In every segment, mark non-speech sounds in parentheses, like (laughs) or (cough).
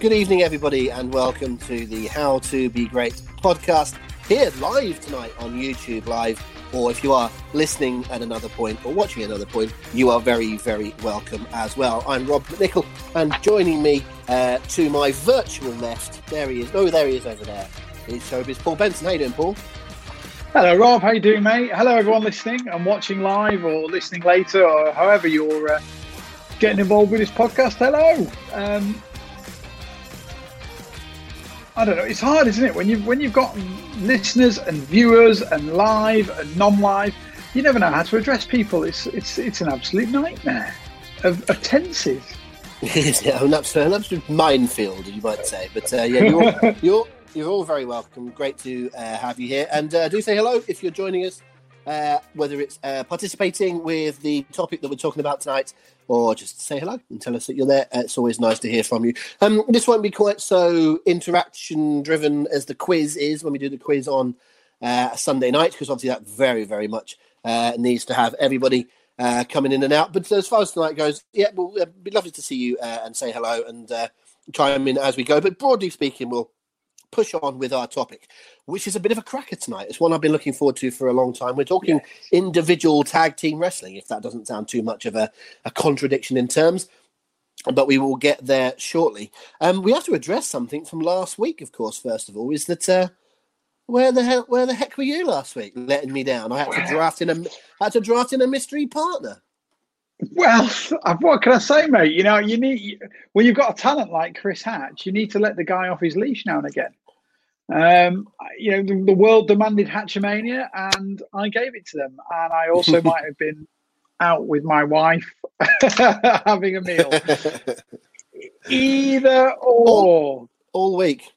Good evening, everybody, and welcome to the How to Be Great podcast here live tonight on YouTube Live. Or if you are listening at another point or watching another point, you are very, very welcome as well. I'm Rob McNichol, and joining me uh, to my virtual left, there he is. Oh, there he is over there. Is Showbiz Paul Benson. How you doing, Paul? Hello, Rob. How you doing, mate? Hello, everyone listening and watching live or listening later or however you're uh, getting involved with this podcast. Hello. Um, I don't know. It's hard, isn't it? When you've when you've got listeners and viewers and live and non-live, you never know how to address people. It's it's it's an absolute nightmare of, of tenses. (laughs) It's an absolute, an absolute minefield, you might say. But uh, yeah, you're, all, (laughs) you're you're all very welcome. Great to uh, have you here, and uh, do say hello if you're joining us. Uh, whether it's uh, participating with the topic that we're talking about tonight, or just say hello and tell us that you're there. Uh, it's always nice to hear from you. Um, this won't be quite so interaction driven as the quiz is when we do the quiz on uh, Sunday night, because obviously that very, very much uh, needs to have everybody uh, coming in and out. But as far as tonight goes, yeah, well, it'd be lovely to see you uh, and say hello and uh, chime in as we go. But broadly speaking, we'll push on with our topic, which is a bit of a cracker tonight. It's one I've been looking forward to for a long time. We're talking yes. individual tag team wrestling, if that doesn't sound too much of a, a contradiction in terms. But we will get there shortly. Um, we have to address something from last week, of course. First of all, is that uh, where the hell where the heck were you last week, letting me down? I had to draft in a had to draft in a mystery partner. Well, what can I say, mate? You know, you need when you've got a talent like Chris Hatch, you need to let the guy off his leash now and again. Um, you know, the, the, world demanded Hatchamania, and I gave it to them. And I also (laughs) might have been out with my wife (laughs) having a meal. Either or. All, all, week.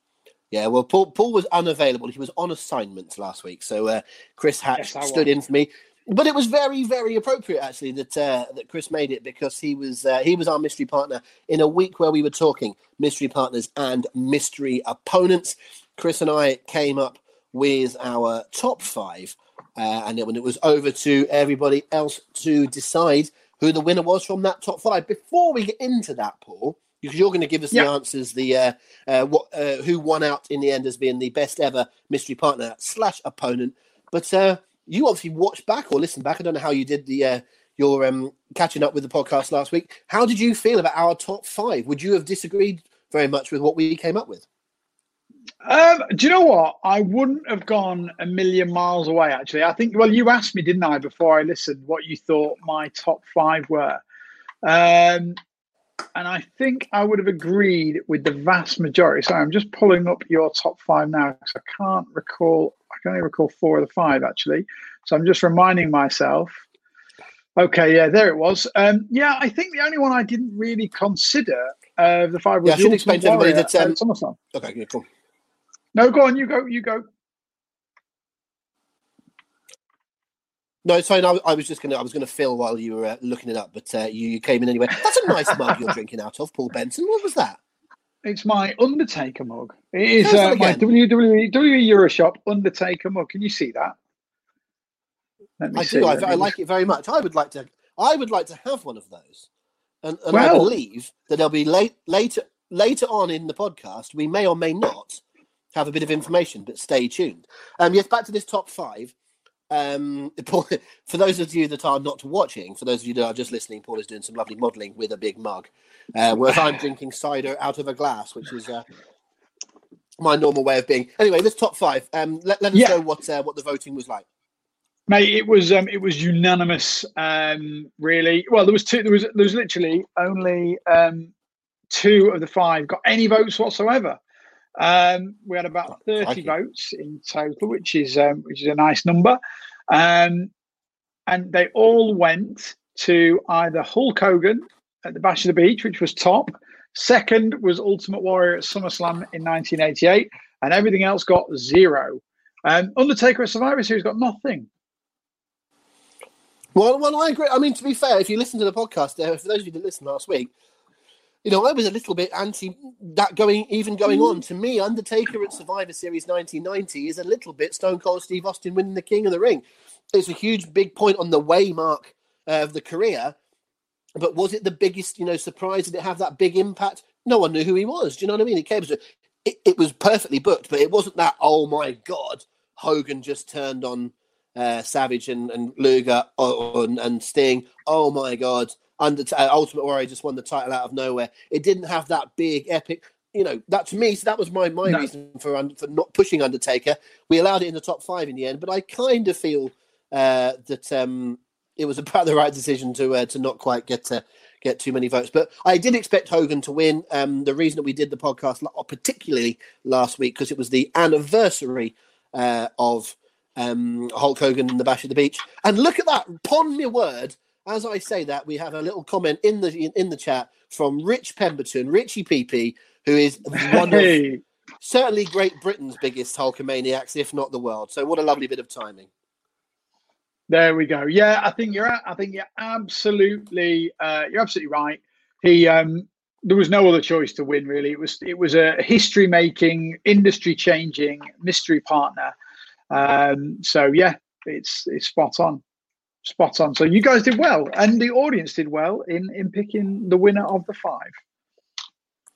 Yeah, well, Paul, Paul was unavailable. He was on assignment last week. So uh, Chris Hatch yes, stood in for me. But it was very, very appropriate actually that uh, that Chris made it because he was uh, he was our mystery partner in a week where we were talking mystery partners and mystery opponents. Chris and I came up with our top five, uh, and then when it was over to everybody else to decide who the winner was from that top five. Before we get into that, Paul, because you're going to give us yeah. the answers, the uh, uh, what uh, who won out in the end as being the best ever mystery partner slash opponent. But uh, you obviously watched back or listened back. I don't know how you did the uh, your um, catching up with the podcast last week. How did you feel about our top five? Would you have disagreed very much with what we came up with? Um, do you know what? I wouldn't have gone a million miles away. Actually, I think. Well, you asked me, didn't I, before I listened, what you thought my top five were, um, and I think I would have agreed with the vast majority. So I'm just pulling up your top five now because I can't recall. I can only recall four of the five actually. So I'm just reminding myself. Okay, yeah, there it was. Um, yeah, I think the only one I didn't really consider uh, the five was yeah, I should explain to everybody that um, Okay, yeah, cool. No, go on. You go. You go. No, sorry. No, I was just gonna. I was gonna fill while you were uh, looking it up, but uh, you, you came in anyway. That's a nice mug you're drinking out of, Paul Benson. What was that? It's my Undertaker mug. It is uh, my WWE WWE Euroshop Undertaker mug. Can you see that? I see. do. I, I, like it very much. I would like to. I would like to have one of those, and, and well, I believe that there'll be late later later on in the podcast. We may or may not have a bit of information, but stay tuned. Um, yes, back to this top five. Um, (laughs) for those of you that are not watching, for those of you that are just listening, Paul is doing some lovely modelling with a big mug, uh, whereas I'm (laughs) drinking cider out of a glass, which is uh, my normal way of being. Anyway, this top five. Um, let, let us yeah. know what uh, what the voting was like. Mate, it was um, it was unanimous. Um, really, well, there was two. There was there was literally only um, two of the five got any votes whatsoever. Um, we had about 30 Crikey. votes in total, which is um, which is a nice number. Um, and they all went to either Hulk Hogan at the Bash of the Beach, which was top. Second was Ultimate Warrior at SummerSlam in 1988, and everything else got zero. Um, Undertaker at Survivor Series got nothing. Well, well, I agree. I mean, to be fair, if you listen to the podcast, uh, for those of you that listened last week, you know, I was a little bit anti that going, even going on. To me, Undertaker at Survivor Series 1990 is a little bit Stone Cold Steve Austin winning the King of the Ring. It's a huge, big point on the way mark uh, of the career. But was it the biggest, you know, surprise? Did it have that big impact? No one knew who he was. Do you know what I mean? It came. It, it was perfectly booked, but it wasn't that. Oh my God, Hogan just turned on uh, Savage and, and Luger oh, and, and Sting. Oh my God, Under uh, Ultimate Warrior just won the title out of nowhere. It didn't have that big epic. You know, that to me, so that was my my No. reason for un- for not pushing Undertaker. We allowed it in the top five in the end, but I kind of feel uh, that um, it was (laughs) about the right decision to uh, to not quite get to get too many votes. But I did expect Hogan to win. Um, the reason that we did the podcast, particularly last week, because it was the anniversary uh, of um, Hulk Hogan and the Bash at the Beach. And look at that! Upon my word, as I say that, we have a little comment in the in, in the chat from Rich Pemberton, Richie PP, who is (laughs) one of Hey, certainly Great Britain's biggest Hulkamaniacs, if not the world. So what a lovely bit of timing. there we go. Yeah, I think you're. I think you're absolutely. Uh, you're absolutely right. He. Um, there was no other choice to win. Really, it was. It was a history-making, industry-changing mystery partner. Um, so yeah, it's it's spot on, spot on. So you guys did well, and the audience did well in in picking the winner of the five.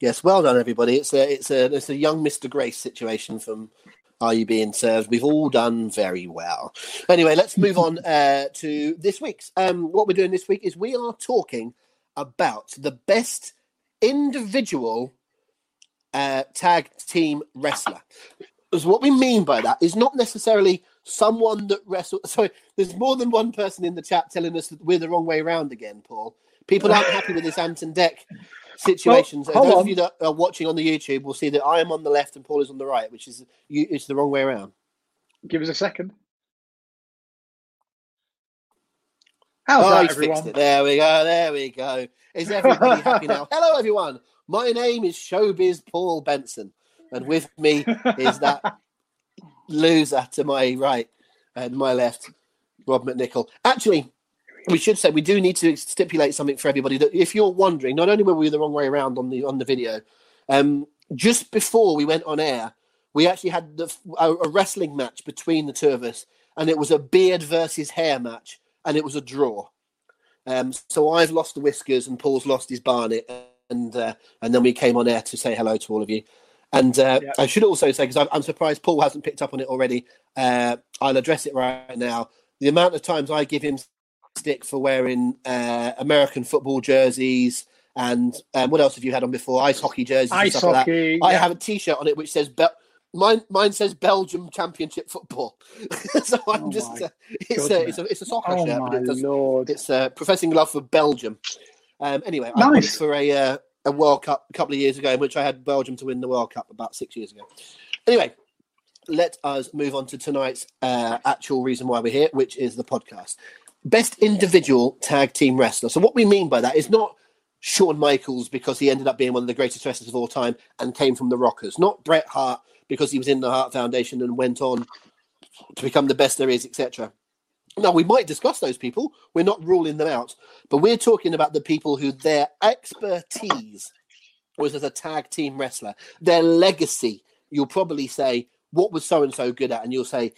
Yes, well done, everybody. It's a it's a it's a young Mister Grace situation from Are You Being Served? We've all done very well. Anyway, let's move on uh, to this week's. Um, what we're doing this week is we are talking about the best individual uh, tag team wrestler. Because what we mean by that is not necessarily someone that wrestled. (laughs) Sorry, there's more than one person in the chat telling us that we're the wrong way around again, Paul. People aren't happy with this Ant and Dec (laughs) situations. hold Those on. of you that are watching on the YouTube will see that I am on the left and Paul is on the right, which is you, it's the wrong way around. Give us a second. Oh, How's oh, that, everyone? There we go. There we go. Is everybody happy now? (laughs) Hello, everyone. My name is Showbiz Paul Benson, and with me is that loser to my right and my left, Rob McNichol. Actually, we should say we do need to stipulate something for everybody that if you're wondering, not only were we the wrong way around on the on the video, um, just before we went on air, we actually had the, a, a wrestling match between the two of us, and it was a beard versus hair match, and it was a draw. Um, so I've lost the whiskers, and Paul's lost his barnet, and uh, and then we came on air to say hello to all of you. And uh, Yeah. I should also say, because I'm, surprised Paul hasn't picked up on it already, uh, I'll address it right now. The amount of times I give him stick for wearing uh, American football jerseys and um, what else have you had on before? Ice hockey jerseys. and Ice stuff like that. hockey. I have a T-shirt on it which says Bel- mine. Mine says Belgium Championship Football. (laughs) so I'm Oh just uh, it's a it's a it's a soccer Oh shirt, but it does, lord! it's uh, professing love for Belgium. Um, anyway, I Nice. for a uh, a World Cup a couple of years ago, in which I had Belgium to win the World Cup about six years ago. Anyway, let us move on to tonight's uh, actual reason why we're here, which is the podcast. Best individual tag team wrestler. So what we mean by that is not Shawn Michaels because he ended up being one of the greatest wrestlers of all time and came from the Rockers, not Bret Hart because he was in the Hart Foundation and went on to become the best there is, etc. Now, we might discuss those people. We're not ruling them out, but we're talking about the people who their expertise was as a tag team wrestler, their legacy. You'll probably say, What was so and so good at? And you'll say,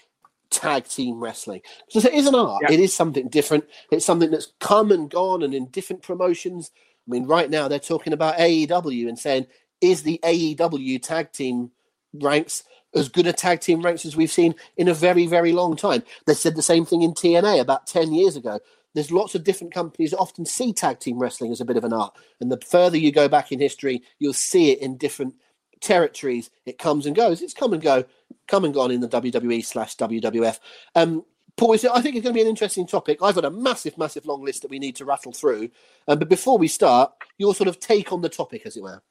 Tag team wrestling. So it is an art. Yeah. It is something different. It's something that's come and gone and in different promotions. I mean, right now they're talking about AEW and saying, Is the AEW tag team ranks as good a tag team ranks as we've seen in a very, very long time. They said the same thing in TNA about 10 years ago. There's lots of different companies that often see tag team wrestling as a bit of an art. And the further you go back in history, you'll see it in different territories. It comes and goes. It's come and go, come and gone in the WWE slash WWF. Um, Paul, I think it's going to be an interesting topic. I've got a massive, massive long list that we need to rattle through. Um, but before we start, your sort of take on the topic, as it were.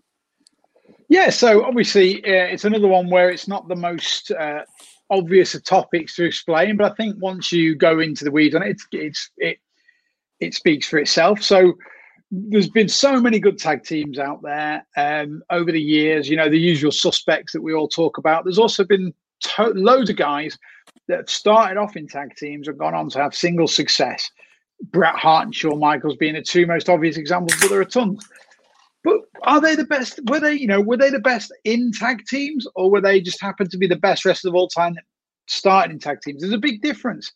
Yeah, so obviously uh, it's another one where it's not the most uh, obvious of topics to explain, but I think once you go into the weeds on it, it's, it it speaks for itself. So there's been so many good tag teams out there um, over the years. You know the usual suspects that we all talk about. There's also been to- loads of guys that started off in tag teams and gone on to have single success. Bret Hart and Shawn Michaels being the two most obvious examples, but there are tons. But are they the best? Were they, you know, were they the best in tag teams, or were they just happened to be the best wrestlers of all time started in tag teams? There's a big difference.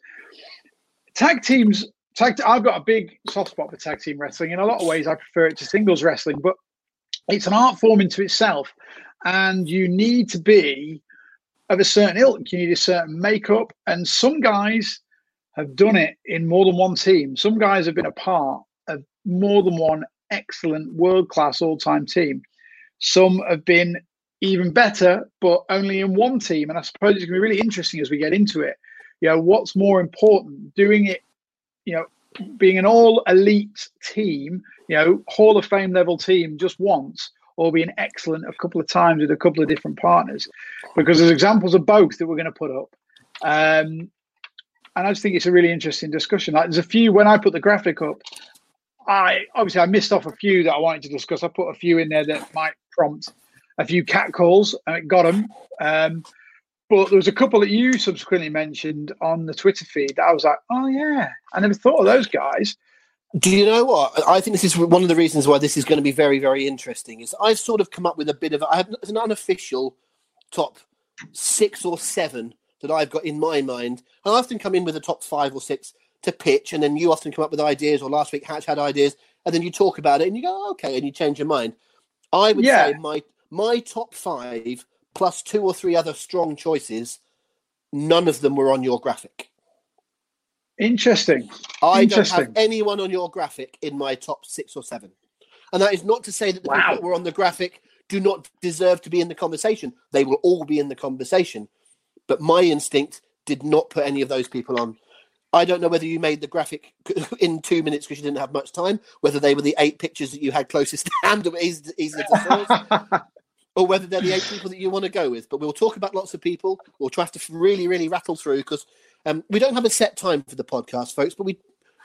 Tag teams, tag. I've got a big soft spot for tag team wrestling. In a lot of ways, I prefer it to singles wrestling, but it's an art form into itself, and you need to be of a certain ilk. You need a certain makeup, and some guys have done it in more than one team. Some guys have been a part of more than one excellent world class all time team. Some have been even better, but only in one team. And I suppose it's going to be really interesting as we get into it. You know, what's more important, doing it, you know, being an all elite team, you know, Hall of Fame level team just once, or being excellent a couple of times with a couple of different partners, because there's examples of both that we're going to put up. Um, and I just think it's a really interesting discussion. Like, there's a few when I put the graphic up, I obviously I missed off a few that I wanted to discuss. I put a few in there that might prompt a few cat calls, and it got them. Um, but there was a couple that you subsequently mentioned on the Twitter feed that I was like, oh yeah, I never thought of those guys. Do you know what? I think this is one of the reasons why this is going to be very, very interesting. Is I've sort of come up with a bit of I have an unofficial top six or seven that I've got in my mind. I often come in with a top five or six to pitch, and then you often come up with ideas. Or last week, Hatch had ideas, and then you talk about it, and you go, oh, "Okay," and you change your mind. I would yeah. say my my top five plus two or three other strong choices. None of them were on your graphic. Interesting. I Interesting. don't have anyone on your graphic in my top six or seven, and that is not to say that the wow. people that were on the graphic do not deserve to be in the conversation. They will all be in the conversation, but my instinct did not put any of those people on. I don't know whether you made the graphic (laughs) in two minutes because you didn't have much time, whether they were the eight pictures that you had closest to (laughs) hand or easy, easy to source, (laughs) or whether they're the eight people that you want to go with. But we'll talk about lots of people. We'll try to really, really rattle through because um, we don't have a set time for the podcast, folks, but we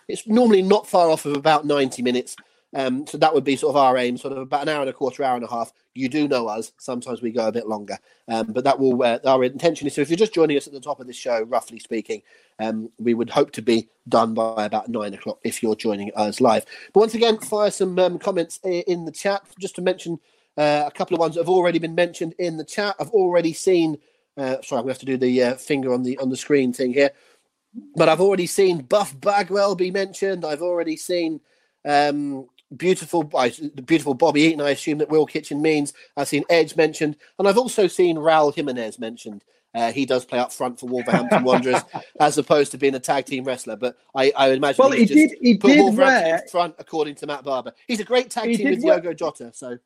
it's normally not far off of about 90 minutes. Um, so that would be sort of our aim, sort of about an hour and a quarter, hour and a half. You do know us. Sometimes we go a bit longer, um, but that will uh, our intention is. So if you're just joining us at the top of this show, roughly speaking, um, we would hope to be done by about nine o'clock if you're joining us live. But once again, fire some um, comments in the chat. Just to mention uh, a couple of ones that have already been mentioned in the chat. I've already seen. Uh, sorry, we have to do the uh, finger on the on the screen thing here. But I've already seen Buff Bagwell be mentioned. I've already seen um, beautiful, the beautiful Bobby Eaton. I assume that Will Kitchen means. I've seen Edge mentioned, and I've also seen Raul Jimenez mentioned. Uh, he does play up front for Wolverhampton Wanderers, (laughs) as opposed to being a tag team wrestler. But I, I would imagine well, he did. He put did Wolverhampton wear, in front, according to Matt Barber. He's a great tag team with wear, Diogo Jota. So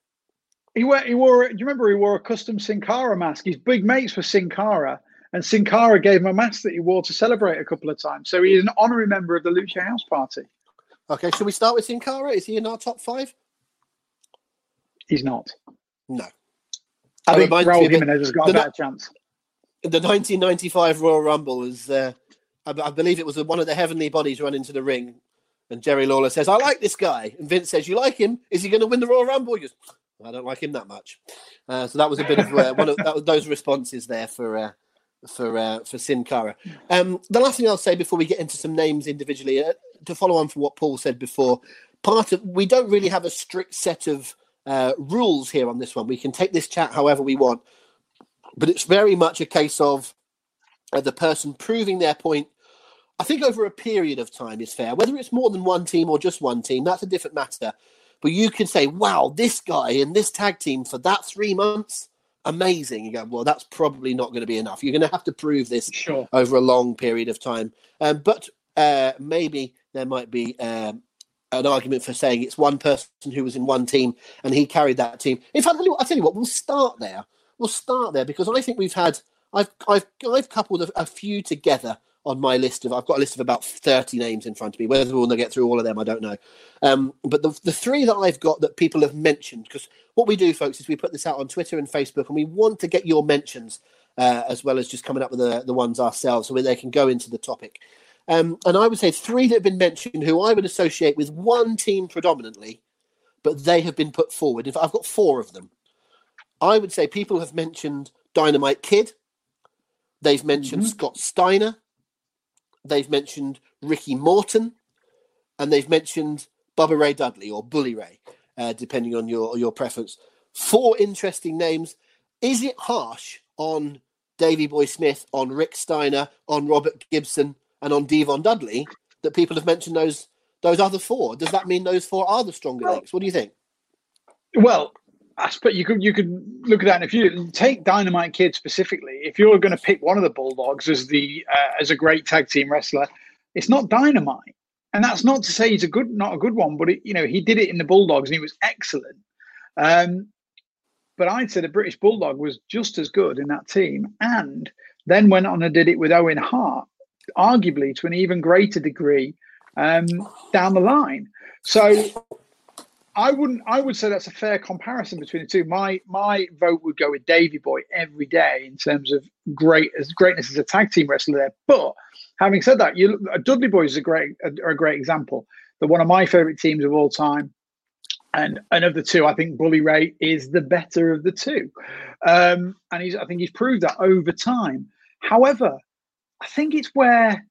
he wore. He wore. Do you remember he wore a custom Sin Cara mask? He's big mates with Sin Cara, and Sin Cara gave him a mask that he wore to celebrate a couple of times. So he's an honorary member of the Lucha House Party. Okay, should we start with Sin Cara? Is he in our top five? He's not. No. I think Raul Jimenez has got a better chance. The 1995 Royal Rumble is, uh, I, I, believe it was one of the heavenly bodies run into the ring, and Jerry Lawler says, "I like this guy," and Vince says, "You like him? Is he going to win the Royal Rumble?" He goes, "I don't like him that much." Uh, so that was a bit of uh, (laughs) one of that was those responses there for uh, for uh, for Sin Cara. Um, the last thing I'll say before we get into some names individually, uh, to follow on from what Paul said before, part of we don't really have a strict set of uh, rules here on this one. We can take this chat however we want, but it's very much a case of uh, the person proving their point. I think over a period of time is fair. Whether it's more than one team or just one team, that's a different matter. But you can say, "Wow, this guy in this tag team for that three months, amazing." You go, "Well, that's probably not going to be enough. You're going to have to prove this sure. over a long period of time." Um, but uh, maybe there might be um, an argument for saying it's one person who was in one team and he carried that team. In fact, I'll tell you what, we'll start there. We'll start there because I think we've had I've I've I've coupled a, a few together on my list of I've got a list of about 30 names in front of me. Whether we'll get through all of them, I don't know. Um, but the, the three that I've got that people have mentioned, because what we do, folks, is we put this out on Twitter and Facebook, and we want to get your mentions uh, as well as just coming up with the, the ones ourselves so they can go into the topic. Um, and I would say three that have been mentioned who I would associate with one team predominantly, but they have been put forward. If I've got four of them, I would say people have mentioned Dynamite Kid. They've mentioned mm-hmm. Scott Steiner. They've mentioned Ricky Morton, and they've mentioned Bubba Ray Dudley or Bully Ray, uh, depending on your your preference. Four interesting names. Is it harsh on Davy Boy Smith, on Rick Steiner, on Robert Gibson, and on Devon Dudley that people have mentioned those those other four? Does that mean those four are the stronger links? What do you think? Well, I suppose you could you could look at that. And if you take Dynamite Kid specifically, if you're going to pick one of the Bulldogs as the uh, as a great tag team wrestler, it's not Dynamite, and that's not to say he's a good not a good one, but it, you know he did it in the Bulldogs and he was excellent. Um, but I'd say the British Bulldog was just as good in that team, and then went on and did it with Owen Hart, arguably to an even greater degree um, down the line. So I wouldn't. I would say that's a fair comparison between the two. My my vote would go with Davy Boy every day in terms of great as greatness as a tag team wrestler there. But having said that, you Dudley Boys is a great a, a great example. They're one of my favorite teams of all time. And and of the two, I think Bully Ray is the better of the two, um, and he's I think he's proved that over time. However, I think it's where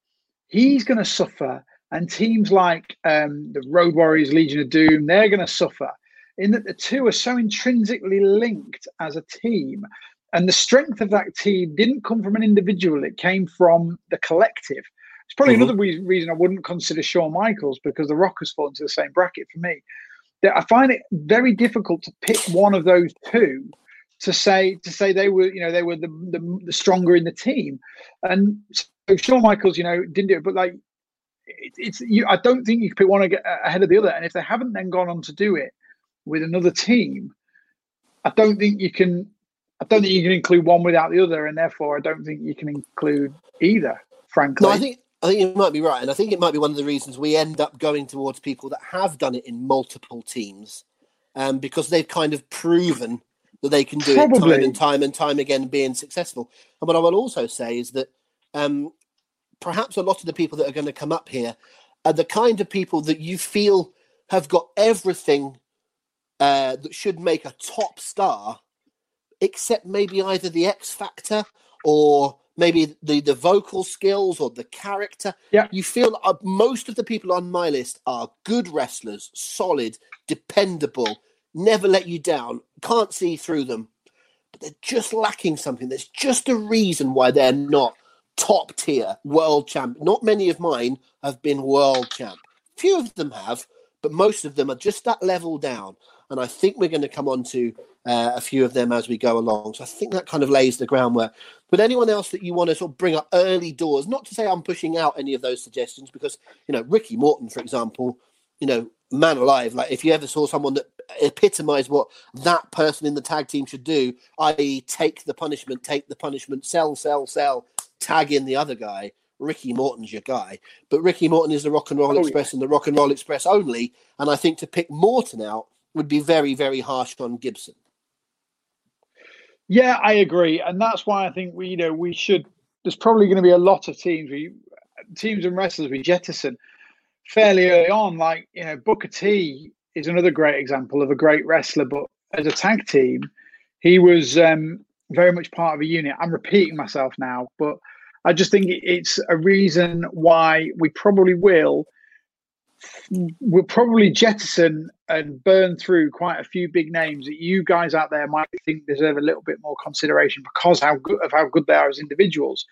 he's going to suffer and teams like um, the Road Warriors, Legion of Doom, they're going to suffer in that the two are so intrinsically linked as a team. And the strength of that team didn't come from an individual, it came from the collective. It's probably mm-hmm. another reason I wouldn't consider Shawn Michaels because The Rock Rockers fall into the same bracket for me. That I find it very difficult to pick one of those two to say to say they were you know they were the, the, the stronger in the team, and so Shawn Michaels you know didn't do it, but like it, it's you, I don't think you can pick one ahead of the other. And if they haven't then gone on to do it with another team, I don't think you can. I don't think you can include one without the other, and therefore I don't think you can include either. Frankly, no, I think I think you might be right, and I think it might be one of the reasons we end up going towards people that have done it in multiple teams, um, because they've kind of proven that they can do Probably. it time and time and time again, being successful. And what I will also say is that um, perhaps a lot of the people that are going to come up here are the kind of people that you feel have got everything uh, that should make a top star, except maybe either the X factor or maybe the, the vocal skills or the character. Yeah. You feel uh, most of the people on my list are good wrestlers, solid, dependable, never let you down, can't see through them, but they're just lacking something. There's just a reason why they're not top tier world champ. Not many of mine have been world champ. Few of them have, but most of them are just that level down. And I think we're going to come on to uh, a few of them as we go along. So I think that kind of lays the groundwork. But anyone else that you want to sort of bring up early doors, not to say I'm pushing out any of those suggestions, because, you know, Ricky Morton, for example, you know, man alive, like if you ever saw someone that epitomized what that person in the tag team should do, i.e., take the punishment, take the punishment, sell, sell, sell, tag in the other guy. Ricky Morton's your guy, but Ricky Morton is the Rock and Roll oh, Express yeah. and the Rock and Roll Express only. And I think to pick Morton out would be very, very harsh on Gibson. Yeah, I agree, and that's why I think we, you know, we should. There's probably going to be a lot of teams, we, teams and wrestlers we jettison fairly early on. Like you know, Booker T is another great example of a great wrestler, but as a tag team, he was um, very much part of a unit. I'm repeating myself now, but I just think it's a reason why we probably will we'll probably jettison and burn through quite a few big names that you guys out there might think deserve a little bit more consideration because how good of how good they are as individuals.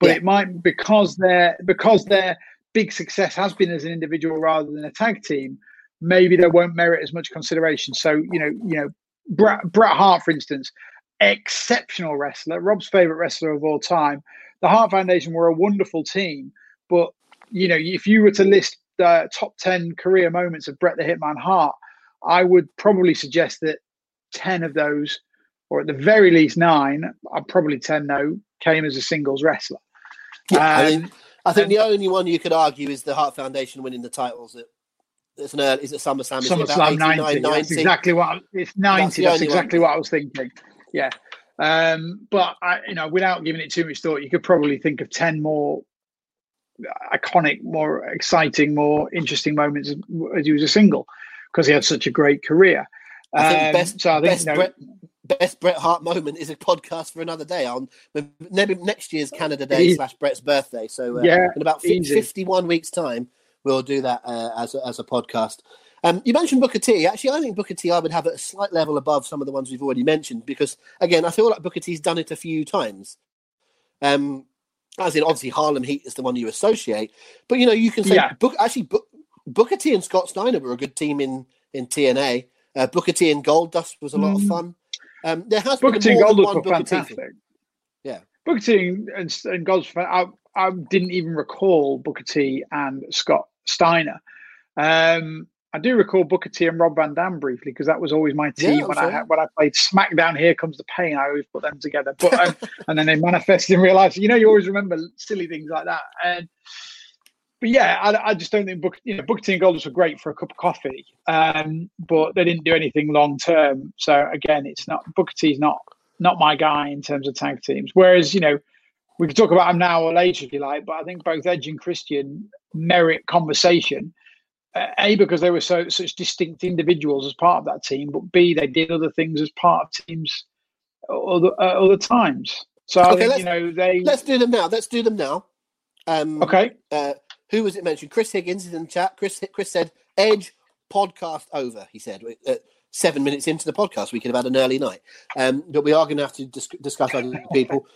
But yeah. it might because their because their big success has been as an individual rather than a tag team. Maybe they won't merit as much consideration. So you know, you know, Bret, Bret Hart, for instance, exceptional wrestler, Rob's favorite wrestler of all time. The Hart Foundation were a wonderful team, but you know, if you were to list the top 10 career moments of Bret the Hitman Hart, I would probably suggest that 10 of those, or at the very least nine, uh, probably 10 though, came as a singles wrestler. Yeah, um, I mean, I think and, the only one you could argue is the Hart Foundation winning the titles at it's an early, is it SummerSlam? Is SummerSlam 90. 90? That's exactly what it's 90. That's, that's exactly one. what I was thinking. Yeah. Um, but I, you know, without giving it too much thought, you could probably think of 10 more iconic, more exciting, more interesting moments as he was a single because he had such a great career. I think um, best, so I think, best, you know, Bret, best Bret Hart moment is a podcast for another day on maybe next year's Canada Day slash Bret's birthday. So uh, yeah, in about 51 weeks' time, we'll do that uh, as, a, as a podcast. Um, you mentioned Booker T. Actually, I think Booker T. I would have at a slight level above some of the ones we've already mentioned because, again, I feel like Booker T's done it a few times. Um, as in, obviously, Harlem Heat is the one you associate, but you know, you can say yeah. Book, actually Book, Booker T. and Scott Steiner were a good team in in TNA. Uh, Booker T. and Goldust was a lot mm. of fun. Um, there has Booker been more than one Booker fantastic. T. Yeah, Booker T. and, and Goldust. I, I didn't even recall Booker T. and Scott Steiner. Um, I do recall Booker T and Rob Van Dam briefly because that was always my team yeah, when I had, when I played SmackDown. Here comes the pain. I always put them together, but um, (laughs) and then they manifested in real life. So, you know, you always remember silly things like that. And but yeah, I, I just don't think Booker, you know, Booker T and Goldust were great for a cup of coffee, um, but they didn't do anything long term. So again, it's not Booker T's not not my guy in terms of tag teams. Whereas you know, we could talk about him now or later if you like, but I think both Edge and Christian merit conversation a because they were so such distinct individuals as part of that team, but b they did other things as part of teams other uh, other times. So okay, think, you know they let's do them now. Let's do them now. Um, okay. Uh, who was it mentioned? Chris Higgins is in the chat. Chris Chris said Edge podcast over. He said uh, seven minutes into the podcast, we could have had an early night. Um, but we are going to have to dis- discuss other (laughs) people.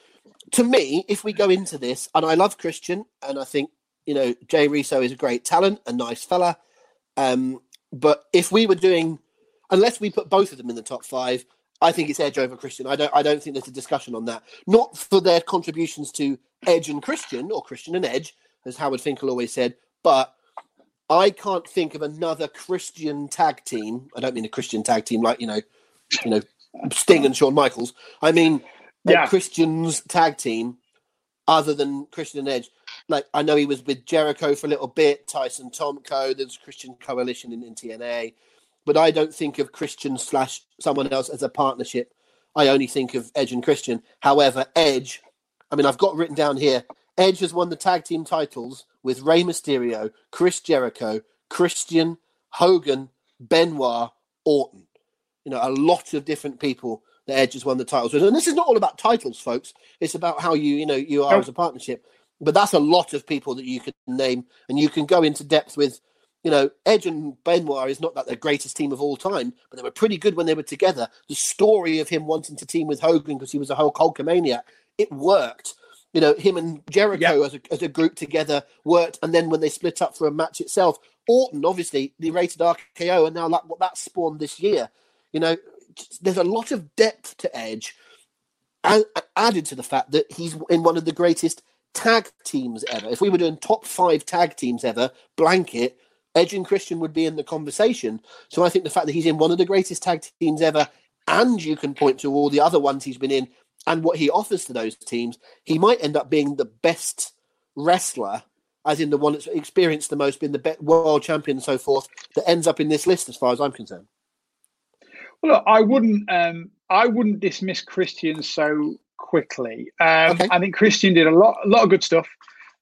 to me, if we go into this, and I love Christian, and I think you know Jay Reso is a great talent, a nice fella. Um, but if we were doing, unless we put both of them in the top five, I think it's Edge over Christian. I don't. I don't think there's a discussion on that. Not for their contributions to Edge and Christian, or Christian and Edge, as Howard Finkel always said. But I can't think of another Christian tag team. I don't mean a Christian tag team like you know, you know, Sting and Shawn Michaels. I mean yeah. Christian's tag team, other than Christian and Edge like I know he was with Jericho for a little bit, Tyson Tomko, there's Christian Coalition in, in TNA, but I don't think of Christian slash someone else as a partnership. I only think of Edge and Christian. However, Edge, I mean, I've got written down here, Edge has won the tag team titles with Rey Mysterio, Chris Jericho, Christian, Hogan, Benoit, Orton. You know, a lot of different people that Edge has won the titles with. And this is not all about titles, folks. It's about how you, you know, you are as a partnership. But that's a lot of people that you can name, and you can go into depth with. You know, Edge and Benoit is not that the greatest team of all time, but they were pretty good when they were together. The story of him wanting to team with Hogan because he was a whole Hulkamaniac, it worked. You know, him and Jericho as, a, as a group together worked, and then when they split up for a match itself, Orton obviously the rated RKO, and now like what that spawned this year. You know, there's a lot of depth to Edge, and added to the fact that he's in one of the greatest tag teams ever, if we were doing top five tag teams ever, blanket, Edge and Christian would be in the conversation. So I think the fact that he's in one of the greatest tag teams ever, and you can point to all the other ones he's been in and what he offers to those teams, he might end up being the best wrestler, as in the one that's experienced the most, been the world champion and so forth, that ends up in this list, as far as I'm concerned. Well, look, I wouldn't, um, I wouldn't dismiss Christian so quickly. Um, okay. I think Christian did a lot, a lot of good stuff.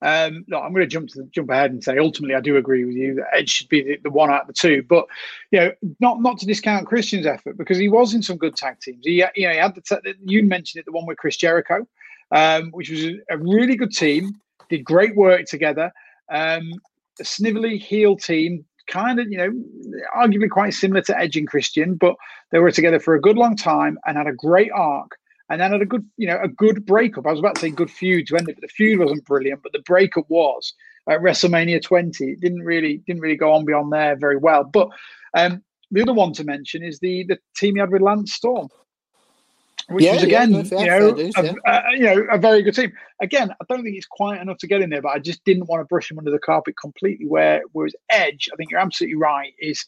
Um, no, I'm going to jump to the, jump ahead and say ultimately I do agree with you that Edge should be the, the, one out of the two. But you know, not not to discount Christian's effort because he was in some good tag teams. He you know he had the t- you mentioned it the one with Chris Jericho, um, which was a, a, really good team. Did great work together. Um, a snivelly heel team, kind of you know arguably quite similar to Edge and Christian, but they were together for a good long time and had a great arc and then had a good, you know, a good breakup. I was about to say good feud to end it, but the feud wasn't brilliant, but the breakup was at WrestleMania 20. It didn't really didn't really go on beyond there very well. But um, the other one to mention is the the team he had with Lance Storm, which yeah, was again, yeah, you know, yeah. a, a, you know, a very good team. Again, I don't think it's quite enough to get in there, but I just didn't want to brush him under the carpet completely. Where whereas Edge, I think you're absolutely right, is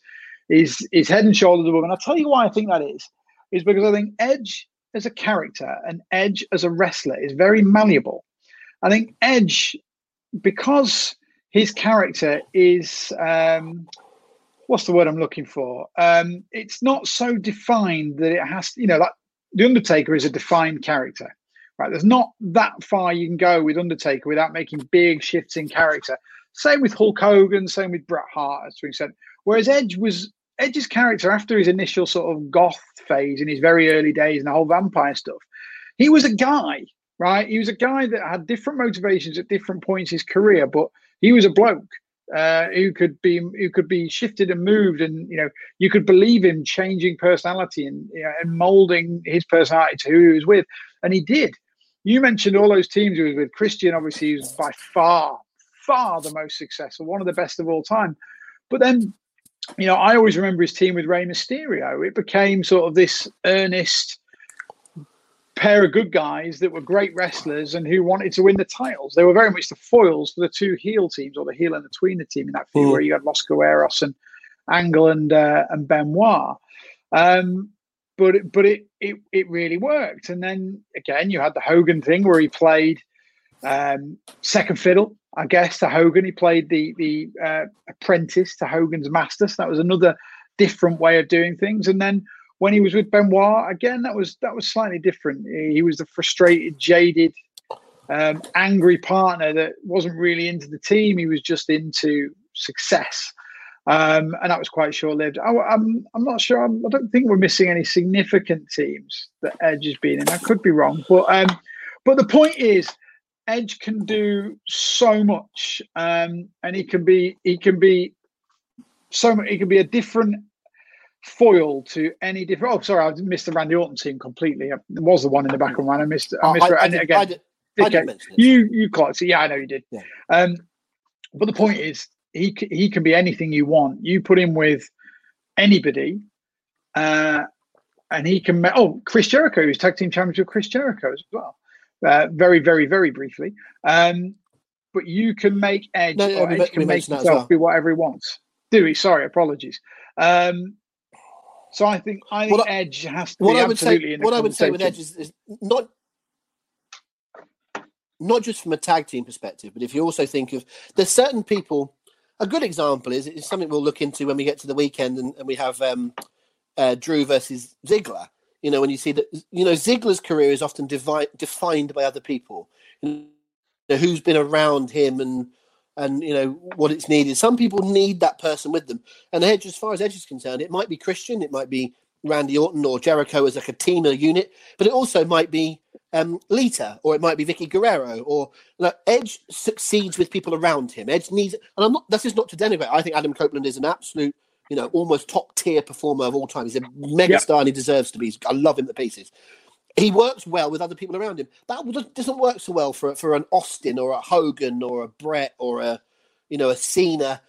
is is head and shoulders above. And I'll tell you why I think that is, is because I think Edge as a character and Edge as a wrestler is very malleable. I think Edge because his character is um, what's the word I'm looking for? Um, it's not so defined that it has, you know, like the Undertaker is a defined character, right? There's not that far you can go with Undertaker without making big shifts in character. Same with Hulk Hogan, same with Bret Hart, to an extent. Whereas Edge was Edge's character after his initial sort of goth phase in his very early days and the whole vampire stuff, he was a guy, right? He was a guy that had different motivations at different points in his career, but he was a bloke uh, who could be who could be shifted and moved, and you know you could believe him changing personality and you know, and molding his personality to who he was with, and he did. You mentioned all those teams he was with. Christian obviously was by far far the most successful, one of the best of all time. But then, you know, I always remember his team with Rey Mysterio. It became sort of this earnest pair of good guys that were great wrestlers and who wanted to win the titles. They were very much the foils for the two heel teams or the heel and the tweener team in that feud mm. where you had Los Guerreros and Angle and uh, and Benoit. Um, but it, but it, it it really worked. And then again, you had the Hogan thing where he played um, second fiddle, I guess, to Hogan. He played the the uh, apprentice to Hogan's master. So that was another different way of doing things. And then when he was with Benoit, again, that was that was slightly different. He was the frustrated, jaded, um, angry partner that wasn't really into the team. He was just into success, um, and that was quite short lived. I, am I'm, I'm not sure. I'm, I do not think we're missing any significant teams that Edge has been in. I could be wrong, but um, but the point is. Edge can do so much, um, and he can be he can be so much. He can be a different foil to any different. Oh, sorry, I missed the Randy Orton team completely. There was the one in the back. I missed. I oh, missed. Oh, I, I, did, again, I did, I did you you caught it. Yeah, I know you did. Yeah. Um, but the point is, he he can be anything you want. You put him with anybody, uh, and he can. Oh, Chris Jericho, who's tag team champion with Chris Jericho as well. Uh, very, very, very briefly. Um, but you can make Edge, no, or Edge can make himself well. be whatever he wants. Do he? Sorry, apologies. Um, so I think I think Edge has to what be I would say, What I would say with Edge is, is, not not just from a tag team perspective, but if you also think of there's certain people. A good example is is something we'll look into when we get to the weekend and, and we have um, uh, Drew versus Ziggler. You know, when you see that, you know, Ziggler's career is often devi- defined by other people. You know, who's been around him and and you know what it's needed. Some people need that person with them. And Edge, as far as Edge is concerned, it might be Christian, it might be Randy Orton or Jericho as like a team or unit, but it also might be um, Lita or it might be Vickie Guerrero or Edge succeeds with people around him. Edge needs, and I'm not. This is not to denigrate. I think Adam Copeland is an absolute, you know, almost top tier performer of all time. He's a megastar yep. and he deserves to be. I love him to pieces he works well with other people around him. That doesn't work so well for for an Austin or a Hogan or a Bret or a you know a Cena.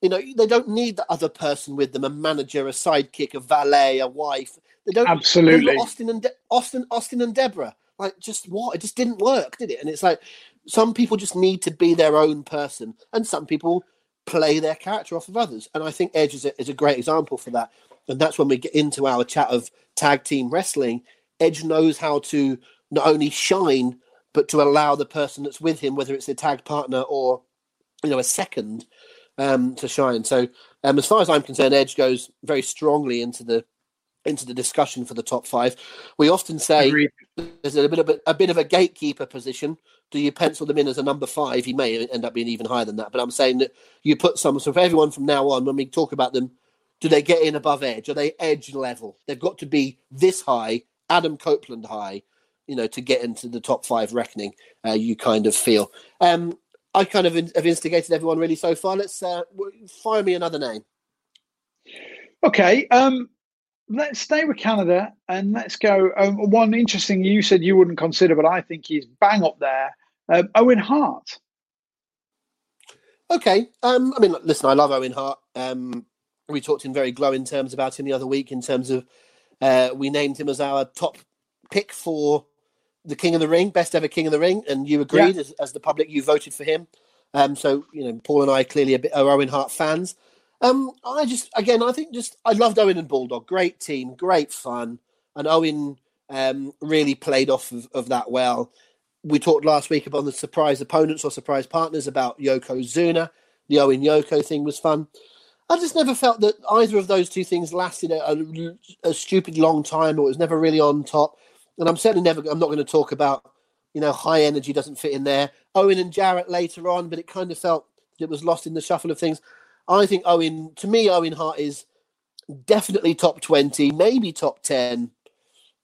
You know they don't need the other person with them, a manager, a sidekick, a valet, a wife. They don't absolutely Austin and De- Austin Austin and Debra. Like just what? It just didn't work, did it? And it's like some people just need to be their own person, and some people play their character off of others. And I think Edge is a, is a great example for that. And that's when we get into our chat of tag team wrestling Edge knows how to not only shine, but to allow the person that's with him, whether it's a tag partner or you know a second, um, to shine. So, um, as far as I'm concerned, Edge goes very strongly into the into the discussion for the top five. We often say Agreed. there's a bit of a, a, bit of a gatekeeper position. Do you pencil them in as a number five? He may end up being even higher than that, but I'm saying that you put some. So for everyone from now on, when we talk about them, do they get in above Edge? Are they Edge level? They've got to be this high Adam Copeland high, you know, to get into the top five reckoning. Uh, you kind of feel. Um, I kind of in, have instigated everyone really so far. Let's uh, fire me another name. Okay. Um, let's stay with Canada and let's go. Um, one interesting you said you wouldn't consider, but I think he's bang up there. Uh, Owen Hart. Okay. Um, I mean, listen, I love Owen Hart. Um, we talked in very glowing terms about him the other week in terms of uh, we named him as our top pick for the King of the Ring, best ever King of the Ring, and you agreed yeah. as, as, the public, you voted for him. Um, so you know, Paul and I clearly a bit are Owen Hart fans. Um, I just again, I think just I loved Owen and Bulldog. Great team, great fun, and Owen um, really played off of, of that well. We talked last week about the surprise opponents or surprise partners about Yokozuna. The Owen Yoko thing was fun. I just never felt that either of those two things lasted a, a, a stupid long time or was never really on top. And I'm certainly never, I'm not going to talk about, you know, high energy doesn't fit in there. Owen and Jarrett later on, but it kind of felt it was lost in the shuffle of things. I think Owen, to me, Owen Hart is definitely top 20, maybe top 10.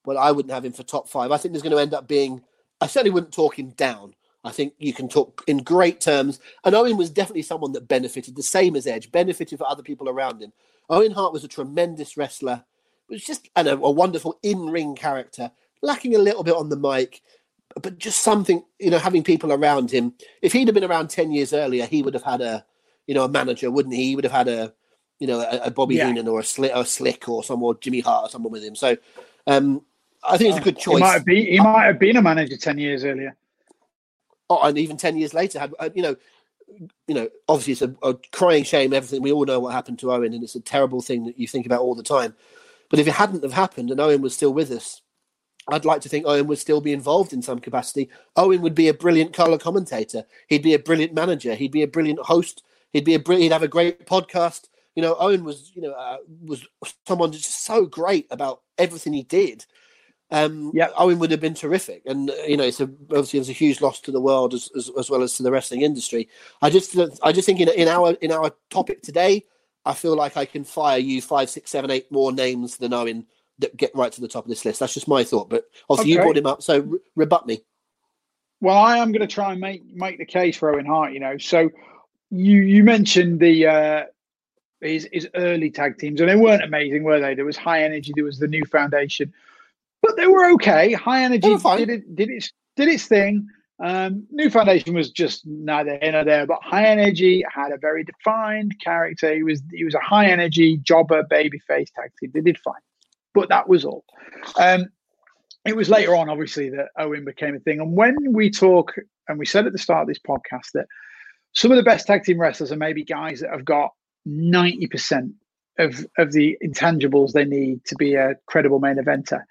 But I wouldn't have him for top five. I think there's going to end up being, I certainly wouldn't talk him down. I think you can talk in great terms. And Owen was definitely someone that benefited, the same as Edge, benefited for other people around him. Owen Hart was a tremendous wrestler, was just and a, a wonderful in ring character, lacking a little bit on the mic, but just something, you know, having people around him. If he'd have been around 10 years earlier, he would have had a, you know, a manager, wouldn't he? He would have had a, you know, a, a Bobby yeah. Heenan or a Slick, or Slick or someone, Jimmy Hart or someone with him. So um, I think it's a good choice. He might have been, he might have been a manager 10 years earlier oh, and even ten years later had uh, you know, you know, obviously it's a, a, crying shame. Everything we all know what happened to Owen, and it's a terrible thing that you think about all the time. But if it hadn't have happened and Owen was still with us, I'd like to think Owen would still be involved in some capacity. Owen would be a brilliant color commentator. He'd be a brilliant manager. He'd be a brilliant host. He'd be a brilliant. He'd have a great podcast. You know, Owen was you know uh, was someone just so great about everything he did um, yeah, Owen would have been terrific, and uh, you know, it's a, obviously it's a huge loss to the world as, as, as well as to the wrestling industry. I just, I just think in, in our in our topic today, I feel like I can fire you five, six, seven, eight more names than Owen that get right to the top of this list. That's just my thought, but obviously okay. you brought him up, so re- rebut me. Well, I am going to try and make make the case for Owen Hart. You know, so you you mentioned the uh, his his early tag teams, and they weren't amazing, were they? There was High Energy, there was the New Foundation but they were okay. High energy did it did its did its thing. Um, New Foundation was just neither here nor there, but High Energy had a very defined character. He was he was a high energy jobber baby face tag team. They did fine, but that was all. Um, it was later on, obviously, that Owen became a thing. And when we talk, and we said at the start of this podcast that some of the best tag team wrestlers are maybe guys that have got ninety percent of of the intangibles they need to be a credible main eventer.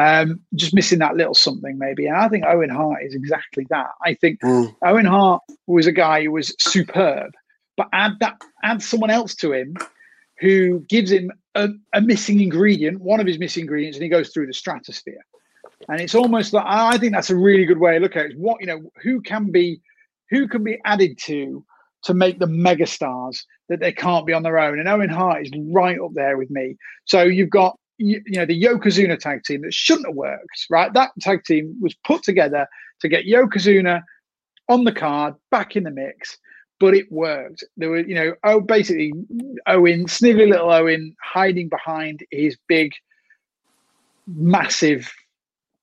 Um, just missing that little something maybe. And I think Owen Hart is exactly that. I think mm. Owen Hart was a guy who was superb, but add that add someone else to him who gives him a, a missing ingredient, one of his missing ingredients, and he goes through the stratosphere. And it's almost like I think that's a really good way to look at it. What you know, who can be who can be added to to make them megastars that they can't be on their own. And Owen Hart is right up there with me. So you've got you, know the Yokozuna tag team that shouldn't have worked, right? That tag team was put together to get Yokozuna on the card, back in the mix, but it worked. There were, you know, oh, basically Owen, snivelly little Owen, hiding behind his big, massive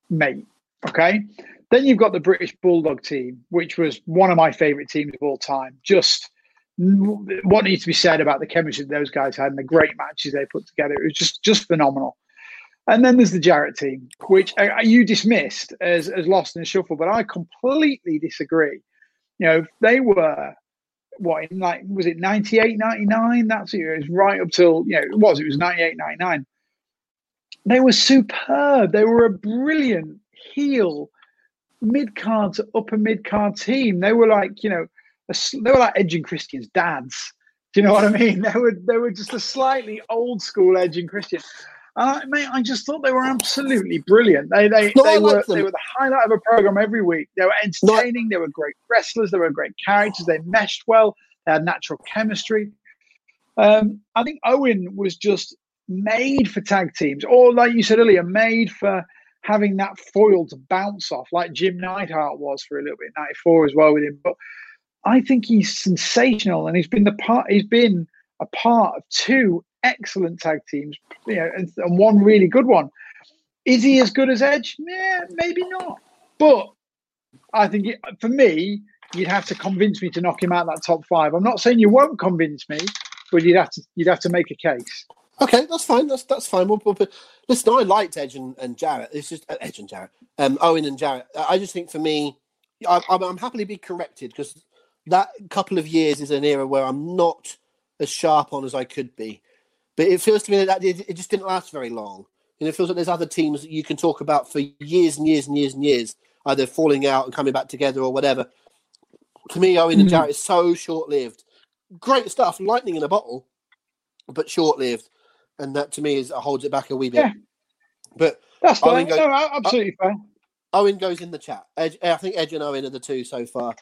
mate. Okay, then you've got the British Bulldog team, which was one of my favorite teams of all time. Just what needs to be said about the chemistry those guys had and the great matches they put together. It was just just phenomenal. And then there's the Jarrett team, which uh, you dismissed as, as lost in the shuffle, but I completely disagree. You know, they were what in like was it 98, 99? That's it. It was right up till you know it was, it was 98, 99. They were superb. They were a brilliant heel mid card to upper mid card team. They were like, you know, they were like Edge and Christian's dads. Do you know what I mean? (laughs) They were they were just a slightly old school Edge and Christian. And I, mate, I just thought they were absolutely brilliant. They they, no, they were they were the highlight of a program every week. They were entertaining. they were great wrestlers. They were great characters. They meshed well. They had natural chemistry. Um, I think Owen was just made for tag teams, or like you said earlier, made for having that foil to bounce off, like Jim Neidhart was for a little bit, '94 as well with him. But I think he's sensational, and he's been the part. He's been a part of two excellent tag teams, you know, and, and one really good one. Is he as good as Edge? Yeah, maybe not. But I think it, for me, you'd have to convince me to knock him out that top five. I'm not saying you won't convince me, but you'd have to you'd have to make a case. Okay, that's fine. That's that's fine. We'll, we'll, listen, I liked Edge and, and Jarrett. It's just uh, Edge and Jarrett, um, Owen and Jarrett. I just think for me, I, I'm, I'm happily be corrected because that couple of years is an era where I'm not as sharp on as I could be. But it feels to me that it, it just didn't last very long. And it feels like there's other teams that you can talk about for years and years and years and years. either falling out and coming back together or whatever. To me, Owen and Mm. Jarrett is so short lived. Great stuff, lightning in a bottle, but short lived, and that to me is holds it back a wee bit. Yeah. But That's fair. think I- no, absolutely fair. Owen goes in the chat. Edge, I think Edge and Owen are the two so far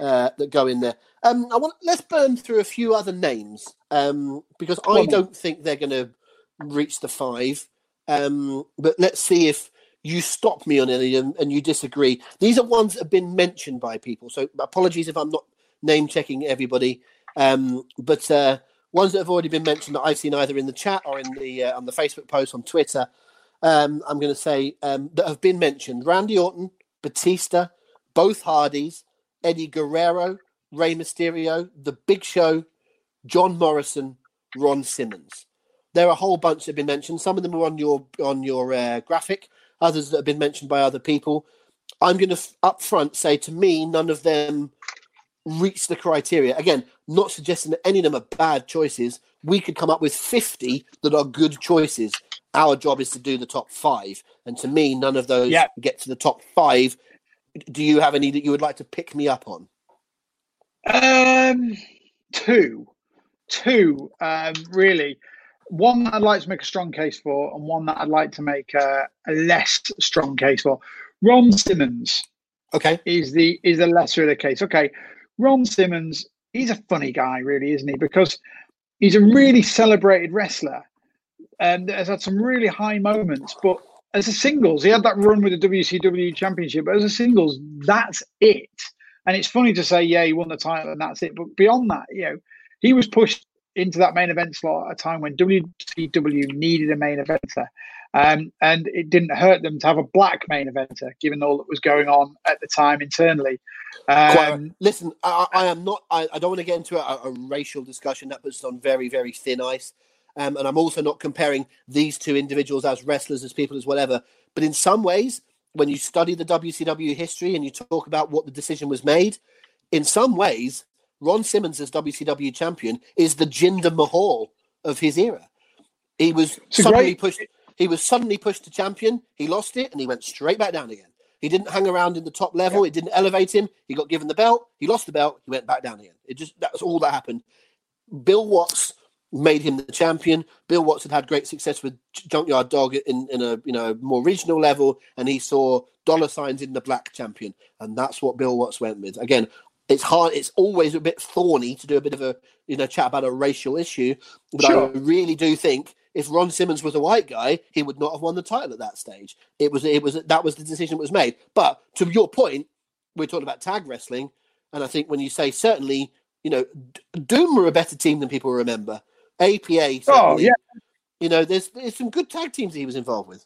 uh, that go in there. Um, I want let's burn through a few other names um, because I don't think they're going to reach the five. Um, but let's see if you stop me on any of them and you disagree. These are ones that have been mentioned by people, so apologies if I'm not name checking everybody. Um, but uh, ones that have already been mentioned that I've seen either in the chat or in the uh, on the Facebook post on Twitter. Um, I'm going to say um, that have been mentioned: Randy Orton, Batista, both Hardys, Eddie Guerrero, Rey Mysterio, The Big Show, John Morrison, Ron Simmons. There are a whole bunch that have been mentioned. Some of them are on your on your uh, graphic. Others that have been mentioned by other people. I'm going to f- up front say to me, none of them reach the criteria. Again, not suggesting that any of them are bad choices. We could come up with 50 that are good choices. Our job is to do the top five. And to me, none of those Yeah. get to the top five. Do you have any that you would like to pick me up on? Um, two, two. Um, really, one that I'd like to make a strong case for, and one that I'd like to make a, a less strong case for. Ron Simmons Okay. is the is the lesser of the case. Okay, Ron Simmons, he's a funny guy, really, isn't he? Because he's a really celebrated wrestler, and has had some really high moments. But as a singles, he had that run with the WCW Championship. But as a singles, that's it. And it's funny to say, yeah, he won the title and that's it. But beyond that, you know, he was pushed into that main event slot at a time when WCW needed a main eventer. Um, and it didn't hurt them to have a black main eventer, given all that was going on at the time internally. Quite- Um, Listen, I, I am not. I, I don't want to get into a, a racial discussion. That puts us on very, very thin ice. Um, and I'm also not comparing these two individuals as wrestlers, as people, as whatever. But in some ways, when you study the WCW history and you talk about what the decision was made, in some ways, Ron Simmons as WCW champion is the Jinder Mahal of his era. He was It's suddenly great- pushed. He was suddenly pushed to champion. He lost it, and he went straight back down again. He didn't hang around in the top level. It didn't elevate him. He got given the belt. He lost the belt. He went back down again. It just that's all that happened. Bill Watts made him the champion. Bill Watts had had great success with Junkyard Dog in, in a you know more regional level, and he saw dollar signs in the black champion, and that's what Bill Watts went with. Again, it's hard. It's always a bit thorny to do a bit of a you know chat about a racial issue, but Sure. I really do think if Ron Simmons was a white guy, he would not have won the title at that stage. It was it was that was the decision that was made. But to your point, we're talking about tag wrestling, and I think when you say certainly, you know, D- Doom were a better team than people remember. APA, oh, yeah. you know, there's there's some good tag teams he was involved with.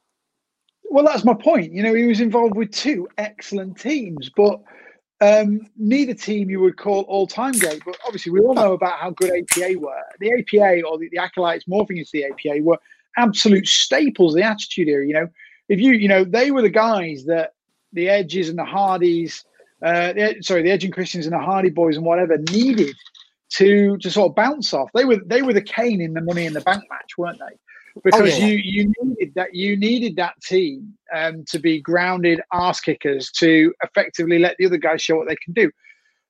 Well, that's my point. You know, he was involved with two excellent teams, but um, neither team you would call all time great. But obviously, we all know about how good APA were. The APA or the, the acolytes morphing into the APA were absolute staples of the Attitude Era. You know, if you, you know, they were the guys that the Edges and the Hardys, uh, the, sorry, the Edge and Christians and the Hardy Boys and whatever needed to to sort of bounce off. They were they were the Kane in the Money in the Bank match, weren't they? Because yeah. you you needed that you needed that team um, to be grounded ass kickers to effectively let the other guys show what they can do.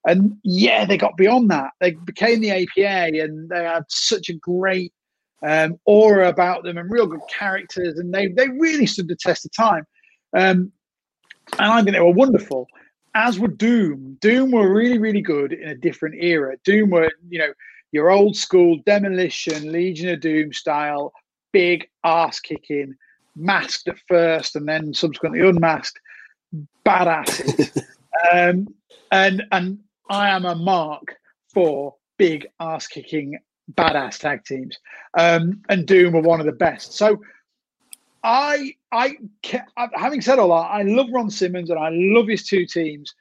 And yeah, they got beyond that. They became the APA, and they had such a great um, aura about them and real good characters, and they they really stood the test of time. Um, and I think they were wonderful. As were Doom. Doom were really, really good in a different era. Doom were, you know, your old school demolition, Legion of Doom style, big ass kicking, masked at first and then subsequently unmasked, badasses. (laughs) um, and and I am a mark for big ass kicking, badass tag teams. Um, and Doom were one of the best. So I, I, having said all that, I love Ron Simmons and I love his two teams.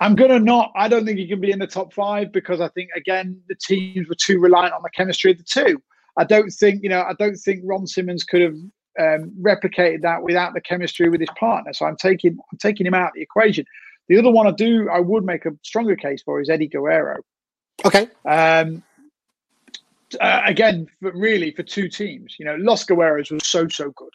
I'm gonna not. I don't think he can be in the top five because I think again the teams were too reliant on the chemistry of the two. I don't think you know. I don't think Ron Simmons could have um, replicated that without the chemistry with his partner. So I'm taking I'm taking him out of the equation. The other one I do I would make a stronger case for is Eddie Guerrero. Okay, Um, uh, again, for really for two teams, you know, Los Guerreros was so so good,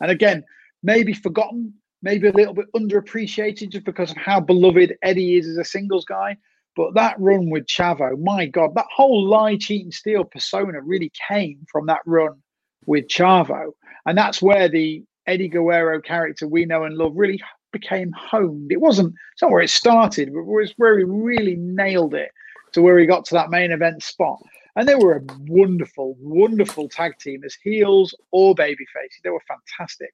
and again, maybe forgotten, maybe a little bit underappreciated just because of how beloved Eddie is as a singles guy. But that run with Chavo, my God, that whole lie, cheat, and steal persona really came from that run with Chavo. And that's where the Eddie Guerrero character we know and love really became honed. It wasn't, it's not where it started, but it was where he really nailed it to where he got to that main event spot. And they were a wonderful, wonderful tag team as heels or baby faces. They were fantastic.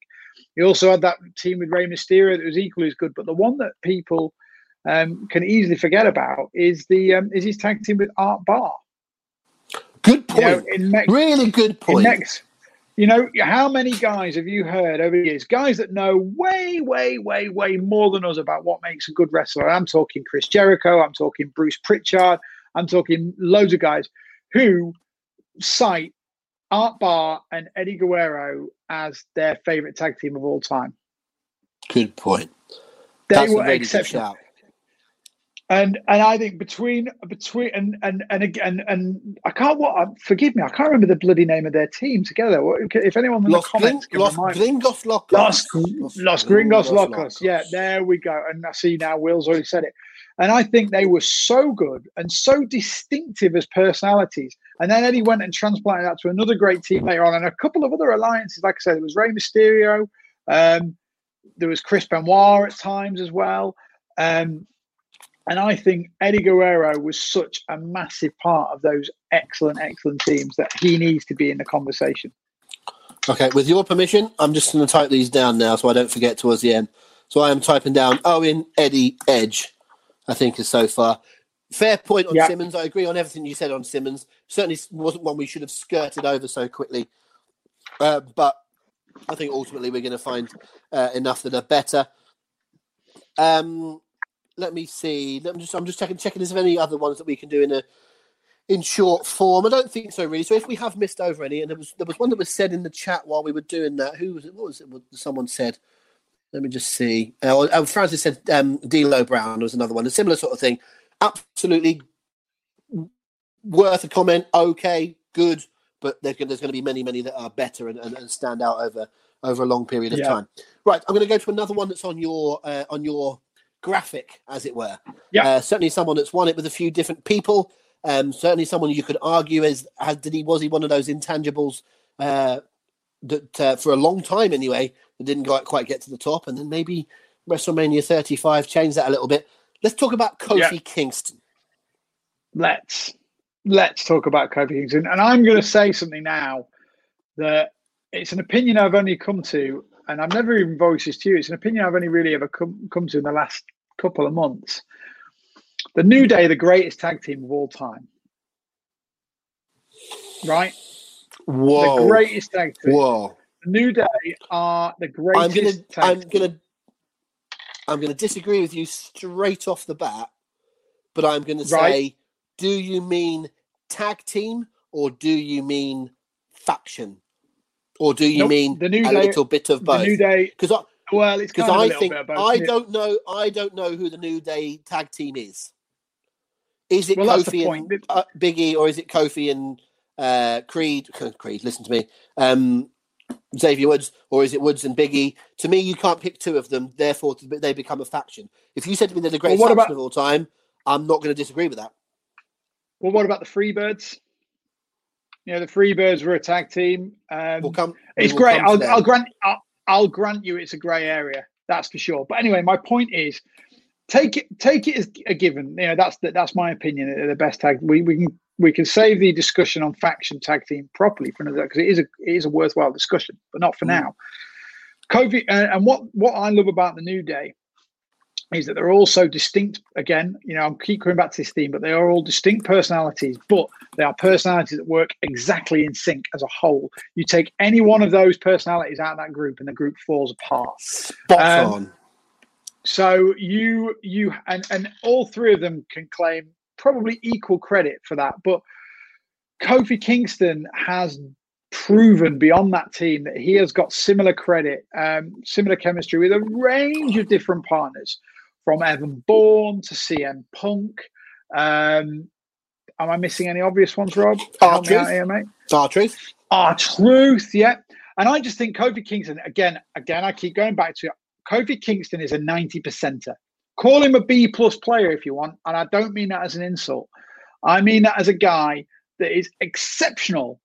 He also had that team with Rey Mysterio that was equally as good. But the one that people um, can easily forget about is the um, is his tag team with Art Barr. Good point. You know, Mex- really good point. Mex- you know, how many guys have you heard over the years? Guys that know way, way, way, way more than us about what makes a good wrestler. I'm talking Chris Jericho. I'm talking Bruce Pritchard. I'm talking loads of guys who cite Art Barr and Eddie Guerrero as their favorite tag team of all time. Good point. They That's were exceptional. And and I think between between and and and again and I can't what um, forgive me I can't remember the bloody name of their team together. If anyone in Los the comments Gring, Los Gringos Locos. Los, Los, Los Gringos. Locos. Yeah, there we go. And I see now Will's already said it. And I think they were so good and so distinctive as personalities. And then Eddie went and transplanted that to another great team later on, and a couple of other alliances. Like I said, it was Rey Mysterio. Um, there was Chris Benoit at times as well. Um, and I think Eddie Guerrero was such a massive part of those excellent, excellent teams that he needs to be in the conversation. Okay, with your permission, I'm just going to type these down now so I don't forget towards the end. So I am typing down Owen, Eddie, Edge, I think, is so far. Fair point on Simmons. I agree on everything you said on Simmons. Certainly wasn't one we should have skirted over so quickly. Uh, but I think ultimately we're going to find uh, enough that are better. Um, let me see. Let me just, I'm just checking, checking. Is there any other ones that we can do in a in short form? I don't think so, really. So if we have missed over any, and there was there was one that was said in the chat while we were doing that. Who was it? What was it? What someone said. Let me just see. Uh, oh, Francis said um, D'Lo Brown was another one. A similar sort of thing. Absolutely worth a comment. Okay, good, but there's, there's going to be many, many that are better and, and, and stand out over over a long period of yeah. time. Right, I'm going to go to another one that's on your uh, on your graphic, as it were. Yeah. Uh, certainly someone that's won it with a few different people. Um, certainly someone you could argue as has did he was he one of those intangibles uh, that uh, for a long time anyway that didn't quite get to the top, and then maybe WrestleMania 35 changed that a little bit. Let's talk about Kofi yeah. Kingston. Let's let's talk about Kofi Kingston, and I'm going to say something now that it's an opinion I've only come to and I've never even voiced this to you. It's an opinion I've only really ever come come to in the last couple of months. The New Day, the greatest tag team of all time, right? Whoa! The greatest tag team. Whoa! The New Day are the greatest. I'm gonna, I'm gonna, I'm gonna disagree with you straight off the bat, but I'm gonna say, right. do you mean tag team or do you mean faction? or do you nope. mean the new a day, little bit of both? The new day, because I well, it's because I think I don't know. I don't know who the new day tag team is. Is it well, Kofi and uh, Biggie, or is it Kofi and uh, Creed? Creed, listen to me. Um, Xavier Woods, or is it Woods and Biggie? To me, you can't pick two of them. Therefore, they become a faction. If you said to me they're the greatest well, faction about, of all time, I'm not going to disagree with that. Well, what about the Freebirds? You know, the Freebirds were a tag team. Um, we'll come, it's we'll great. I'll, I'll, grant. I'll, I'll grant you it's a grey area. That's for sure. But anyway, my point is, take it take it as a given. You know, that's the, that's my opinion. They're the best tag. We we can we can save the discussion on faction tag team properly for another because it is a it is a worthwhile discussion, but not for mm. now. Kofi uh, and what what I love about the New Day is that they're all so distinct. Again, you know, I'm keep coming back to this theme, but they are all distinct personalities, but they are personalities that work exactly in sync as a whole. You take any one of those personalities out of that group, and the group falls apart. Spot um, on. So you you and and all three of them can claim probably equal credit for that, but Kofi Kingston has proven beyond that team that he has got similar credit, um, similar chemistry with a range of different partners from Evan Bourne to CM Punk. Um, am I missing any obvious ones, Rob? R-Truth. Here, mate. R-Truth. R-Truth, yeah. And I just think Kofi Kingston, again, again, I keep going back to it. Kofi Kingston is a 90 percenter. Call him a B plus player if you want, and I don't mean that as an insult. I mean that as a guy that is exceptional,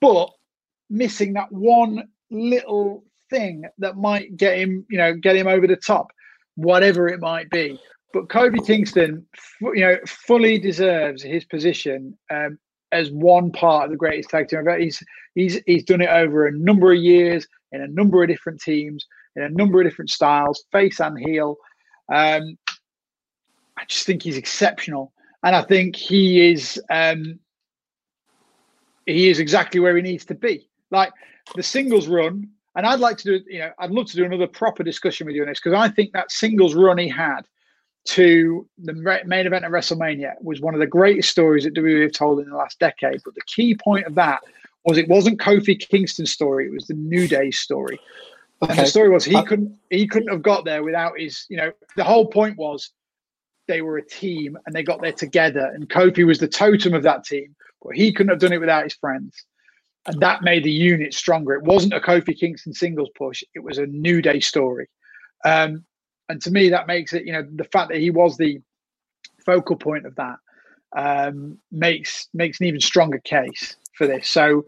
but missing that one little thing that might get him, you know, get him over the top, whatever it might be. But Kofi Kingston, you know, fully deserves his position um, as one part of the greatest tag team ever. He's he's he's done it over a number of years in a number of different teams in a number of different styles, face and heel. Um, I just think he's exceptional, and I think he is um, he is exactly where he needs to be. Like the singles run, and I'd like to do, you know, I'd love to do another proper discussion with you on this because I think that singles run he had to the main event of WrestleMania was one of the greatest stories that WWE have told in the last decade. But the key point of that was it wasn't Kofi Kingston's story; it was the New Day's story. Okay. And the story was he uh, couldn't he couldn't have got there without his. You know, the whole point was they were a team and they got there together, and Kofi was the totem of that team. But he couldn't have done it without his friends, and that made the unit stronger. It wasn't a Kofi Kingston singles push; it was a New Day story. Um, and to me, that makes it, you know, the fact that he was the focal point of that um, makes makes an even stronger case for this. So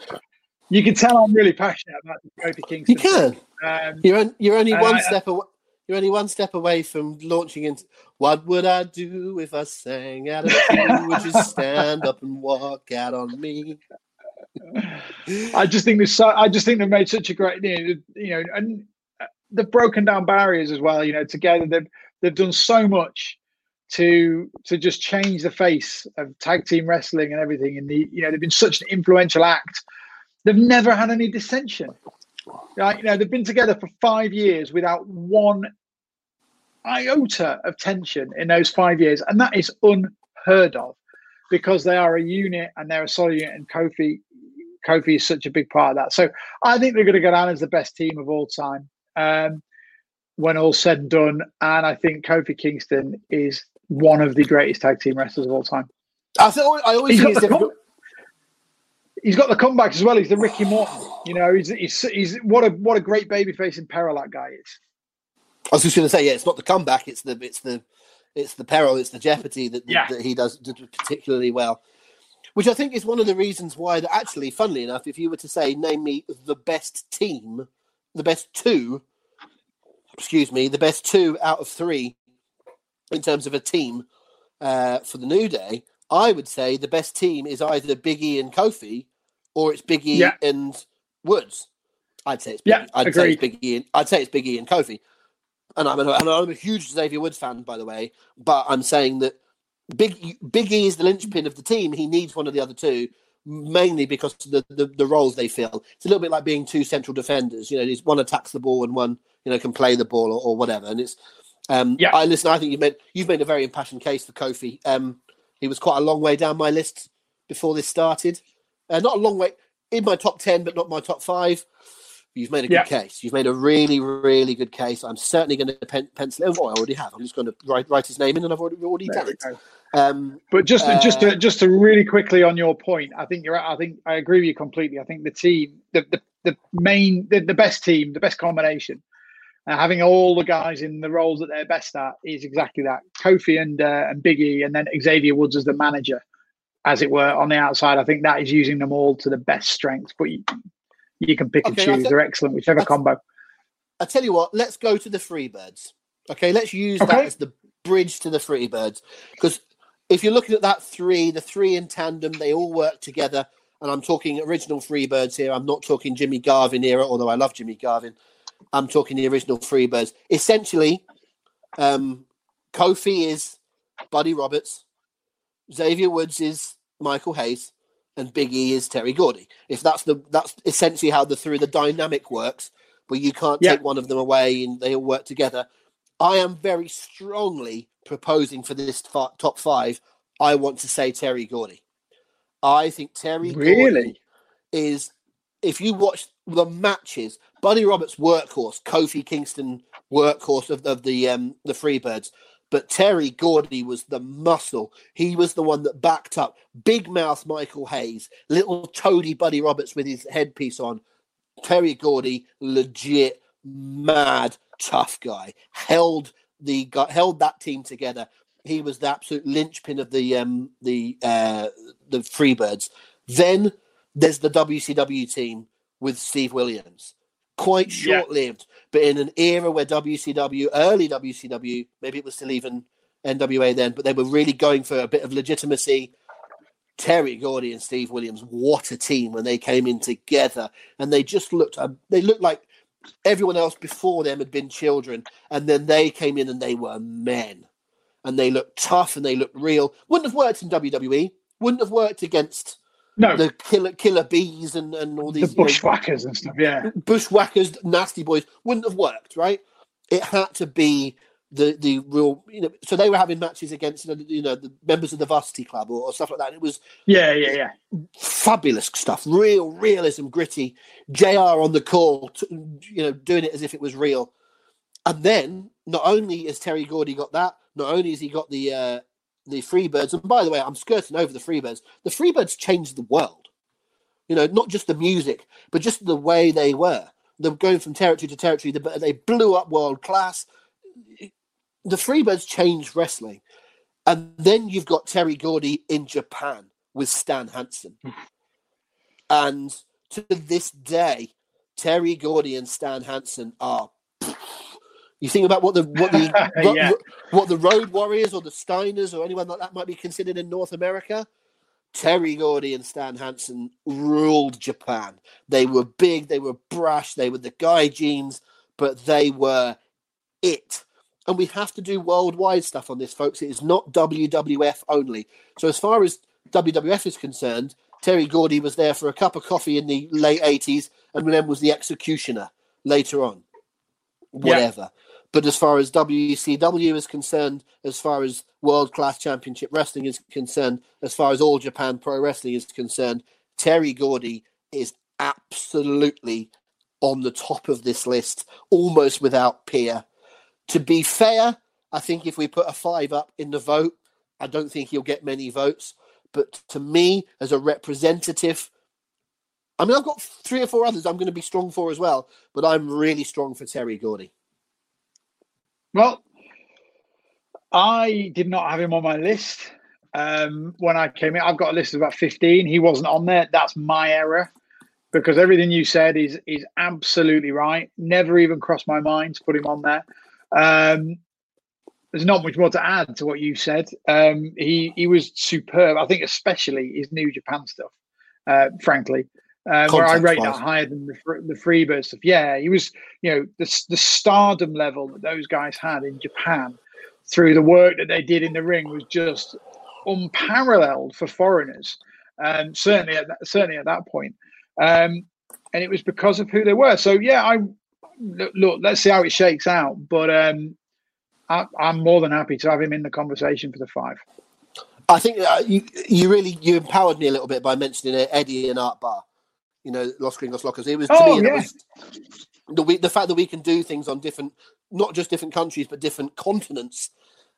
you can tell I'm really passionate about the Kofi Kingston. You can. Um, you're you're only one I, step away. You're only one step away from launching into what would I do if I sang out of key? Would you stand up and walk out on me? I just think this. I just think they've made such a great, you know, and they've broken down barriers as well. You know, together they've they've done so much to to just change the face of tag team wrestling and everything. And the you know they've been such an influential act. They've never had any dissension. Like, you know, they've been together for five years without one iota of tension in those five years, and that is unheard of because they are a unit and they're a solid unit. And Kofi, Kofi is such a big part of that. So I think they're going to go down as the best team of all time um, when all's said and done. And I think Kofi Kingston is one of the greatest tag team wrestlers of all time. I, thought, I always he's got, com- he's got the comebacks as well. He's the Ricky Morton. You know, he's, he's, he's what a what a great babyface in peril that guy is. I was just going to say, yeah, it's not the comeback; it's the it's the it's the peril, it's the jeopardy that, yeah. that he does particularly well. Which I think is one of the reasons why that actually, funnily enough, if you were to say, name me the best team the best two, excuse me, the best two out of three in terms of a team uh, for the New Day, I would say the best team is either Biggie and Kofi or it's Biggie yeah. and Woods. I'd say it's Biggie. Yeah, I'd agreed. say it's Biggie. And, I'd say it's Biggie and Kofi. And I'm, a, and I'm a huge Xavier Woods fan, by the way. But I'm saying that Big Biggie is the linchpin of the team. He needs one of the other two mainly because the, the, the roles they fill. It's a little bit like being two central defenders. You know, one attacks the ball and one you know can play the ball or, or whatever. And it's um, yeah. I listen. I think you've made you've made a very impassioned case for Kofi. Um, he was quite a long way down my list before this started. Uh, not a long way in my top ten, but not my top five. You've made a good yeah. case. You've made a really, really good case. I'm certainly going to pen- pencil it. Oh, I already have. I'm just going to write, write his name in, and I've already, already done it. Um, but just uh, just to, just to really quickly on your point, I think you're. I think I agree with you completely. I think the team, the the, the main, the, the best team, the best combination, uh, having all the guys in the roles that they're best at is exactly that. Kofi and uh, and Biggie, and then Xavier Woods as the manager, as it were, on the outside. I think that is using them all to the best strength. But you, you can pick okay, and choose. They're excellent, whichever combo. I tell you what, let's go to the Freebirds. Okay, let's use okay. that as the bridge to the Freebirds because if you're looking at that three, the three in tandem, they all work together. And I'm talking original Freebirds here. I'm not talking Jimmy Garvin era, although I love Jimmy Garvin. I'm talking the original Freebirds. Essentially, um, Kofi is Buddy Roberts, Xavier Woods is Michael Hayes, and Big E is Terry Gordy. If that's the that's essentially how the through the dynamic works, where you can't yeah. take one of them away and they all work together. I am very strongly proposing for this top five. I want to say Terry Gordy. I think Terry really Gordy is. If you watch the matches, Buddy Roberts workhorse, Kofi Kingston workhorse of, of the um, the Freebirds, but Terry Gordy was the muscle. He was the one that backed up big mouth Michael Hayes, little toady Buddy Roberts with his headpiece on. Terry Gordy, legit mad tough guy. Held the held that team together. He was the absolute linchpin of the um, the uh, the Freebirds. Then there's the WCW team with Steve Williams. Quite short lived, yeah. But in an era where WCW, early WCW, maybe it was still even NWA then, but they were really going for a bit of legitimacy. Terry Gordy and Steve Williams, what a team when they came in together, and they just looked. Uh, they looked like everyone else before them had been children, and then they came in and they were men, and they looked tough and they looked real. Wouldn't have worked in WWE. Wouldn't have worked against no. the killer killer bees and, and all these the bushwhackers you know, and stuff. Yeah, bushwhackers, nasty boys wouldn't have worked. Right? It had to be the the real you know so they were having matches against you know the members of the varsity club or, or, stuff like that it was yeah yeah yeah fabulous stuff real realism gritty jr on the call you know doing it as if it was real and then not only has terry gordy got that not only has he got the uh the freebirds and by the way i'm skirting over the freebirds the freebirds changed the world you know not just the music but just the way they were they're going from territory to territory they blew up world class the Freebirds changed wrestling. And then you've got Terry Gordy in Japan with Stan Hansen. Hmm. and to this day, Terry Gordy and Stan Hansen are. You think about what the what the (laughs) yeah. what the Road Warriors or the Steiners or anyone like that might be considered in North America. Terry Gordy and Stan Hansen ruled Japan. They were big, they were brash, they were the gaijins, but they were it and we have to do worldwide stuff on this, folks. It is not WWF only. So as far as WWF is concerned, Terry Gordy was there for a cup of coffee in the late 80s and then was the executioner later on. Whatever. Yeah. But as far as WCW is concerned, as far as World Class Championship Wrestling is concerned, as far as All Japan Pro Wrestling is concerned, Terry Gordy is absolutely on the top of this list, almost without peer. To be fair, I think if we put a five up in the vote, I don't think he'll get many votes. But to me, as a representative, I mean, I've got three or four others I'm going to be strong for as well, but I'm really strong for Terry Gordy. Well, I did not have him on my list um, when I came in. I've got a list of about 15. He wasn't on there. That's my error because everything you said is is absolutely right. Never even crossed my mind to put him on there. Um, there's not much more to add to what you said. Um, he he was superb. I think especially his New Japan stuff. Uh, frankly, uh, where I rate that higher than the the Freebird stuff. Yeah, he was. You know the the stardom level that those guys had in Japan through the work that they did in the ring was just unparalleled for foreigners. Um, certainly at that, certainly at that point. Um, and it was because of who they were. So yeah, I look, let's see how it shakes out. But um, I, am more than happy to have him in the conversation for the five. I think uh, you, you really you empowered me a little bit by mentioning Eddie and Art Barr. You know, Los Gringos Locos. It was to oh, me yeah. was the the fact that we can do things on different, not just different countries, but different continents.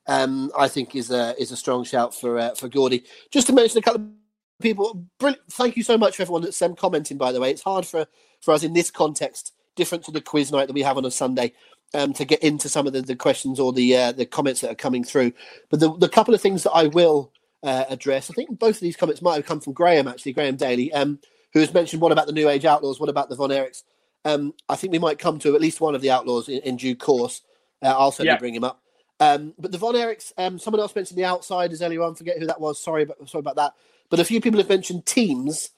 Um, I think is a is a strong shout for uh, for Gordy. Just to mention a couple of people. Brilliant. Thank you so much for everyone that's um, commenting. By the way, it's hard for for us in this context different to the quiz night that we have on a Sunday. Um, to get into some of the, the questions or the uh, the comments that are coming through, but the, the couple of things that I will uh, address, I think both of these comments might have come from Graham actually, Graham Daly, um, who has mentioned what about the New Age Outlaws, what about the Von Erichs? Um, I think we might come to at least one of the Outlaws in, in due course. Uh, I'll certainly yeah. bring him up. Um, but the Von Erichs, um, someone else mentioned the Outsiders earlier on. Forget who that was. Sorry, but sorry about that. But a few people have mentioned teams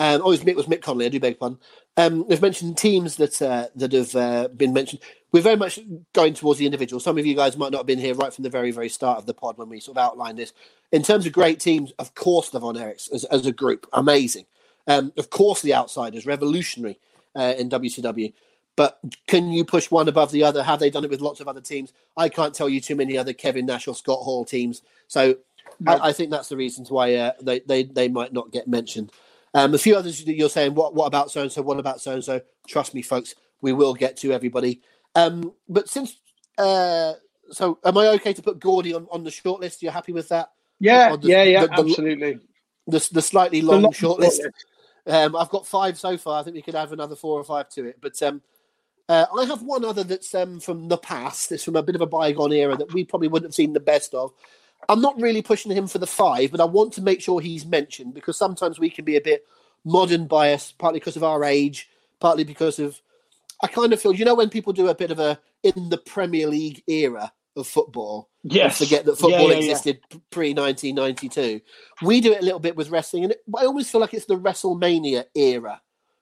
um, oh, it was Mick, was Mick Conley. I do beg pardon. Um, they've mentioned teams that uh, that have uh, been mentioned. We're very much going towards the individual. Some of you guys might not have been here right from the very, very start of the pod when we sort of outlined this. In terms of great teams, of course, the Von Erichs as, as a group, amazing. Um, of course, the Outsiders, revolutionary uh, in WCW. But can you push one above the other? Have they done it with lots of other teams? I can't tell you too many other Kevin Nash or Scott Hall teams. So no. I, I, think that's the reasons why uh, they, they, they might not get mentioned. Um, a few others that you're saying, what what about so and so? What about so and so? Trust me, folks, we will get to everybody. Um, but since uh, so, am I okay to put Gordy on, on the short list? You're happy with that? Yeah, the, yeah, yeah, the, the, absolutely. The, the slightly long, long short list. Um, I've got five so far. I think we could add another four or five to it. But um, Uh, I have one other that's um, from the past. It's from a bit of a bygone era that we probably wouldn't have seen the best of. I'm not really pushing him for the five, but I want to make sure he's mentioned because sometimes we can be a bit modern bias, partly because of our age, partly because of. I kind of feel, you know, when people do a bit of a in the Premier League era of football, Yes. forget that football Yeah, yeah, yeah. existed pre 1992. We do it a little bit with wrestling, and it, I always feel like it's the WrestleMania era,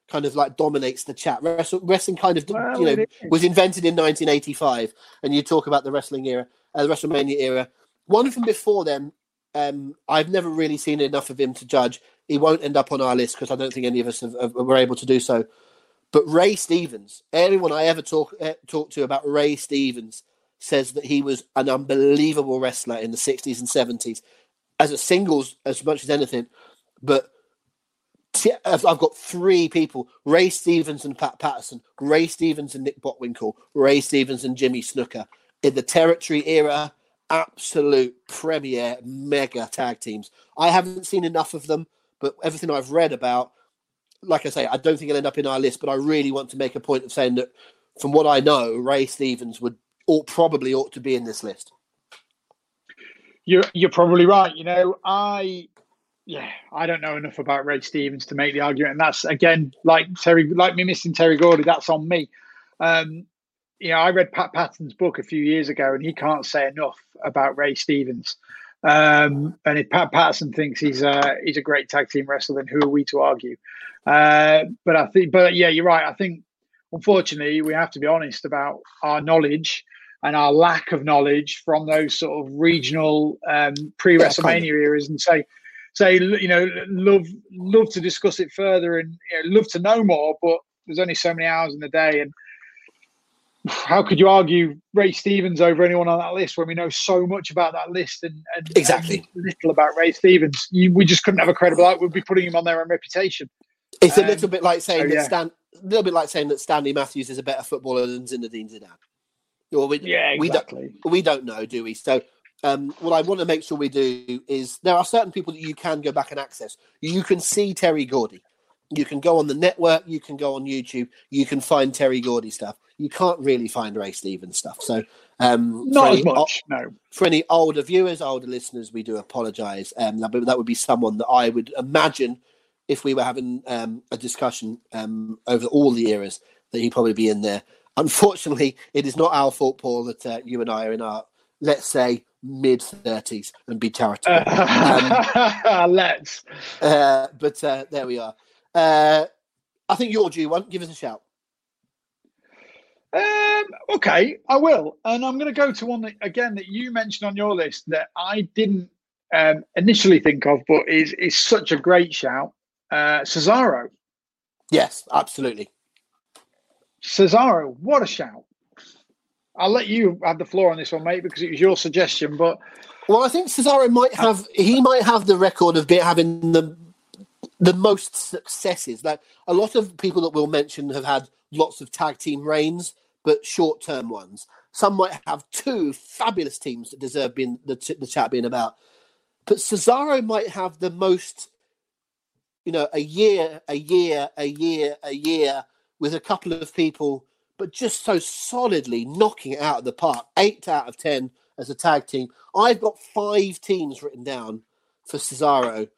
kind of like dominates the chat. Wrestle, wrestling kind of, Well, you know, was invented in 1985, and you talk about the wrestling era, uh, the WrestleMania era. One from before then, um, I've never really seen enough of him to judge. He won't end up on our list because I don't think any of us have, have, were able to do so. But Ray Stevens, anyone I ever talk uh, talk to about Ray Stevens says that he was an unbelievable wrestler in the 60s and 70s as a singles as much as anything. But I've got three people Ray Stevens and Pat Patterson, Ray Stevens and Nick Bockwinkel, Ray Stevens and Jimmy Snuka in the territory era. Absolute premier mega tag teams. I haven't seen enough of them, but everything I've read about, like I say, I don't think it'll end up in our list. But I really want to make a point of saying that, from what I know, Ray Stevens would ought probably ought to be in this list. You're you're probably right. You know, I yeah, I don't know enough about Ray Stevens to make the argument, and that's again like Terry, like me missing Terry Gordy. That's on me. Um, you know, I read Pat Patton's book a few years ago, and he can't say enough about Ray Stevens. Um, and if Pat Patterson thinks he's a he's a great tag team wrestler, then who are we to argue? Uh, but I think, but yeah, you're right. I think unfortunately we have to be honest about our knowledge and our lack of knowledge from those sort of regional um, pre Yeah, WrestleMania of. eras, and say say you know love love to discuss it further and you know, love to know more, but there's only so many hours in the day and how could you argue Ray Stevens over anyone on that list when we know so much about that list and, and Exactly. and little about Ray Stevens? You, we just couldn't have a credible. Like, we'd be putting him on their own reputation. It's a Um, little bit like saying so, that yeah. Stan, a little bit like saying that Stanley Matthews is a better footballer than Zinedine Zidane. Or we, Yeah, we don't, exactly. we don't know, do we? So, um, what I want to make sure we do is there are certain people that you can go back and access. You can see Terry Gordy. You can go on the network. You can go on YouTube. You can find Terry Gordy stuff. You can't really find Ray Stevens stuff. So, um, for Not as any- much. No. for any older viewers, older listeners, we do apologise. Um, that, that would be someone that I would imagine if we were having um, a discussion um, over all the eras that he'd probably be in there. Unfortunately, it is not our fault, Paul, that uh, you and I are in our, let's say, mid 30s and be charitable. Um, (laughs) Let's. uh, but uh, there we are. Uh, I think you're due one. Give us a shout. Um, okay, I will, and I'm going to go to one that again that you mentioned on your list that I didn't um, initially think of, but is is such a great shout. Uh, Cesaro, Yes, absolutely. Cesaro, what a shout! I'll let you have the floor on this one, mate, because it was your suggestion. But Well, I think Cesaro might have he might have the record of be, having the the most successes. Like a lot of people that we'll mention have had lots of tag team reigns, but short term ones. Some might have two fabulous teams that deserve being the, t- the chat being about. But Cesaro might have the most, you know, a year, a year, a year, a year with a couple of people, but just so solidly knocking it out of the park. Eight out of ten as a tag team. I've got five teams written down for Cesaro,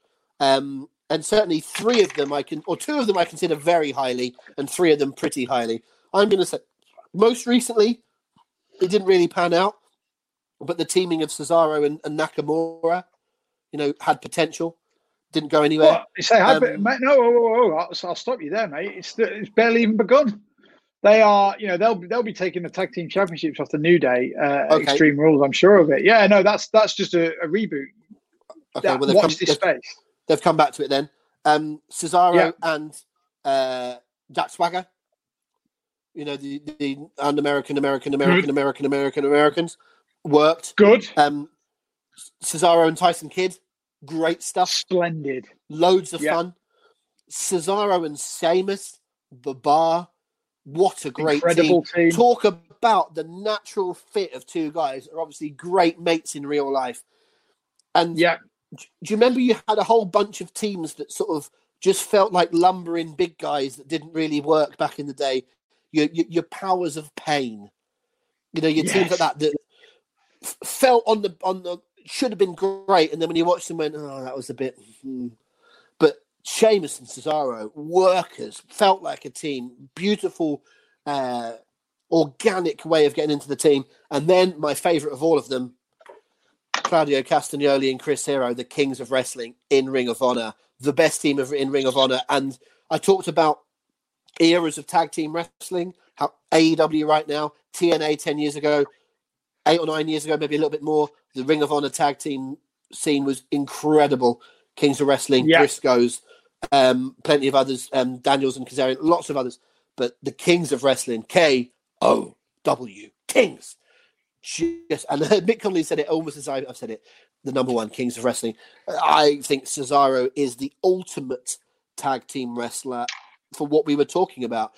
um, and certainly three of them I can, or two of them I consider very highly, and three of them pretty highly. I'm going to say, most recently, it didn't really pan out, but the teaming of Cesaro and, and Nakamura, you know, had potential, didn't go anywhere. what? You say, Um, mate, no, whoa, whoa, whoa, I'll, I'll stop you there, mate. It's it's barely even begun. They are, you know, they'll they'll be taking the tag team championships off the New Day uh, Okay. Extreme Rules. I'm sure of it. Yeah, no, that's that's just a, a reboot. Okay, That- well they've watch come, this they've, space. they've come back to it then. Um, Cesaro Yeah. and uh, Jack Swagger, you know, the, the un-American, American, American, American, American, Americans worked. Good, Um, Cesaro and Tyson Kidd, great stuff. splendid. Loads of Yeah. fun. Cesaro and Sheamus, the bar. What a great Incredible team. team. Talk about the natural fit of two guys are obviously great mates in real life. And Yeah, do you remember you had a whole bunch of teams that sort of just felt like lumbering big guys that didn't really work back in the day? your your, your powers of pain. You know, your Yes. teams like that that felt on the on the should have been great, and then when you watched them, went, oh, that was a bit. hmm." But Sheamus and Cesaro, workers, felt like a team. Beautiful, uh, organic way of getting into the team. And then my favourite of all of them, Claudio Castagnoli and Chris Hero, the kings of wrestling in Ring of Honor, the best team of in Ring of Honor. And I talked about eras of tag team wrestling, how AEW right now, TNA 10 years ago, eight or nine years ago, maybe a little bit more. The Ring of Honor tag team scene was incredible. Kings of Wrestling, Yeah. Briscoes, um, plenty of others, um, Daniels and Kazarian, lots of others. But the Kings of Wrestling, K O W, Kings. Just, and (laughs) Mick Conley said it almost as I- I've said it, the number one Kings of Wrestling. I think Cesaro is the ultimate tag team wrestler for what we were talking about.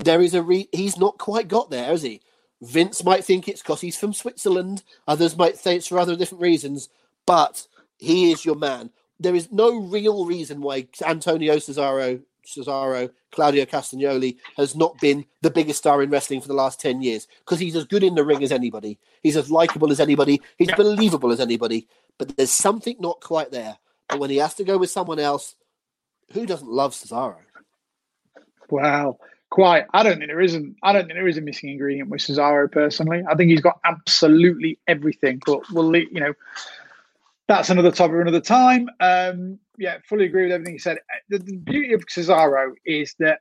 There is a re- he's not quite got there, has he? Vince might think it's because he's from Switzerland. Others might say it's for other different reasons, but he is your man. There is no real reason why Antonio Cesaro, Cesaro, Claudio Castagnoli has not been the biggest star in wrestling for the last 10 years because he's as good in the ring as anybody. He's as likable as anybody. He's Yeah. believable as anybody. But there's something not quite there. But when he has to go with someone else, who doesn't love Cesaro? Wow, quite. I don't think there isn't. I don't think there is a missing ingredient with Cesaro personally. I think he's got absolutely everything. But we'll, you know, that's another topic for another time. Um, yeah, fully agree with everything he said. The, the beauty of Cesaro is that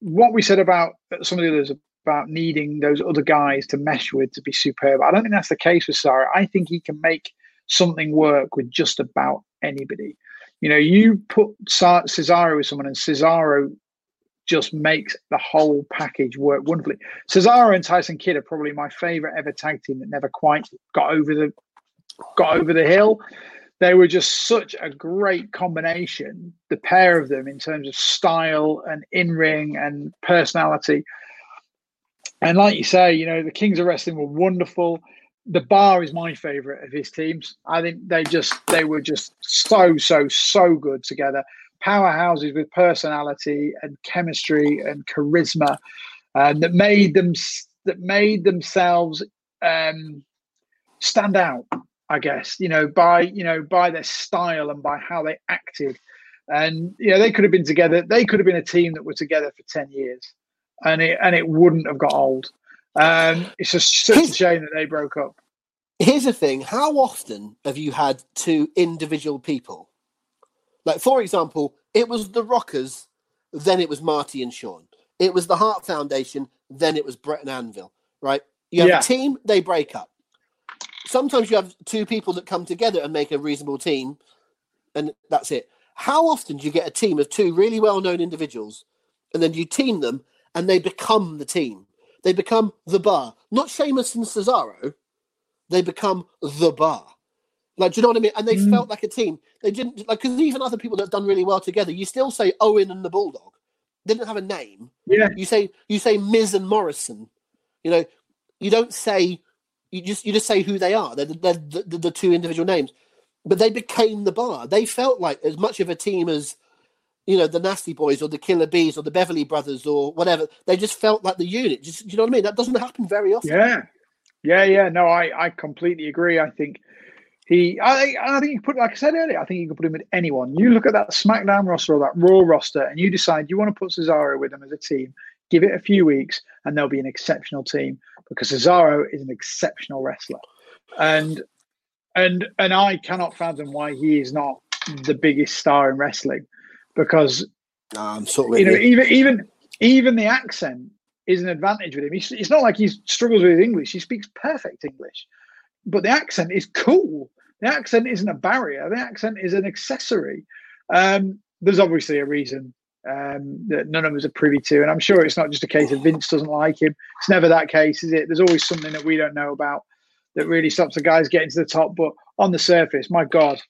what we said about some of the others about needing those other guys to mesh with to be superb. I don't think that's the case with Cesaro. I think he can make something work with just about anybody. You know, you put Cesaro with someone, and Cesaro just makes the whole package work wonderfully. Cesaro and Tyson Kidd are probably my favorite ever tag team that never quite got over the got over the hill. They were just such a great combination, the pair of them in terms of style and in ring and personality. And like you say, you know, the Kings of Wrestling were wonderful. The Bar is my favorite of his teams. I think they just they were just so so so good together. Powerhouses with personality and chemistry and charisma, and that made them that made themselves um, stand out. I guess you know by you know by their style and by how they acted, and you know they could have been together. They could have been a team that were together for ten years, and it and it wouldn't have got old. Um, it's just such a shame that they broke up. Here's the thing how often have you had two individual people? Like, for example, it was the Rockers, then it was Marty and Shawn. It was the Hart Foundation, then it was Bret and Anvil, right? You have Yeah. a team, they break up. Sometimes you have two people that come together and make a reasonable team, and that's it. How often do you get a team of two really well known individuals, and then you team them and they become the team? They become the bar. Not Sheamus and Cesaro, they become the bar. Like, do you know what I mean? And they Mm. felt like a team. They didn't like because even other people that have done really well together, you still say Owen and the Bulldog. They didn't have a name. Yeah, You say you say Miz and Morrison. You know, you don't say you just you just say who they are. They're, the- they're the, the, the two individual names, but they became the bar. They felt like as much of a team as you know the Nasty Boys or the Killer Bees or the Beverly Brothers or whatever. They just felt like the unit. Just you know what I mean? That doesn't happen very often. yeah, yeah, yeah. No, I I completely agree. I think he, I I think you put like I said earlier. I think you can put him with anyone. You look at that SmackDown roster or that Raw roster, and you decide you want to put Cesaro with them as a team. Give it a few weeks, and they'll be an exceptional team because Cesaro is an exceptional wrestler, and and and I cannot fathom why he is not the biggest star in wrestling because Nah, I'm sort of you know, even even even the accent is an advantage with him. He's, it's not like he struggles with English. He speaks perfect English, but the accent is cool. The accent isn't a barrier. The accent is an accessory. Um, there's obviously a reason um, that none of us are privy to, and I'm sure it's not just a case of Vince doesn't like him. It's never that case, is it? There's always something that we don't know about that really stops the guys getting to the top. But on the surface, my God,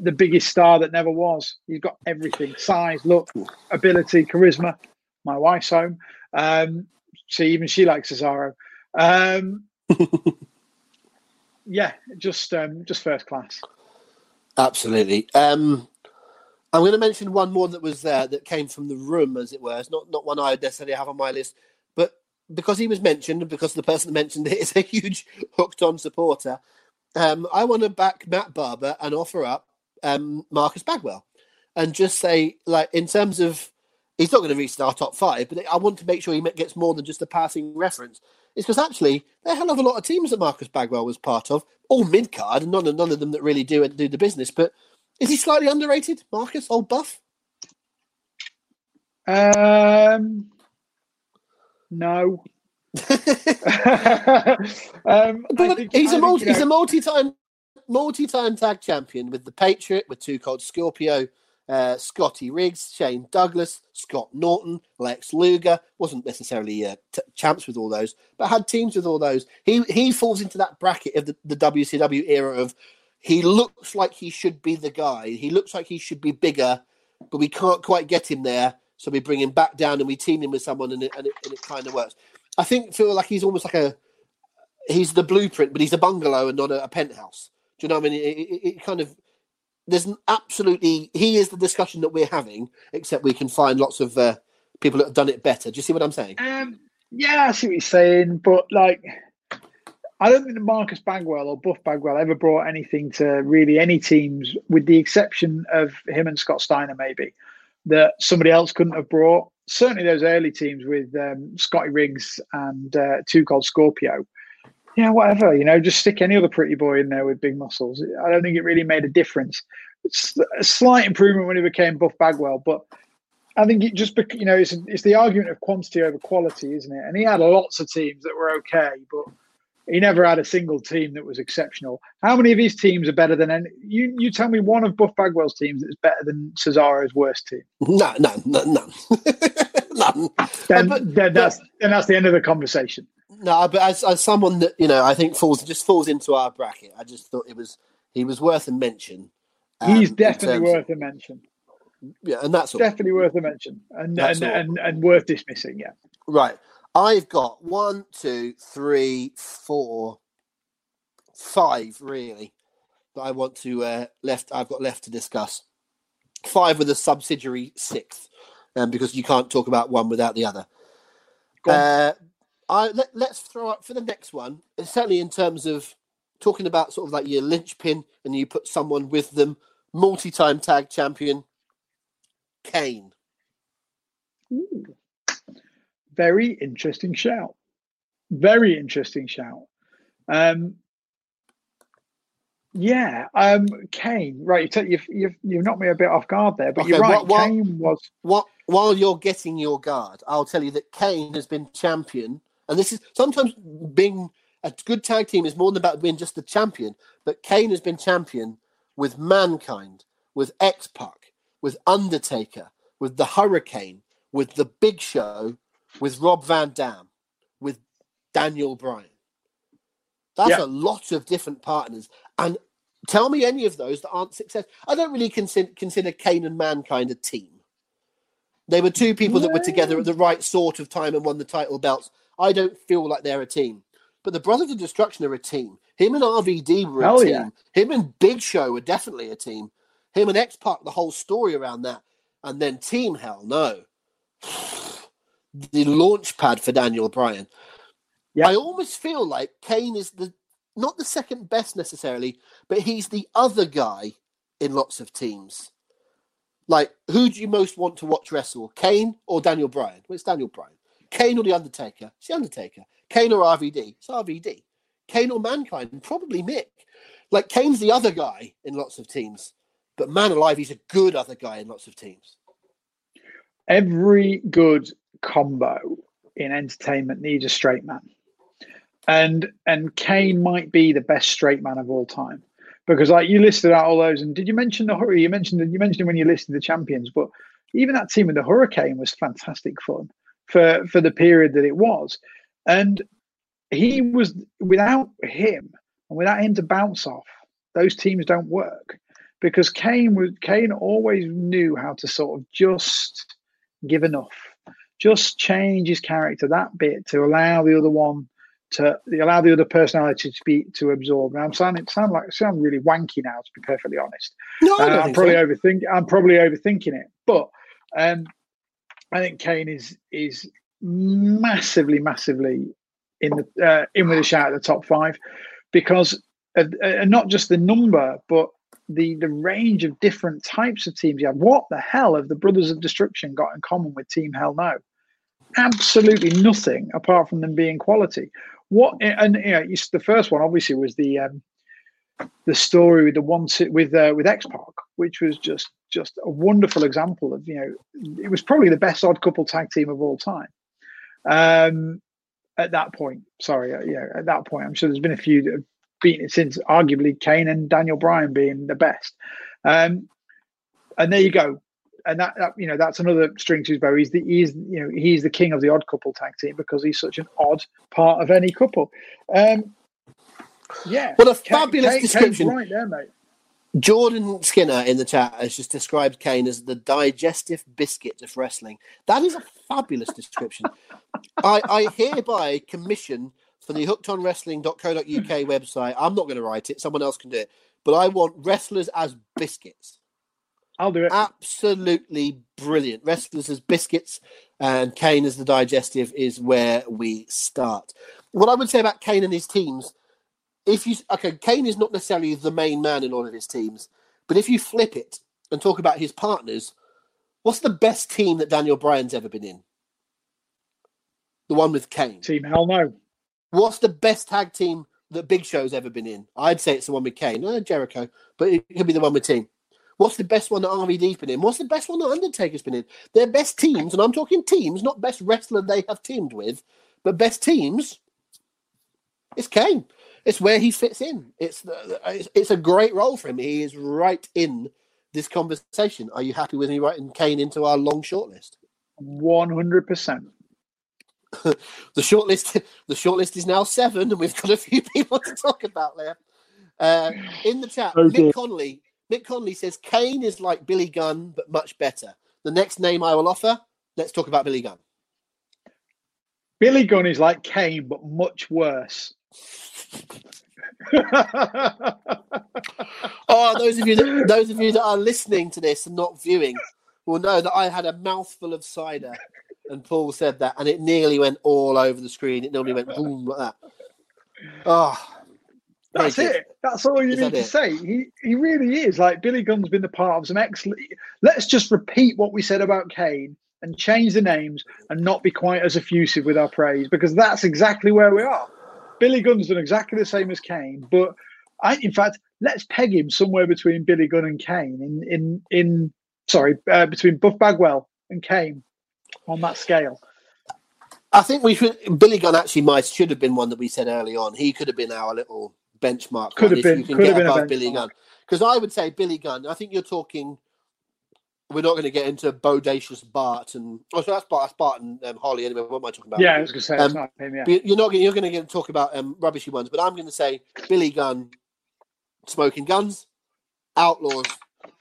the biggest star that never was. He's got everything: size, look, ability, charisma. My wife's home. Um, she even she likes Cesaro. Um, (laughs) yeah, just um, just first class. Absolutely. Um, I'm going to mention one more that was there that came from the room, as it were. It's not not one I would necessarily have on my list. But because he was mentioned, because the person that mentioned it (laughs) is a huge hooked on supporter, um, I want to back Matt Barber and offer up um, Marcus Bagwell and just say, like, in terms of he's not going to reach our top five, but I want to make sure he gets more than just a passing reference. It's because actually there are a hell of a lot of teams that Marcus Bagwell was part of, all mid card, and none of none of them that really do do the business. But is he slightly underrated, Marcus? Old buff? Um, no. (laughs) um, he's a multi, he's a multi-time multi-time tag champion with the Patriot, with Two Cold Scorpio, uh, Scotty Riggs, Shane Douglas, Scott Norton, Lex Luger. Wasn't necessarily uh, t- champs with all those, but had teams with all those. He he falls into that bracket of the, the WCW era of he looks like he should be the guy. He looks like he should be bigger, but we can't quite get him there. So we bring him back down and we team him with someone, and it, and it, it kind of works. I think feel like he's almost like a he's the blueprint, but he's a bungalow and not a, a penthouse. Do you know what I mean? It, it, it, kind of there's an absolutely he is the discussion that we're having, except we can find lots of uh, people that have done it better. Do you see what I'm saying? Um, yeah, I see what you're saying, but like I don't think that Marcus Bagwell or Buff Bagwell ever brought anything to really any teams, with the exception of him and Scott Steiner, maybe that somebody else couldn't have brought. Certainly, those early teams with um, Scotty Riggs and uh, Two Cold Scorpio. Yeah, whatever. You know, just stick any other pretty boy in there with big muscles. I don't think it really made a difference. It's a slight improvement when he became Buff Bagwell, but I think it just you know it's it's the argument of quantity over quality, isn't it? And he had lots of teams that were okay, but he never had a single team that was exceptional. How many of his teams are better than any? You you tell me one of Buff Bagwell's teams that's better than Cesaro's worst team. No, no, no, no. (laughs) None. Then, but, then that's then that's the end of the conversation. No, but as, as someone that you know, I think falls just falls into our bracket. I just thought it was he was worth a mention. Um, He's definitely worth of, a mention. Yeah, and that's all. definitely worth a mention, and and, and and worth dismissing. Yeah, right. I've got one, two, three, four, five really that I want to uh, left. I've got left to discuss. Five with a subsidiary sixth, um, because you can't talk about one without the other. Uh, I let, us throw up for the next one. Certainly in terms of talking about sort of like your linchpin, and you put someone with them, multi-time tag champion, Kane. Ooh very interesting shout. Very interesting shout. Um, yeah, um, Kane. Right, you've, you've you've knocked me a bit off guard there, but okay, you're right. While, Kane was. What while you're getting your guard, I'll tell you that Kane has been champion, and this is sometimes being a good tag team is more than about being just the champion. But Kane has been champion with Mankind, with X Pac, with Undertaker, with the Hurricane, with the Big Show, with Rob Van Dam, with Daniel Bryan. That's yeah. a lot of different partners. And tell me any of those that aren't success. I don't really consider, consider Kane and Mankind a team. They were two people that were together at the right sort of time and won the title belts. I don't feel like they're a team. But the Brothers of Destruction are a team. Him and RVD were a Hell team. Yeah. Him and Big Show were definitely a team. Him and X Pac, the whole story around that. And then Team Hell, no (sighs) the launch pad for Daniel Bryan. I almost feel like Kane is the not the second best necessarily, but he's the other guy in lots of teams. Like, who do you most want to watch wrestle? Kane or Daniel Bryan? Well, it's Daniel Bryan. Kane or The Undertaker? It's The Undertaker. Kane or RVD? It's RVD. Kane or Mankind? Probably Mick. Like, Kane's the other guy in lots of teams, but man alive, he's a good other guy in lots of teams. Every good combo in entertainment needs a straight man. And and Kane might be the best straight man of all time. Because like you listed out all those, and did you mention the hurry? You mentioned you mentioned when you listed the champions, but even that team with the Hurricane was fantastic fun for for the period that it was. And he was without him and without him to bounce off, those teams don't work. Because Kane was Kane always knew how to sort of just give enough just change his character that bit to allow the other one to allow the other personality to be to absorb. Now I'm sounding sound like sound really wanky now, to be perfectly honest. No, uh, I'm probably so. overthinking. I'm probably overthinking it, but um, I think Kane is is massively, massively in the uh, in with a shout at the top five because uh, uh, not just the number, but the the range of different types of teams you have. What the hell have the Brothers of Destruction got in common with Team Hell No? Absolutely nothing apart from them being quality. What and you know, the first one obviously was the um, the story with the one with uh, with X Pac, which was just just a wonderful example of you know it was probably the best odd couple tag team of all time. Um, at that point, sorry, uh, yeah, at that point, I'm sure there's been a few that have beaten it since, arguably Kane and Daniel Bryan being the best. Um, and there you go. And that, that, you know that's another string to his bow. He's the he's you know he's the king of the odd couple tag team because he's such an odd part of any couple. Um, yeah. What a fabulous Kane, description. right there, mate. Jordan Skinner in the chat has just described Kane as the digestive biscuit of wrestling. That is a fabulous description. I, I hereby commission for the hookedonwrestling.co.uk website. I'm not going to write it, someone else can do it. But I want wrestlers as biscuits. I'll do it. Absolutely brilliant. Wrestlers as biscuits and Kane as the digestive is where we start. What I would say about Kane and his teams if you okay, Kane is not necessarily the main man in all of his teams, but if you flip it and talk about his partners, what's the best team that Daniel Bryan's ever been in? The one with Kane. Team Hell No. What's the best tag team that Big Show's ever been in? I'd say it's the one with Kane, uh, Jericho, but it could be the one with Team. What's the best one that RVD's been in? What's the best one that Undertaker's been in? Their best teams, and I'm talking teams, not best wrestler they have teamed with, but best teams. It's Kane it's where he fits in. It's, it's it's a great role for him. He is right in this conversation. Are you happy with me writing Kane into our long shortlist? One hundred percent. (laughs) The shortlist the shortlist is now seven, and we've got a few (laughs) people to talk about there. Uh, in the chat, oh, Mick Connolly. Mick Connolly says Kane is like Billy Gunn, but much better. The next name I will offer. Let's talk about Billy Gunn. Billy Gunn is like Kane, but much worse. (laughs) oh, those of you that those of you that are listening to this and not viewing will know that I had a mouthful of cider, and Paul said that, and it nearly went all over the screen. It normally went boom like that. Oh, that's it. That's all you is need to it? say. He he really is like Billy Gunn's been the part of some excellent. Let's just repeat what we said about Kane and change the names and not be quite as effusive with our praise because that's exactly where we are. Billy Gunn's done exactly the same as Kane, but I, in fact, let's peg him somewhere between Billy Gunn and Kane in in in sorry uh, between Buff Bagwell and Kane on that scale. I think we should. Billy Gunn actually might should have been one that we said early on. He could have been our little benchmark. Could have been. Could have been Billy Gunn. Because I would say Billy Gunn. I think you're talking we're not going to get into bodacious Bart and oh, so that's Bart, that's Bart and um, Holly anyway. What am I talking about? Yeah, I was going to say um, not him. Yeah, you're not you're going to get talk about um, rubbishy ones, but I'm going to say Billy Gunn, Smoking Guns, Outlaws,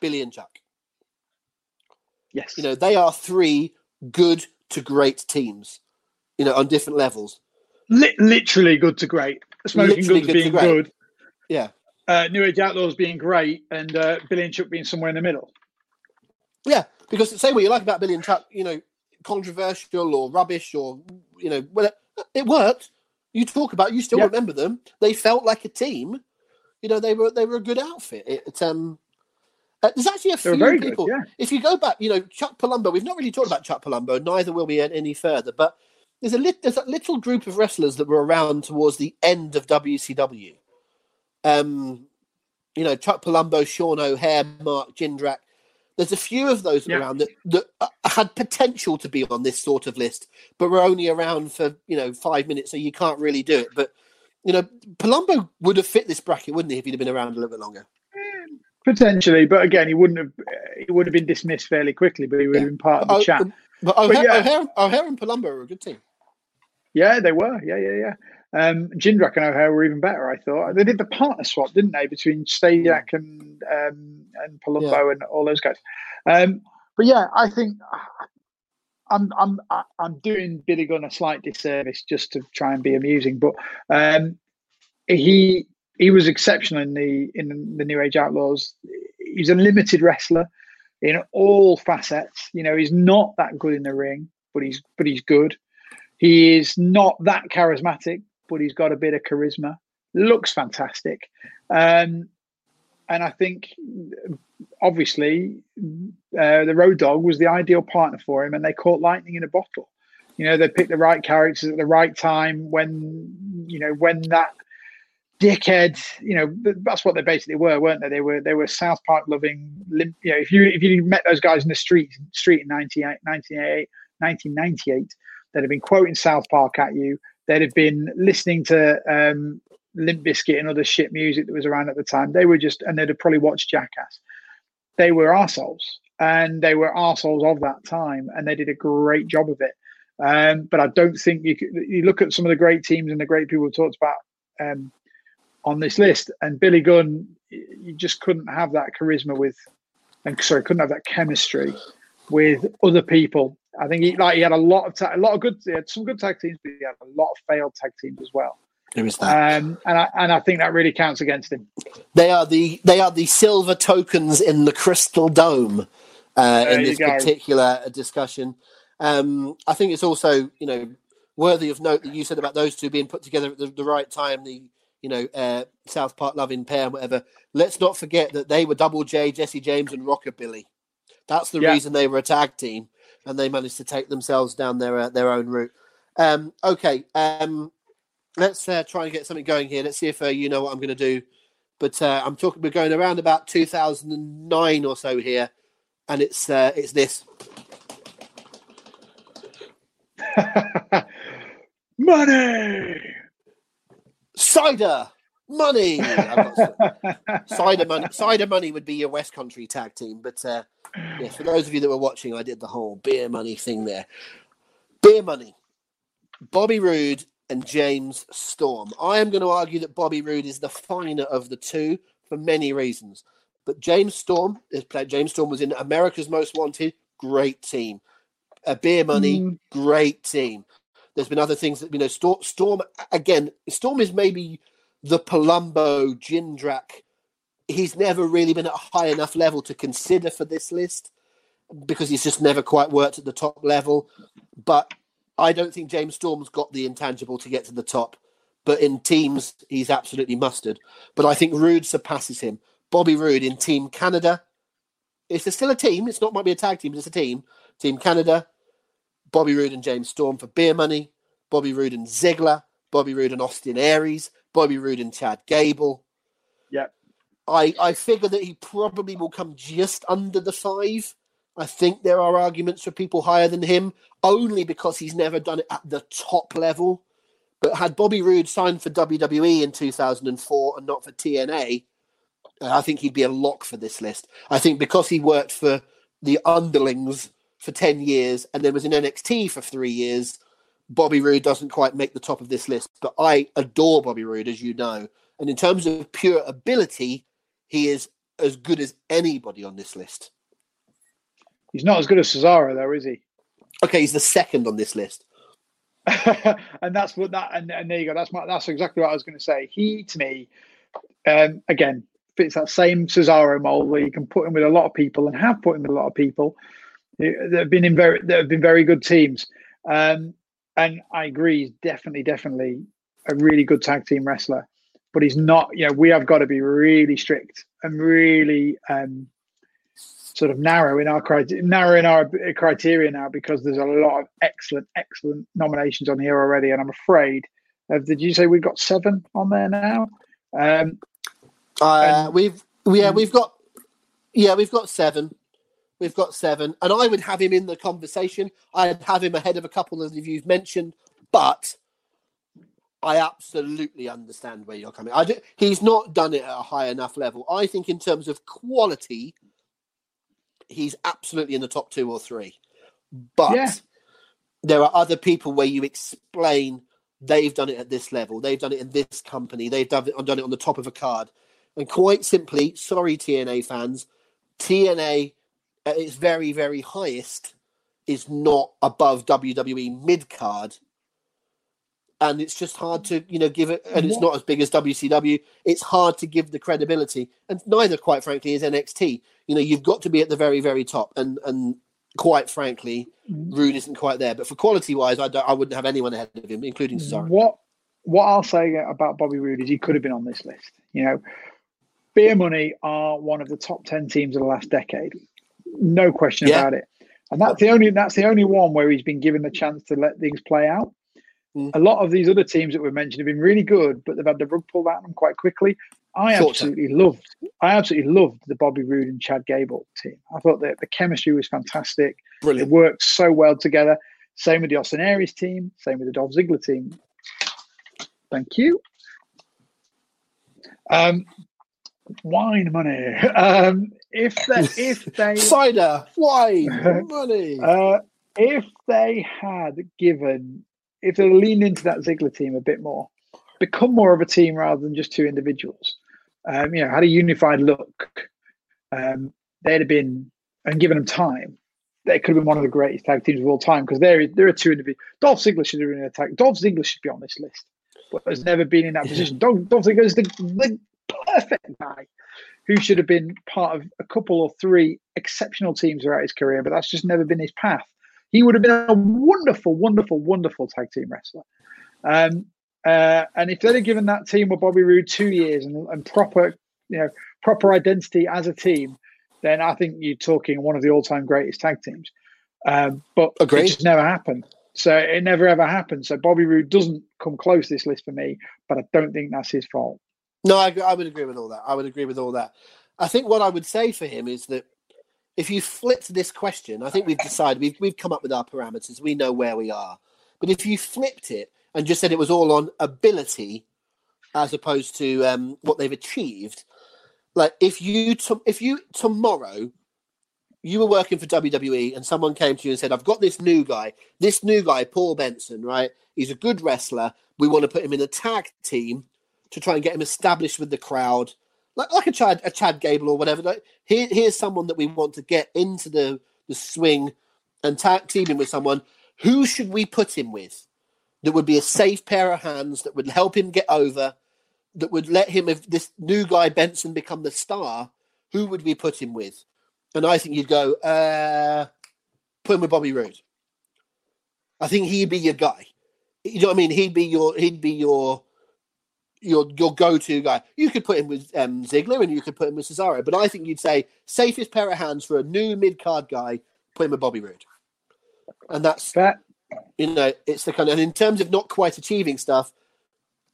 Billy and Chuck. Yes, you know they are three good to great teams. You know on different levels. literally good to great. Smoking literally Guns good being good. Yeah. Uh, New Age Outlaws being great, and uh, Billy and Chuck being somewhere in the middle. Yeah, because say what you like about Billy and Chuck, you know, controversial or rubbish or you know, well, it worked. You talk about, you still remember them. They felt like a team. You know, they were they were a good outfit. It, um, uh, there's actually a few people. Good, yeah. If you go back, you know, Chuck Palumbo. We've not really talked about Chuck Palumbo. Neither will we any further. But there's a lit, there's a little group of wrestlers that were around towards the end of WCW. Um, you know, Chuck Palumbo, Sean O'Haire, Mark Jindrak. There's a few of those yeah. around that, that uh, had potential to be on this sort of list, but were only around for you know five minutes, so you can't really do it. But you know, Palumbo would have fit this bracket, wouldn't he, if he'd have been around a little bit longer? Potentially, but again, he wouldn't have. He would have been dismissed fairly quickly, but he would yeah. have been part of the oh, chat. But O'Haire, but yeah. O'Haire, O'Haire and Palumbo are a good team. Yeah, they were. Yeah, yeah, yeah. Um, Jindrak and O'Haire were even better, I thought. They did the partner swap, didn't they, between Stasiak and um, and Palumbo yeah. and all those guys. Um, but yeah, I think I'm I'm I'm doing Billy Gunn a slight disservice just to try and be amusing, but um, he he was exceptional in the in the New Age Outlaws. He's a limited wrestler in all facets. You know, he's not that good in the ring, but he's but he's good. He is not that charismatic, but he's got a bit of charisma. Looks fantastic. Um, and I think obviously uh, the Road Dog was the ideal partner for him, and they caught lightning in a bottle. You know, they picked the right characters at the right time when you know when that dickhead. You know, that's what they basically were, weren't they? They were they were South Park loving. You know, if you if you met those guys in the street street in 1998, 1998 they'd have been quoting South Park at you. They'd have been listening to um, Limp Bizkit and other shit music that was around at the time. They were just, and they'd have probably watched Jackass. They were assholes, and they were assholes of that time, and they did a great job of it. Um, but I don't think you could, you look at some of the great teams and the great people we talked about um, on this list, and Billy Gunn, you just couldn't have that charisma with, and sorry, couldn't have that chemistry with other people. I think he like he had a lot of ta- a lot of good, some good tag teams, but he had a lot of failed tag teams as well. There is that, um, and I and I think that really counts against him. They are the they are the silver tokens in the crystal dome uh, in this particular discussion. Um, I think it's also you know worthy of note that you said about those two being put together at the, the right time. The you know uh, South Park loving pair and whatever. Let's not forget that they were Double J, Jesse James, and Rockabilly. That's the yeah. reason they were a tag team, and they managed to take themselves down their uh, their own route. Um, okay, um, let's uh, try and get something going here. Let's see if uh, you know what I'm going to do. But uh, I'm talking. We're going around about 2009 or so here, and it's uh, it's this. (laughs) money, cider, money. (laughs) cider money. Cider money would be your West Country tag team, but uh, yes, for those of you that were watching, I did the whole beer money thing there. Beer money. Bobby Roode and James Storm. I am going to argue that Bobby Roode is the finer of the two for many reasons. But James Storm is played. James Storm was in America's Most Wanted. Great team. A beer money. Mm. Great team. There's been other things that you know. Storm, Storm again. Storm is maybe the Palumbo Jindrak. He's never really been at a high enough level to consider for this list because he's just never quite worked at the top level. But I don't think James Storm's got the intangible to get to the top, but in teams, he's absolutely mustard. But I think Roode surpasses him. Bobby Roode in Team Canada. It's still a team. It's not might be a tag team, but it's a team. Team Canada. Bobby Roode and James Storm for beer money. Bobby Roode and Ziggler. Bobby Roode and Austin Aries. Bobby Roode and Chad Gable. Yeah. I, I figure that he probably will come just under the five. I think there are arguments for people higher than him, only because he's never done it at the top level. But had Bobby Roode signed for WWE in 2004 and not for TNA, uh, I think he'd be a lock for this list. I think because he worked for the underlings for 10 years and then was in NXT for three years, Bobby Roode doesn't quite make the top of this list. But I adore Bobby Roode, as you know. And in terms of pure ability, he is as good as anybody on this list. He's not as good as Cesaro, though, is he? Okay, he's the second on this list. (laughs) and that's what that and, and, there you go. That's my, that's exactly what I was going to say. He to me, um, again, fits that same Cesaro mold where you can put him with a lot of people and have put him with a lot of people that have been in very that have been very good teams. Um, and I agree, he's definitely, definitely a really good tag team wrestler. But he's not. You know, we have got to be really strict and really um, sort of narrow in our criteria, narrow in our criteria now because there's a lot of excellent, excellent nominations on here already, and I'm afraid. Uh, did you say we've got seven on there now? Um, uh, and, we've yeah, we've got yeah, we've got seven. We've got seven, and I would have him in the conversation. I'd have him ahead of a couple of you've mentioned, but I absolutely understand where you're coming. I do, he's not done it at a high enough level. I think in terms of quality, he's absolutely in the top two or three. But yeah. there are other people where you explain they've done it at this level, they've done it in this company, they've done it, done it on the top of a card. And quite simply, sorry, TNA fans, TNA at its very, very highest is not above WWE mid card and it's just hard to you know give it and it's mm-hmm. not as big as WCW it's hard to give the credibility. And neither quite frankly is NXT you know you've got to be at the very very top. And and quite frankly, mm-hmm. Roode isn't quite there. But for quality wise, I, I wouldn't have anyone ahead of him, including Cesaro. What what I'll say about Bobby Roode is he could have been on this list. You know, Beer Money are one of the top ten teams of the last decade, no question yeah. about it. And that's the only that's the only one where he's been given the chance to let things play out. Mm. A lot of these other teams that we mentioned have been really good, but they've had the rug pulled out of them quite quickly. I Short absolutely loved, I absolutely loved the Bobby Roode and Chad Gable team. I thought that the chemistry was fantastic. Brilliant. It worked so well together. Same with the Austin Aries team. Same with the Dolph Ziggler team. Thank you. Um, wine money. (laughs) Um, if they, if (laughs) they cider, wine, (laughs) money. Uh, if they had given, if they leaned into that Ziggler team a bit more, become more of a team rather than just two individuals. Um, you know, had a unified look. Um, they'd have been and given them time. They could have been one of the greatest tag teams of all time because there, there are two individuals. Dolph Ziggler should have been in a tag. Dolph Ziggler should be on this list, but has never been in that position. Dolph, Dolph Ziggler is the, the perfect guy who should have been part of a couple or three exceptional teams throughout his career, but that's just never been his path. He would have been a wonderful, wonderful, wonderful tag team wrestler. Um, uh, and if they'd have given that team with Bobby Roode two years and, and, proper, you know, proper identity as a team, then I think you're talking one of the all-time greatest tag teams. Um, but Agreed. it just never happened. So it never ever happened. So Bobby Roode doesn't come close this list for me, but I don't think that's his fault. No, I, I would agree with all that. I would agree with all that. I think what I would say for him is that if you flipped this question, I think we've decided we've we've come up with our parameters. We know where we are. But if you flipped it and just said it was all on ability as opposed to um, what they've achieved, like if you to, if you tomorrow you were working for WWE and someone came to you and said, "I've got this new guy, this new guy, Paul Benson, right? He's a good wrestler. We want to put him in a tag team to try and get him established with the crowd, like like a Chad a Chad Gable or whatever. Like, here, here's someone that we want to get into the the swing and tag teaming with someone. Who should we put him with? That would be a safe pair of hands that would help him get over. That would let him, if this new guy Benson become the star, who would we put him with? And I think you'd go, uh, put him with Bobby Roode. I think he'd be your guy. You know what I mean? He'd be your he'd be your your your go to guy. You could put him with um, Ziggler and you could put him with Cesaro, but I think you'd say safest pair of hands for a new mid card guy, put him with Bobby Roode, and that's that. You know, it's the kind of, and in terms of not quite achieving stuff.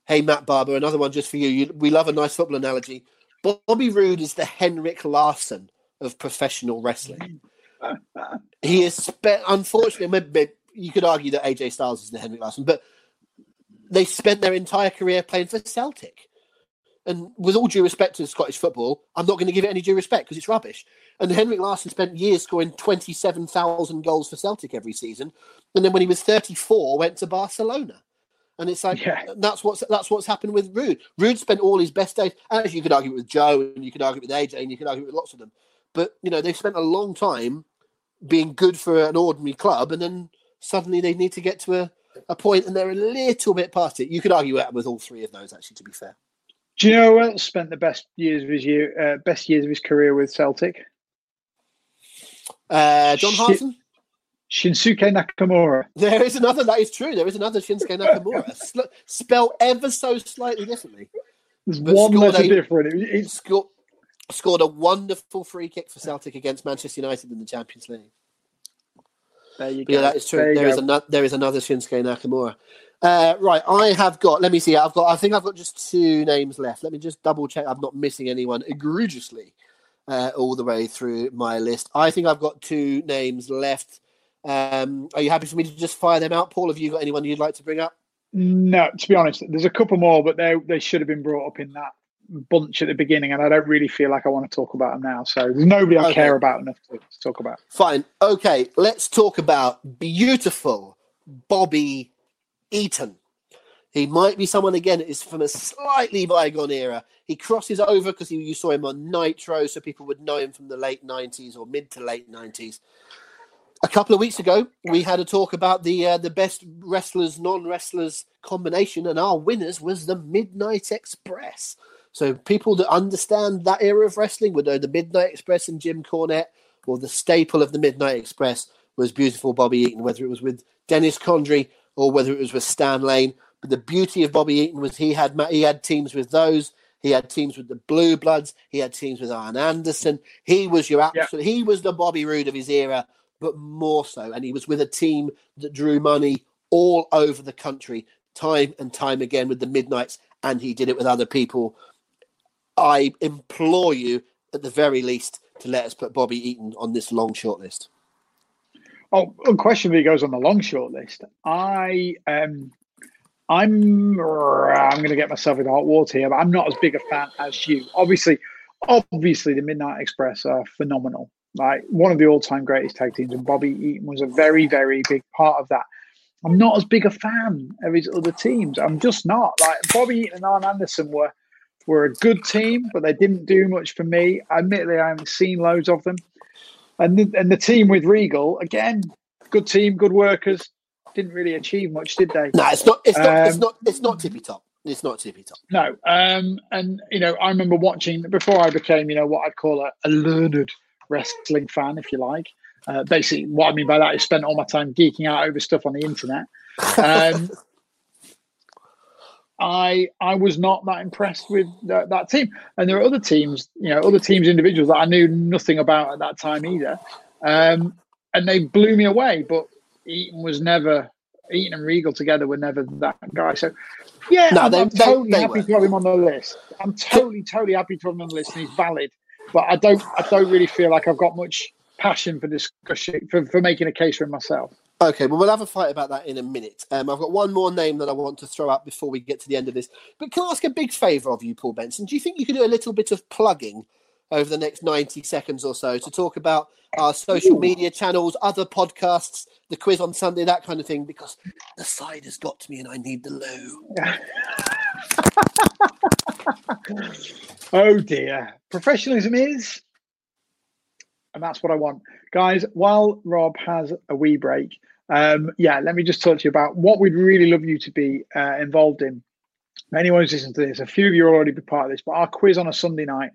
Hey, Matt Barber, another one just for you. you we love a nice football analogy. Bobby Roode is the Henrik Larsson of professional wrestling. (laughs) he is, spe- unfortunately, you could argue that AJ Styles is the Henrik Larsson, but they spent their entire career playing for Celtic. And with all due respect to Scottish football, I'm not going to give it any due respect because it's rubbish. And Henrik Larsson spent years scoring 27,000 goals for Celtic every season. And then when he was 34, went to Barcelona. And it's like yeah. that's what's that's what's happened with Roode. Roode spent all his best days, as you could argue with Joe, and you could argue with AJ, and you could argue with lots of them. But you know, they've spent a long time being good for an ordinary club, and then suddenly they need to get to a a point and they're a little bit past it. You could argue that with all three of those, actually, to be fair. Do you know who else spent the best years of his year, uh, best years of his career with Celtic? Uh, John Hartson. Shinsuke Nakamura. There is another. That is true. There is another Shinsuke Nakamura, (laughs) spelled ever so slightly differently. There's one letter different. It, scored, scored a wonderful free kick for Celtic against Manchester United in the Champions League. There you go. Yeah, that is true. There, there is another. There is another Shinsuke Nakamura. Uh, right, I have got. Let me see. I've got. I think I've got just two names left. Let me just double check. I'm not missing anyone egregiously uh, all the way through my list. I think I've got two names left. Um, are you happy for me to just fire them out, Paul? Have you got anyone you'd like to bring up? No, to be honest, there's a couple more, but they they should have been brought up in that bunch at the beginning, and I don't really feel like I want to talk about them now. So there's nobody I okay. care about enough to, to, talk about. Fine. Okay, let's talk about beautiful Bobby Eaton. He might be someone again is from a slightly bygone era. He crosses over because you saw him on Nitro, so people would know him from the late '90s or mid to late '90s. A couple of weeks ago, we had a talk about the uh, the best wrestlers, non wrestlers combination, and our winners was the Midnight Express. So people that understand that era of wrestling would know the Midnight Express and Jim Cornette or the staple of the Midnight Express was beautiful Bobby Eaton, whether it was with Dennis Condrey or whether it was with Stan Lane. But the beauty of Bobby Eaton was he had he had teams with those. He had teams with the Blue Bloods. He had teams with Arn Anderson. He was your absolute. Yeah. He was the Bobby Roode of his era, but more so. And he was with a team that drew money all over the country, time and time again with the Midnights, and he did it with other people. I implore you, at the very least, to let us put Bobby Eaton on this long short list. Oh, unquestionably goes on the long short list. I um I'm I'm going to get myself in hot water here, but I'm not as big a fan as you. Obviously, obviously, the Midnight Express are phenomenal. Like one of the all-time greatest tag teams, and Bobby Eaton was a very, very big part of that. I'm not as big a fan of his other teams. I'm just not. Like Bobby Eaton and Arn Anderson were were a good team, but they didn't do much for me. Admittedly, I haven't seen loads of them. And the, and the team with Regal again, good team, good workers, didn't really achieve much, did they? No, it's not. It's not. Um, it's not. It's not tippy top. It's not tippy top. No. Um, and you know, I remember watching before I became, you know, what I'd call a, a learned wrestling fan, if you like. Uh, basically, what I mean by that is spent all my time geeking out over stuff on the internet. Um, (laughs) I I was not that impressed with that, that, team, and there are other teams, you know, other teams, individuals that I knew nothing about at that time either, um, and they blew me away. But Eaton was never Eaton and Regal together were never that guy. So yeah, no, I'm, they, I'm totally they, they happy were. to have him on the list. I'm totally, totally happy to have him on the list, and he's valid. But I don't, I don't really feel like I've got much passion for discussion for, for making a case for myself. Okay, well, we'll have a fight about that in a minute. Um, I've got one more name that I want to throw out before we get to the end of this. But can I ask a big favour of you, Paul Benson? Do you think you could do a little bit of plugging over the next 90 seconds or so to talk about our social media channels, other podcasts, the quiz on Sunday, that kind of thing? Because the side has got to me and I need the loo. (laughs) oh, dear. Professionalism is and that's what I want. Guys, while Rob has a wee break, um, yeah, let me just talk to you about what we'd really love you to be uh, involved in. Anyone who's listening to this, a few of you already be part of this, but our quiz on a Sunday night,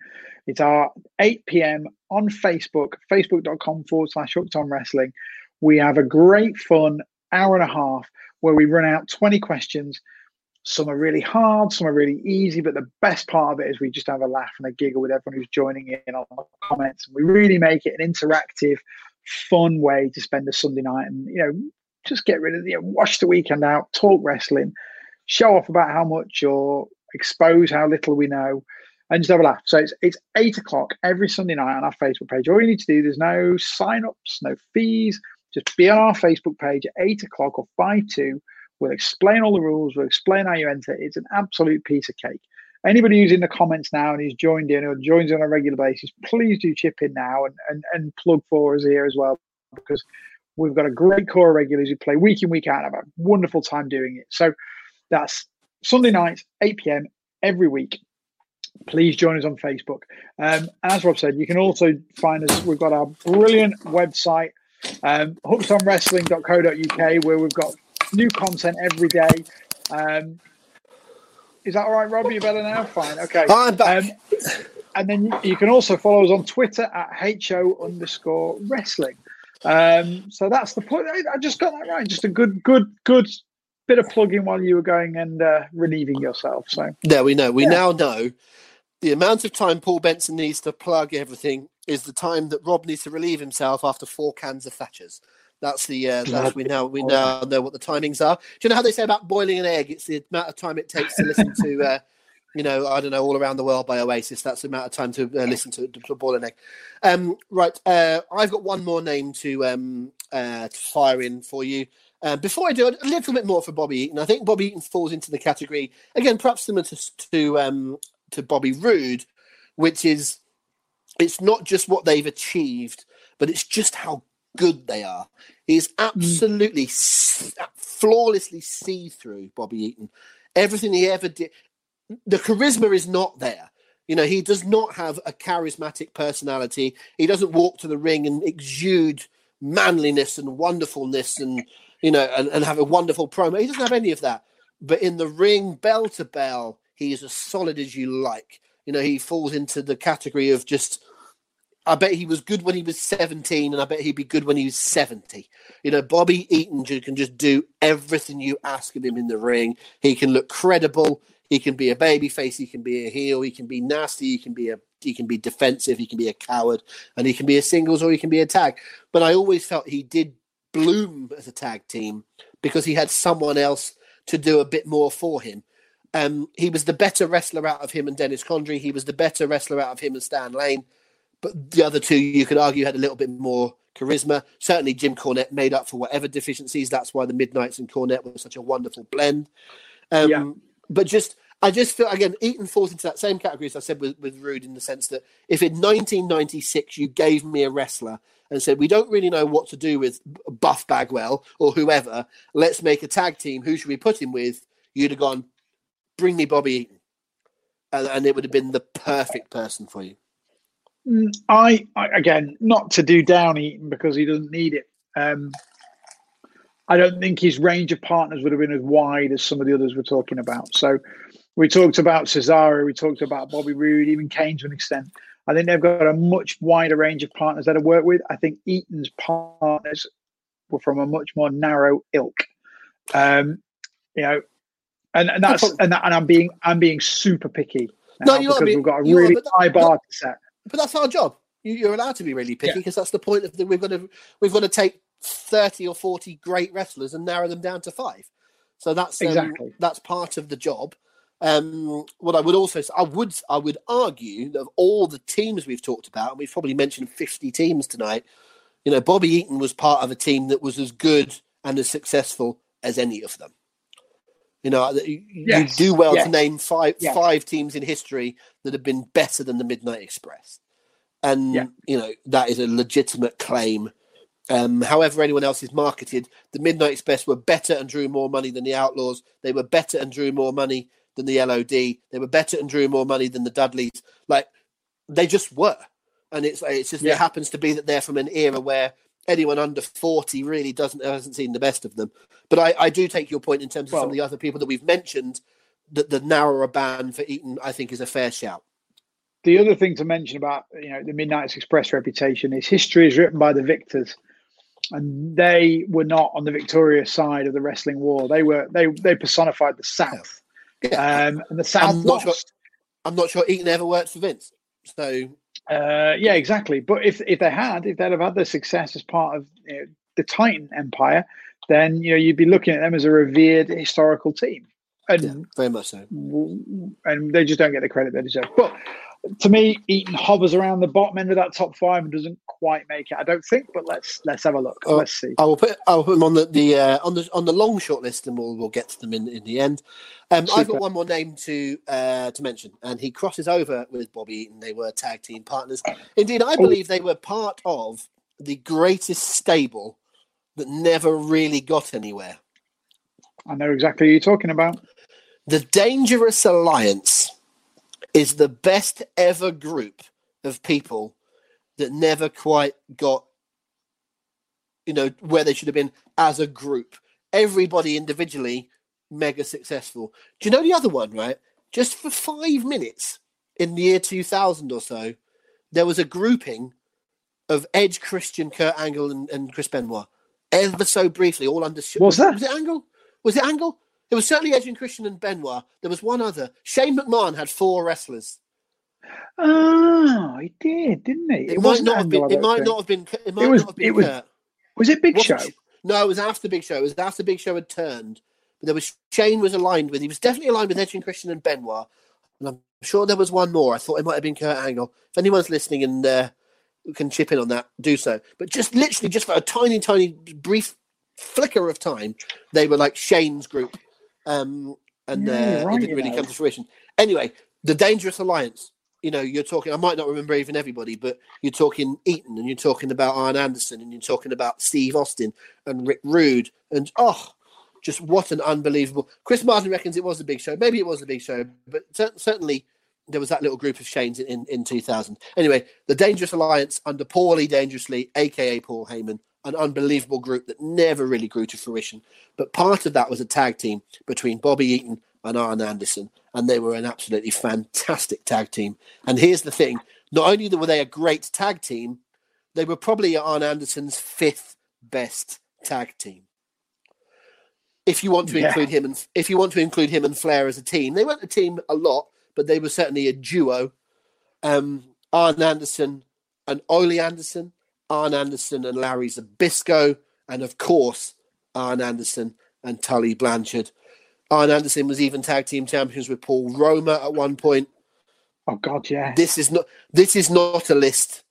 it's our 8 p.m. on Facebook, facebook.com forward slash hooked on wrestling. We have a great fun hour and a half where we run out 20 questions some are really hard, some are really easy, but the best part of it is we just have a laugh and a giggle with everyone who's joining in on the comments. We really make it an interactive, fun way to spend a Sunday night and, you know, just get rid of, the, you know, wash the weekend out, talk wrestling, show off about how much or expose how little we know and just have a laugh. So it's it's eight o'clock every Sunday night on our Facebook page. All you need to do, there's no sign-ups, no fees. Just be on our Facebook page at eight o'clock or five two We'll explain all the rules. We'll explain how you enter. It's an absolute piece of cake. Anybody who's in the comments now and who's joined in or joins on a regular basis, please do chip in now and, and, and plug for us here as well because we've got a great core of regulars who play week in, week out and have a wonderful time doing it. So that's Sunday nights, 8 p.m. every week. Please join us on Facebook. Um, as Rob said, you can also find us. We've got our brilliant website, um, hookedonwrestling.co.uk, where we've got new content every day. Um, is that all right, Rob? You better now? Fine. Okay. I'm back. Um, and then you, can also follow us on Twitter at HO underscore wrestling. Um, so that's the point. I, I just got that right. Just a good, good, good bit of plugging while you were going and uh, relieving yourself. So there we know. We yeah. now know the amount of time Paul Benson needs to plug everything is the time that Rob needs to relieve himself after four cans of Thatchers. That's the uh, that's we now we now know what the timings are. Do you know how they say about boiling an egg? It's the amount of time it takes to listen to, uh, you know, I don't know, all around the world by Oasis. That's the amount of time to uh, listen to, to, boil an egg. Um, right, uh, I've got one more name to um, uh, to fire in for you. Uh, before I do a little bit more for Bobby Eaton, I think Bobby Eaton falls into the category again, perhaps similar to to, um, to Bobby Roode, which is it's not just what they've achieved, but it's just how good they are. He's mm. absolutely mm. flawlessly see through Bobby Eaton. Everything he ever did, the charisma is not there. You know, he does not have a charismatic personality. He doesn't walk to the ring and exude manliness and wonderfulness and, you know, and, and have a wonderful promo. He doesn't have any of that. But in the ring, bell to bell, he is as solid as you like. You know, he falls into the category of just I bet he was good when he was 17, and I bet he'd be good when he was 70. You know, Bobby Eaton can just do everything you ask of him in the ring. He can look credible. He can be a baby face. He can be a heel. He can be nasty. He can be a he can be defensive. He can be a coward, and he can be a singles or he can be a tag. But I always felt he did bloom as a tag team because he had someone else to do a bit more for him. Um, he was the better wrestler out of him and Dennis Condrey. He was the better wrestler out of him and Stan Lane. But the other two, you could argue, had a little bit more charisma. Certainly, Jim Cornette made up for whatever deficiencies. That's why the Midnights and Cornette were such a wonderful blend. Um, yeah. But just, I just feel again, Eaton falls into that same category as I said with, with Rude in the sense that if in 1996 you gave me a wrestler and said we don't really know what to do with Buff Bagwell or whoever, let's make a tag team. Who should we put him with? You'd have gone, bring me Bobby Eaton, and, and it would have been the perfect person for you. I, I, again, not to do down Eaton because he doesn't need it. Um, I don't think his range of partners would have been as wide as some of the others we're talking about. So we talked about Cesaro, we talked about Bobby Roode, even Kane to an extent. I think they've got a much wider range of partners that I work with. I think Eaton's partners were from a much more narrow ilk. Um, you know, and, and that's and, that, and I'm being I'm being super picky now no, you because being, we've got a really are, high bar to set. But that's our job. You, are allowed to be really picky because yeah. that's the point of the we've got to we've got to take thirty or forty great wrestlers and narrow them down to five. So that's um, exactly that's part of the job. Um, what I would also I would I would argue that of all the teams we've talked about, and we've probably mentioned fifty teams tonight. You know, Bobby Eaton was part of a team that was as good and as successful as any of them. You know, you, yes. you do well yes. to name five yes. five teams in history that have been better than the Midnight Express, and yeah. you know that is a legitimate claim. Um, however, anyone else is marketed, the Midnight Express were better and drew more money than the Outlaws. They were better and drew more money than the LOD. They were better and drew more money than the Dudleys. Like they just were, and it's it's just yeah. it happens to be that they're from an era where anyone under 40 really doesn't hasn't seen the best of them. But I, I do take your point in terms of well, some of the other people that we've mentioned that the narrower band for Eaton, I think, is a fair shout. The other thing to mention about you know the Midnight Express reputation is history is written by the victors, and they were not on the victorious side of the wrestling war. They were they they personified the South, yeah. um, and the South I'm not, sure, I'm not sure Eaton ever worked for Vince, so uh, yeah, exactly. But if if they had, if they'd have had the success as part of you know, the Titan Empire, then you know you'd be looking at them as a revered historical team. And, yeah, very much so. And they just don't get the credit they deserve. But to me, Eaton hovers around the bottom end of that top five and doesn't quite make it. I don't think, but let's let's have a look. Uh, let's see. I will put I will put them on the, the uh, on the on the long short list, and we'll we'll get to them in in the end. Um, I've got one more name to uh, to mention, and he crosses over with Bobby Eaton. They were tag team partners. Indeed, I believe they were part of the greatest stable that never really got anywhere. I know exactly who you're talking about. The Dangerous Alliance is the best ever group of people that never quite got, you know, where they should have been as a group. Everybody individually mega successful. Do you know the other one, right? Just for five minutes in the year 2000 or so, there was a grouping of Edge, Christian, Kurt Angle, and, and Chris Benoit. Ever so briefly, all under. Was that? Was it Angle? Was it Angle? It was certainly Edge and Christian and Benoit. There was one other. Shane McMahon had four wrestlers. Oh, he did, didn't he? It, it might not have been. It might not have been. It might it was, not have been it was, Kurt. Was it Big Show? No, it was after Big Show. It was after Big Show had turned. But there was Shane was aligned with. He was definitely aligned with Edge and Christian and Benoit. And I'm sure there was one more. I thought it might have been Kurt Angle. If anyone's listening and uh, can chip in on that, do so. But just literally, just for a tiny, tiny, brief flicker of time, they were like Shane's group, um, and yeah, uh, right, it didn't really know. come to fruition. Anyway, the Dangerous Alliance. You know, you're talking. I might not remember even everybody, but you're talking Eaton, and you're talking about Arn Anderson, and you're talking about Steve Austin and Rick Rude, and oh, just what an unbelievable. Chris Martin reckons it was a big show. Maybe it was a big show, but certainly there was that little group of Shanes in, in, in 2000. Anyway, the Dangerous Alliance under Paulie Dangerously, aka Paul Heyman, an unbelievable group that never really grew to fruition. But part of that was a tag team between Bobby Eaton and Arn Anderson, and they were an absolutely fantastic tag team. And here's the thing Not only were they a great tag team, they were probably Arn Anderson's fifth best tag team. If you want to Yeah. include him and if you want to include him and Flair as a team, they weren't a team a lot, but they were certainly a duo. Um, Arn Anderson and Ole Anderson, Arn Anderson and Larry Zbyszko, and of course Arn Anderson and Tully Blanchard. Arn Anderson was even tag team champions with Paul Roma at one point. Oh God, yeah. This is not this is not a list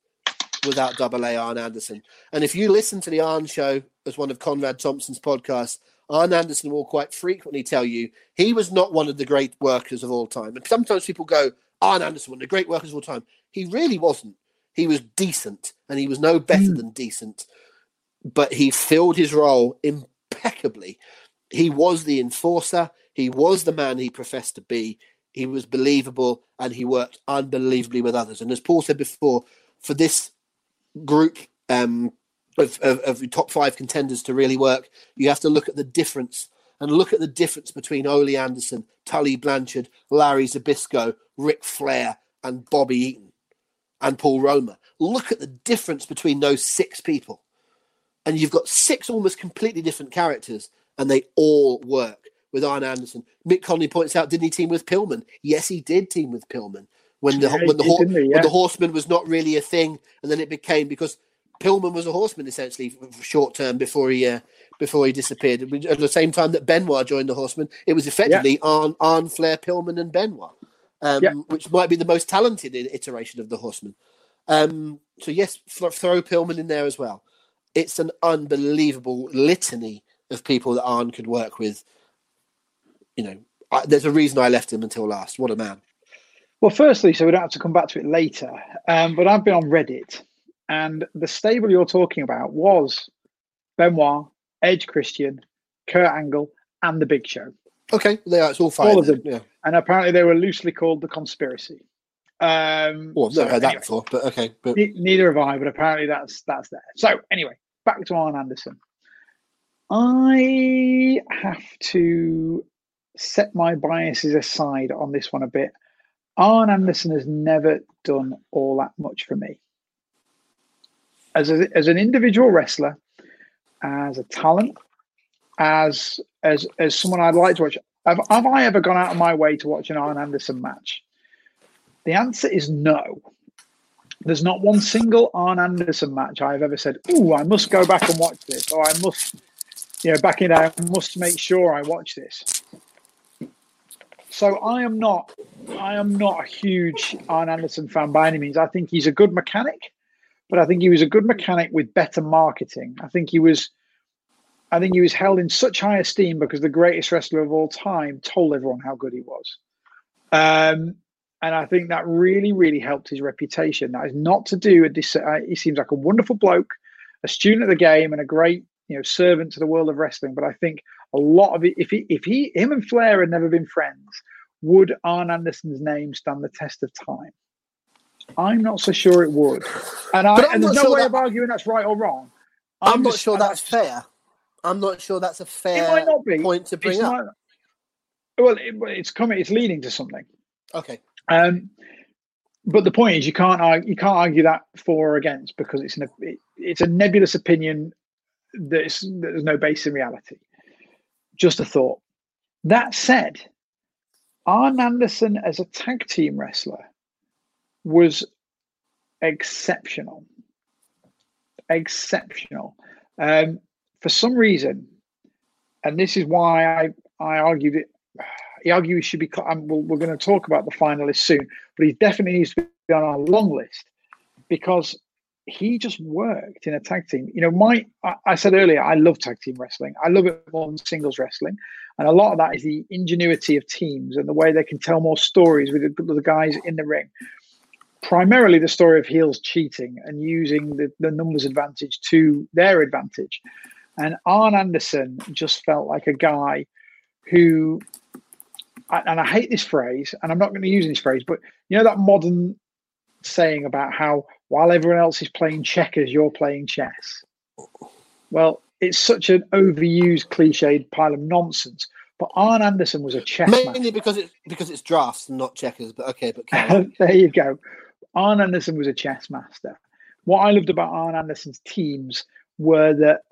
without double A Arn Anderson. And if you listen to the Arn show as one of Conrad Thompson's podcasts, Arn Anderson will quite frequently tell you he was not one of the great workers of all time. And sometimes people go, Arn Anderson, one of the great workers of all time. He really wasn't. He was decent, and he was no better Mm. than decent. But he filled his role impeccably. He was the enforcer. He was the man he professed to be. He was believable, and he worked unbelievably with others. And as Paul said before, for this group um, of, of, of top five contenders to really work, you have to look at the difference and look at the difference between Ole Anderson, Tully Blanchard, Larry Zbyszko, Ric Flair, and Bobby Eaton and Paul Roma. Look at the difference between those six people. And you've got six almost completely different characters, and they all work with Arn Anderson. Mick Conley points out, didn't he team with Pillman? Yes, he did team with Pillman. When the Yeah, when the, did, hor- he? when the horseman was not really a thing, and then it became because Pillman was a horseman essentially short term before he uh, before he disappeared. At the same time that Benoit joined the horseman, it was effectively Arn, Arn Flair, Pillman, and Benoit, um, Yeah. which might be the most talented iteration of the horseman. Um, so yes, throw Pillman in there as well. It's an unbelievable litany of people that Arn could work with. You know, I, there's a reason I left him until last. What a man! Well, firstly, so we don't have to come back to it later, um, but I've been on Reddit, and the stable you're talking about was Benoit, Edge Christian, Kurt Angle, and The Big Show. Okay, yeah, it's all fine. All of them. Yeah. And apparently they were loosely called The Conspiracy. Um, Well, I've so never heard that before, but okay. But ne- neither have I, but apparently that's that's there. So anyway, back to Arn Anderson. I have to set my biases aside on this one a bit. Arn Anderson has never done all that much for me. As, a, as an individual wrestler, as a talent, as as as someone I'd like to watch, have, have I ever gone out of my way to watch an Arn Anderson match? The answer is no. There's not one single Arn Anderson match I've ever said, "Ooh, I must go back and watch this," or "I must, you know, back in there, I must make sure I watch this." So I am not, I am not a huge Arn Anderson fan by any means. I think he's a good mechanic, but I think he was a good mechanic with better marketing. I think he was, I think he was held in such high esteem because the greatest wrestler of all time told everyone how good he was. Um, and I think that really, really helped his reputation. That is not to do with this. Uh, he seems like a wonderful bloke, a student of the game, and a great, you know, servant to the world of wrestling. But I think a lot of it, if he, if he, him and Flair had never been friends, would Arn Anderson's name stand the test of time? I'm not so sure it would. And, I, and there's no sure way that- of arguing that's right or wrong. I'm, not just- sure that's I- fair. I'm not sure that's a fair might not be. point to bring It's up. not- well, it, it's coming. It's leading to something. Okay. Um, but the point is, you can't argue, you can't argue that for or against because it's an it, it's a nebulous opinion that's that there's no base in reality. Just a thought. That said, Arn Anderson as a tag team wrestler was exceptional. Exceptional. Um, for some reason, and this is why I, I argued it. (sighs) He argued he should be. Um, we'll, we're going to talk about the finalists soon, but he definitely needs to be on our long list because he just worked in a tag team. You know, my I, I said earlier, I love tag team wrestling. I love it more than singles wrestling, and a lot of that is the ingenuity of teams and the way they can tell more stories with the, the guys in the ring. Primarily, the story of heels cheating and using the, the numbers advantage to their advantage. And Arn Anderson just felt like a guy who, and I hate this phrase, and I'm not going to use this phrase, but you know that modern saying about how while everyone else is playing checkers, you're playing chess. Well, it's such an overused, cliched pile of nonsense. But Arn Anderson was a chess Mainly master. because it's because it's drafts and not checkers. But okay, but (laughs) there you go. Arn Anderson was a chess master. What I loved about Arn Anderson's teams were that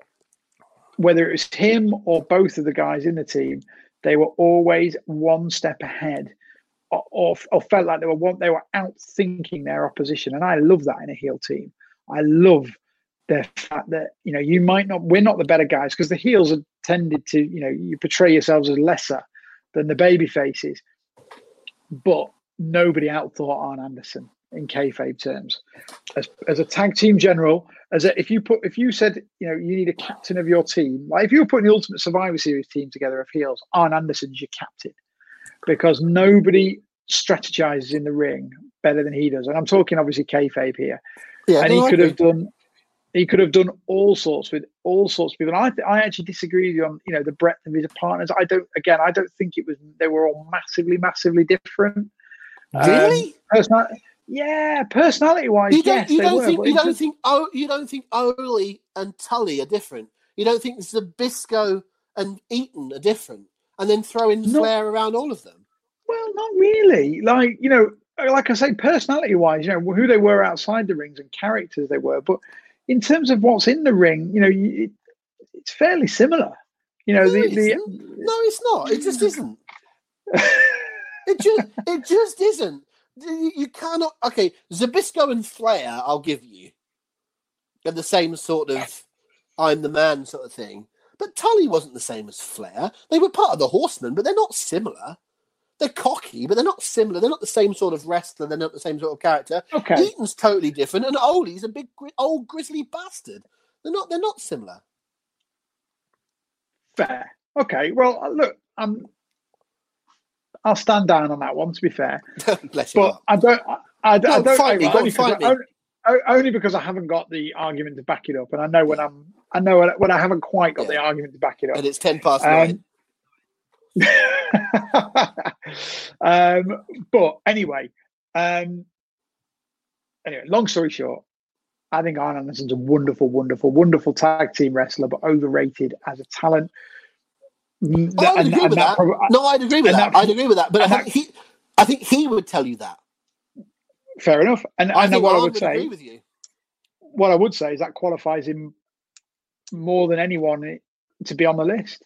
whether it was him or both of the guys in the team, they were always one step ahead or, or, or felt like they were one, they were outthinking their opposition. And I love that in a heel team. I love the fact that you know you might not we're not the better guys because the heels are tended to you know you portray yourselves as lesser than the baby faces but nobody outthought Arn Anderson in kayfabe terms as, as a tag team general as a, if you put if you said you know you need a captain of your team like if you were putting the ultimate survivor series team together of heels Arn Anderson's your captain because nobody strategizes in the ring better than he does and I'm talking obviously kayfabe here Yeah, and no, he could have done he could have done all sorts with all sorts of people. And I th- I actually disagree with you on you know the breadth of his partners. I don't again I don't think it was they were all massively massively different. Really? Um, yeah, personality wise, you don't, yes, you don't were. think you don't terms- think oh you don't think Ole and Tully are different. You don't think Zbyszko and Eaton are different, and then throw in No. Flair around all of them. well, not really. Like you know, like I say, personality wise, you know who they were outside the rings and characters they were, but in terms of what's in the ring, you know, it, it's fairly similar. You know, No, the the. No, it's not. It just (laughs) isn't. It just it just isn't. You cannot. Okay, Zbyszko and Flair, I'll give you. They're the same sort of I'm the man sort of thing. But Tully wasn't the same as Flair. They were part of the Horsemen, but they're not similar. They're cocky, but they're not similar. They're not the same sort of wrestler. They're not the same sort of character. okay. Eaton's totally different, and Ole's a big gri- old grizzly bastard. They're not. They're not similar. Fair. Okay. Well, uh, look, I'm. I'll stand down on that one. To be fair, (laughs) Bless but. I don't. I, I, I don't. fight me, go only, because fight I, me. only, only because I haven't got the argument to back it up, and I know when I'm. I know when, I haven't quite got the argument to back it up. And it's ten past nine. Um, (laughs) um, but anyway, um, anyway, long story short, I think Arn Anderson's a wonderful, wonderful, wonderful tag team wrestler, but overrated as a talent. Oh, I'd and- agree and with that. prob- no, I'd agree with that. that- I'd agree with that. But I think he, I think he would tell you that. fair enough. And, I and think what I Arn would say, agree with you. what I would say is that qualifies him more than anyone to be on the list.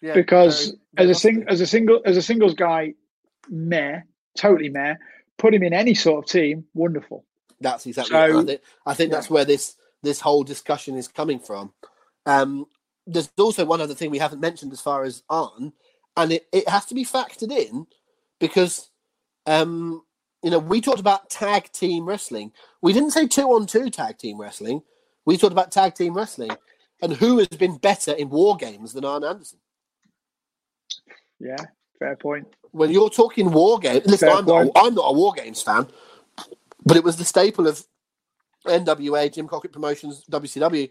Yeah, because very- as a sing, as a single as a singles guy, meh, totally meh. Put him in any sort of team, wonderful. that's exactly. So- it. I think, I think yeah. that's where this this whole discussion is coming from. Um, there's also one other thing we haven't mentioned as far as Arn, and it, it has to be factored in because um, you know we talked about tag team wrestling. We didn't say two on two tag team wrestling. We talked about tag team wrestling, and who has been better in war games than Arn Anderson? Yeah, fair point. when you're talking war games, listen, Fair I'm not, point. I'm not a war games fan, but it was the staple of NWA, Jim Crockett Promotions, WCW,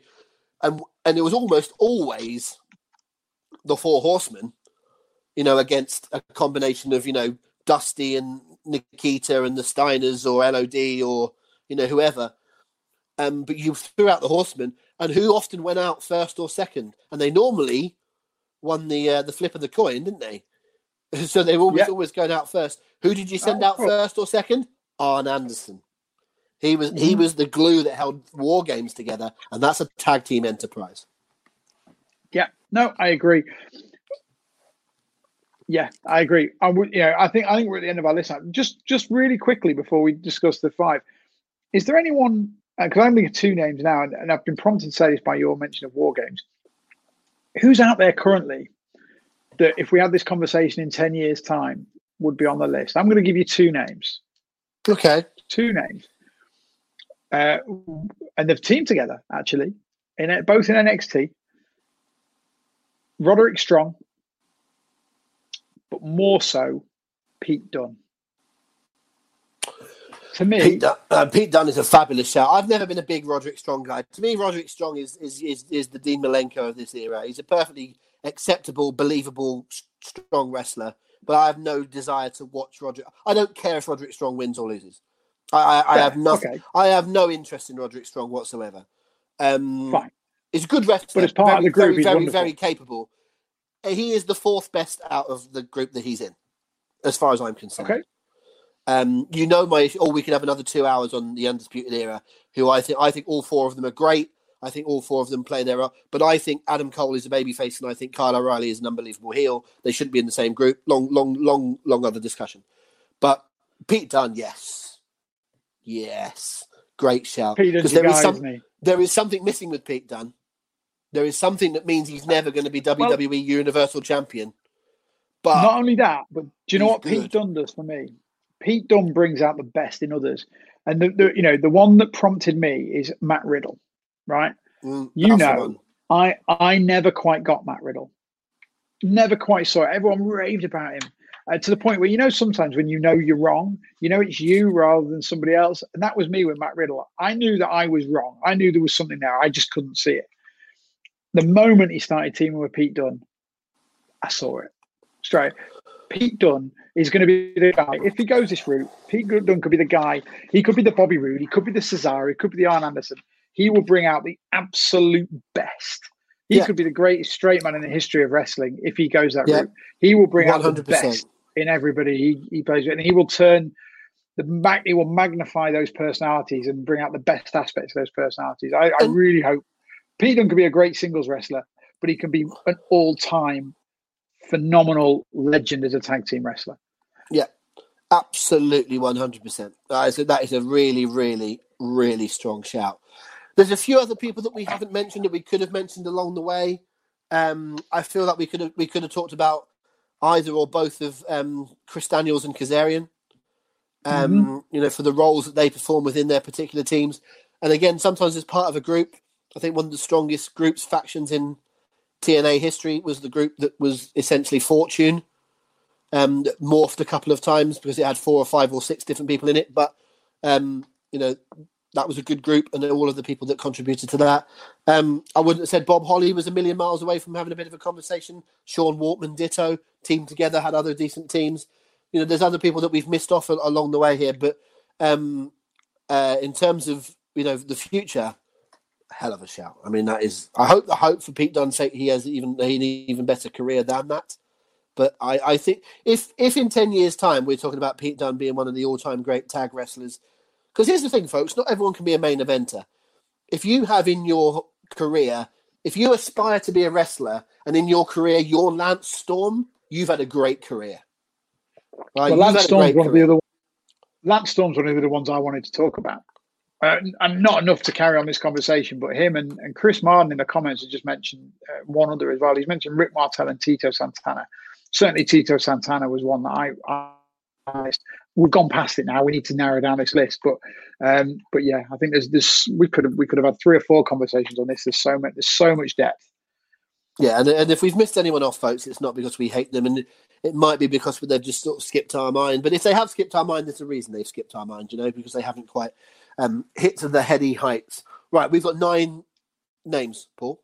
and and it was almost always the Four Horsemen, you know, against a combination of you know Dusty and Nikita and the Steiners or LOD or you know whoever. Um, but you threw out the Horsemen, and who often went out first or second, and they normally won the uh, the flip of the coin, didn't they? (laughs) So they were always Yeah. always going out first. Who did you send Oh, out cool. first or second? Arn Anderson. He was he Mhm. was the glue that held war games together, and that's a tag team enterprise. Yeah, no, I agree. Yeah, I agree. I would, you know, I think I think we're at the end of our list. now. Just just really quickly before we discuss the five, is there anyone? Because I'm thinking two names now, and, and I've been prompted to say this by your mention of war games. Who's out there currently that, if we had this conversation in ten years' time, would be on the list? I'm going to give you two names. Okay. Two names, uh, and they've teamed together actually, in both in NXT. Roderick Strong, but more so Pete Dunne. To me, Pete, Dun- uh, Pete Dunne is a fabulous shout. I've never been a big Roderick Strong guy. To me, Roderick Strong is is is, is the Dean Malenko of this era. He's a perfectly acceptable, believable, strong wrestler. But I have no desire to watch Roderick. I don't care if Roderick Strong wins or loses. I, I, I have nothing. okay. I have no interest in Roderick Strong whatsoever. Um, Fine. He's a good wrestler, But as part very, of the group, very, he's very, wonderful. very capable. Uh, He is the fourth best out of the group that he's in, as far as I'm concerned. Okay. Um, you know my oh we can have another two hours on the undisputed era. Who I think I think all four of them are great. I think all four of them play their role. but I think Adam Cole is a babyface and I think Kyle O'Reilly is an unbelievable heel. They shouldn't be in the same group. Long, long, long, long other discussion. But Pete Dunne, yes, yes, great shout. Because there is some, there is something missing with Pete Dunne. There is something that means he's never going to be WWE well, Universal Champion. But not only that, but do you know what good. Pete Dunne does for me? Pete Dunne brings out the best in others, and the, the you know the one that prompted me is Matt Riddle, right? Mm, you know, I I never quite got Matt Riddle, never quite saw it. Everyone raved about him uh, to the point where you know sometimes when you know you're wrong, you know it's you rather than somebody else, and that was me with Matt Riddle. I knew that I was wrong. I knew there was something there. I just couldn't see it. The moment he started teaming with Pete Dunne, I saw it straight. Pete Dunne is going to be the guy. If he goes this route, Pete Dunne could be the guy. He could be the Bobby Roode. He could be the Cesaro. He could be the Arn Anderson. He will bring out the absolute best. He yeah. could be the greatest straight man in the history of wrestling if he goes that yeah. route. He will bring 100%. out the best in everybody he, he plays with, and he will turn the back. He will magnify those personalities and bring out the best aspects of those personalities. I, I really hope Pete Dunne could be a great singles wrestler, but he can be an all-time phenomenal legend as a tag team wrestler. Yeah, absolutely, one hundred percent. That is a really, really, really strong shout. There's a few other people that we haven't mentioned that we could have mentioned along the way. Um, I feel like we could have we could have talked about either or both of um, Chris Daniels and Kazarian. Um, mm-hmm. You know, for the roles that they perform within their particular teams, and again, sometimes as part of a group. I think one of the strongest groups factions in TNA history was the group that was essentially Fortune, um, that morphed a couple of times because it had four or five or six different people in it. But um, you know, that was a good group, and all of the people that contributed to that. Um, I wouldn't have said Bob Holly was a million miles away from having a bit of a conversation. Sean Waltman, ditto. Teamed together, had other decent teams. You know, there's other people that we've missed off along the way here, but um, uh, in terms of you know the future, hell of a shout. I mean, that is. I hope. I hope for Pete Dunne's sake, he has even an even better career than that. But I, I think if if in ten years' time we're talking about Pete Dunne being one of the all-time great tag wrestlers, because here's the thing, folks: not everyone can be a main eventer. If you have in your career, if you aspire to be a wrestler, and in your career you're Lance Storm, you've had a great career. Right? Well, Lance Storm's one of the other. Lance Storm's one of the ones I wanted to talk about uh, and not enough to carry on this conversation, but him and, and Chris Martin in the comments have just mentioned uh, one other as well. He's mentioned Rick Martel and Tito Santana. Certainly, Tito Santana was one that I, I we've gone past it now. We need to narrow down this list, but um, but yeah, I think there's this. We could have we could have had three or four conversations on this. There's so much. There's so much depth. Yeah, and, and if we've missed anyone off, folks, it's not because we hate them, and it might be because they've just sort of skipped our mind. But if they have skipped our mind, there's a reason they've skipped our mind, you know, because they haven't quite um, hit to the heady heights. Right, we've got nine names, Paul.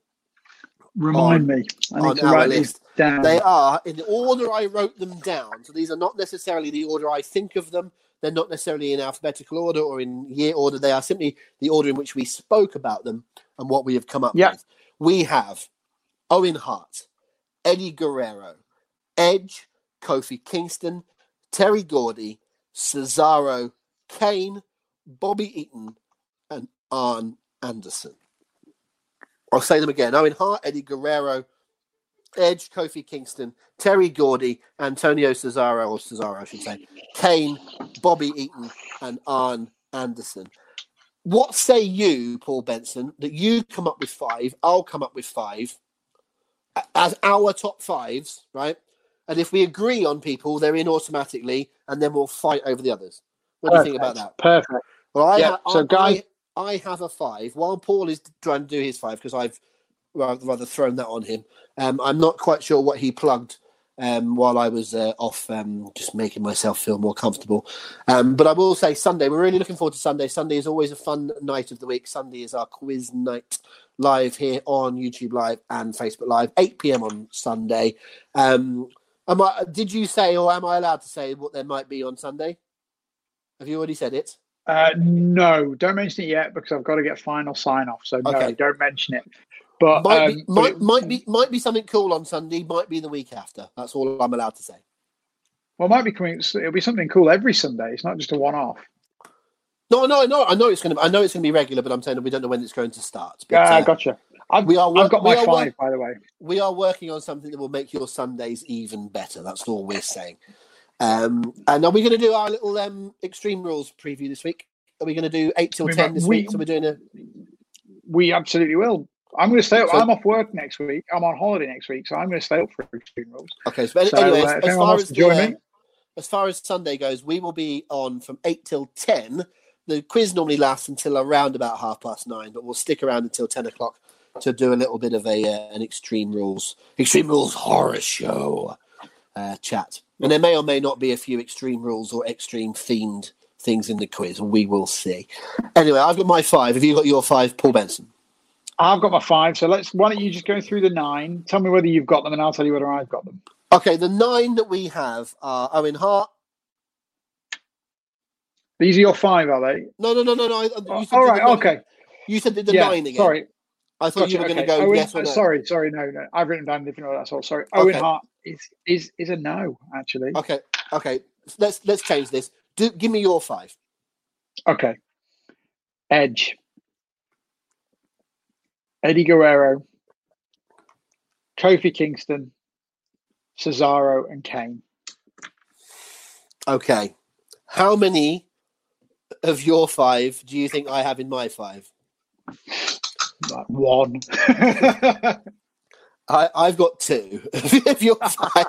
Remind on, me. I need to write list. down. They are in the order I wrote them down. So these are not necessarily the order I think of them. They're not necessarily in alphabetical order or in year order. They are simply the order in which we spoke about them and what we have come up yep. with. We have Owen Hart, Eddie Guerrero, Edge, Kofi Kingston, Terry Gordy, Cesaro, Kane, Bobby Eaton, and Arn Anderson. I'll say them again. Owen Hart, Eddie Guerrero, Edge, Kofi Kingston, Terry Gordy, Antonio Cesaro, or Cesaro, I should say, Kane, Bobby Eaton, and Arn Anderson. What say you, Paul Benson, that you come up with five, I'll come up with five as our top fives, right? And if we agree on people, they're in automatically, and then we'll fight over the others. What Perfect. do you think about that? Perfect. Well, I, yeah, so I, guy, I, I, have a five. While Paul is trying to do his five, because I've rather, thrown that on him. Um, I'm not quite sure what he plugged um, while I was uh, off, um, just making myself feel more comfortable. Um, but I will say Sunday. We're really looking forward to Sunday. Sunday is always a fun night of the week. Sunday is our quiz night live here on YouTube Live and Facebook Live, 8 p.m. on Sunday. Um, am I, did you say, or am I allowed to say what there might be on Sunday? Have you already said it? Uh, no, don't mention it yet because I've got to get final sign off. So no, okay. don't mention it. But might, um, be, might, it, might be might be something cool on Sunday. Might be the week after. That's all I'm allowed to say. Well, it might be coming. It'll be something cool every Sunday. It's not just a one-off. No, no, no. I know it's going to. I know it's going to be regular, but I'm saying that we don't know when it's going to start. But, Yeah, uh, gotcha. I've, we are. I've got my five, work- by the way. we are working on something that will make your Sundays even better. That's all we're saying. Um, and are we going to do our little um, Extreme Rules preview this week? Are we going to do eight till We ten this we- week? So we're doing a. We absolutely will. I'm going to stay up. So- I'm off work next week. I'm on holiday next week, so I'm going to stay up for Extreme Rules. Okay. So, So, anyway, uh, as, if as anyone far as the, uh, as far as Sunday goes, we will be on from eight till ten. The quiz normally lasts until around about half past nine, but we'll stick around until ten o'clock to do a little bit of a uh, an Extreme Rules Extreme Rules horror show uh, chat. And there may or may not be a few Extreme Rules or Extreme themed things in the quiz. We will see. Anyway, I've got my five. Have you got your five, Paul Benson? I've got my five. So let's. Why don't you just go through the nine? Tell me whether you've got them, and I'll tell you whether I've got them. Okay, the nine that we have are Owen Hart. These are your five, are they? No, no, no, no, no. Oh, You all the right. Okay. You said the yeah. nine again. Sorry. I thought you Gotcha, were going to go Owen, yes or no. Sorry, sorry, no, no. I've written down different order. That's all. Sorry. Okay. Owen Hart is is is a no, actually. Okay, okay. Let's let's change this. Do give me your five. Okay. Edge. Eddie Guerrero. Kofi Kingston. Cesaro and Kane. Okay. How many of your five do you think I have in my five? Like one. (laughs) I, I've got two (laughs) of your (laughs) five.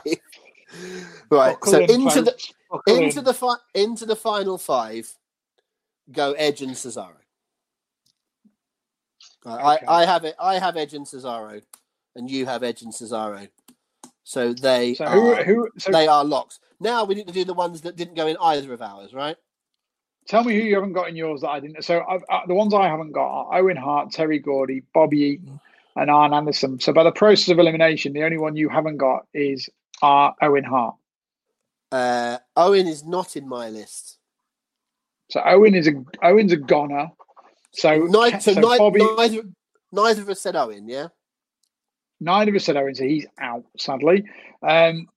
right. Buckle So in, into the. Buckle into in. the fi- into the final five go Edge and Cesaro. Right, Okay. I, I have it. I have Edge and Cesaro, and you have Edge and Cesaro. So they So who are, who so they are locks. Now we need to do the ones that didn't go in either of ours, right? tell me who you haven't got in yours that I didn't. So I've, uh, the ones I haven't got are Owen Hart, Terry Gordy, Bobby Eaton, and Arn Anderson. So by the process of elimination, the only one you haven't got is uh, Owen Hart. Uh, Owen is not in my list. So Owen is a Owen's a goner. So, Neither, so so neither, Bobby, neither, neither of us said Owen. Yeah. neither of us said Owen, so he's out sadly. Um,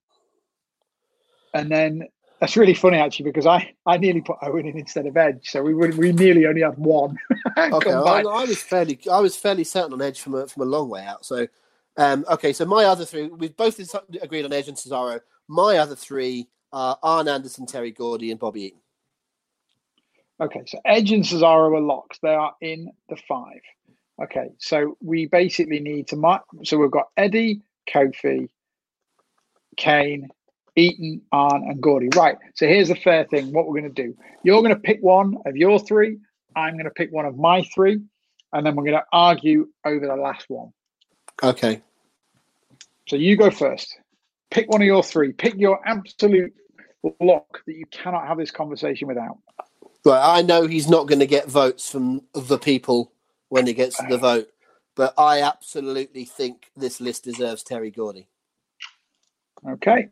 and then that's really funny actually because I I nearly put Owen in instead of Edge, so we would we nearly only had one. (laughs) Okay, I. I was fairly, I was fairly certain on Edge from a from a long way out. So, um, okay, so my other three, we've both agreed on Edge and Cesaro. My other three are Arn Anderson, Terry Gordy, and Bobby Eaton. Okay, so Edge and Cesaro are locked. They are in the five. Okay, so we basically need to mark. So we've got Eddie, Kofi, Kane, Eaton, Arn, and Gordy. Right. So here's the fair thing. What we're going to do? You're going to pick one of your three. I'm going to pick one of my three, and then we're going to argue over the last one. Okay. So you go first. Pick one of your three. Pick your absolute lock that you cannot have this conversation without. Right, I know he's not going to get votes from the people when he gets the uh, vote, but I absolutely think this list deserves Terry Gordy. Okay.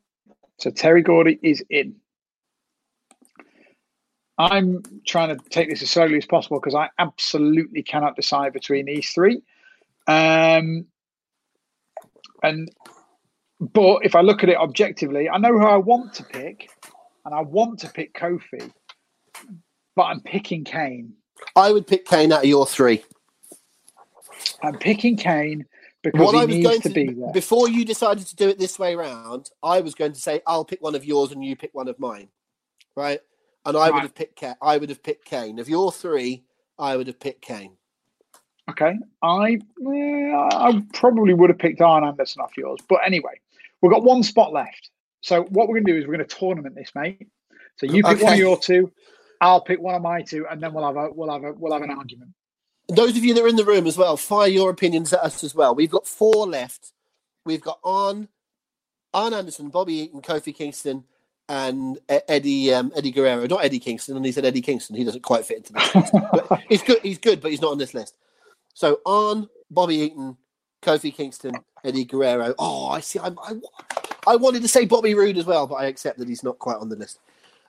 So Terry Gordy is in. I'm trying to take this as slowly as possible because I absolutely cannot decide between these three. Um, and but if I look at it objectively, I know who I want to pick, and I want to pick Kofi, but I'm picking Kane. I would pick Kane out of your three. I'm picking Kane because What I was going to, be there. before you decided to do it this way round, I was going to say I'll pick one of yours and you pick one of mine, right? And I would have picked I would have picked Kane. Of your three, I would have picked Kane. Okay, I eh, I probably would have picked Arn Anderson off yours, but anyway, we've got one spot left. So what we're going to do is we're going to tournament this, mate. So you pick one of your two, I'll pick one of my two, and then we'll have a we'll have a we'll have an argument. Those of you that are in the room as well, fire your opinions at us as well. We've got four left. We've got Arn, Arn Anderson, Bobby Eaton, Kofi Kingston, and E- Eddie um, Eddie Guerrero. Not Eddie Kingston, and he said Eddie Kingston. He doesn't quite fit into this. list. (laughs) but he's good. He's good, but he's not on this list. So Arn, Bobby Eaton, Kofi Kingston, Eddie Guerrero. Oh, I see. I'm, I, I wanted to say Bobby Roode as well, but I accept that he's not quite on the list.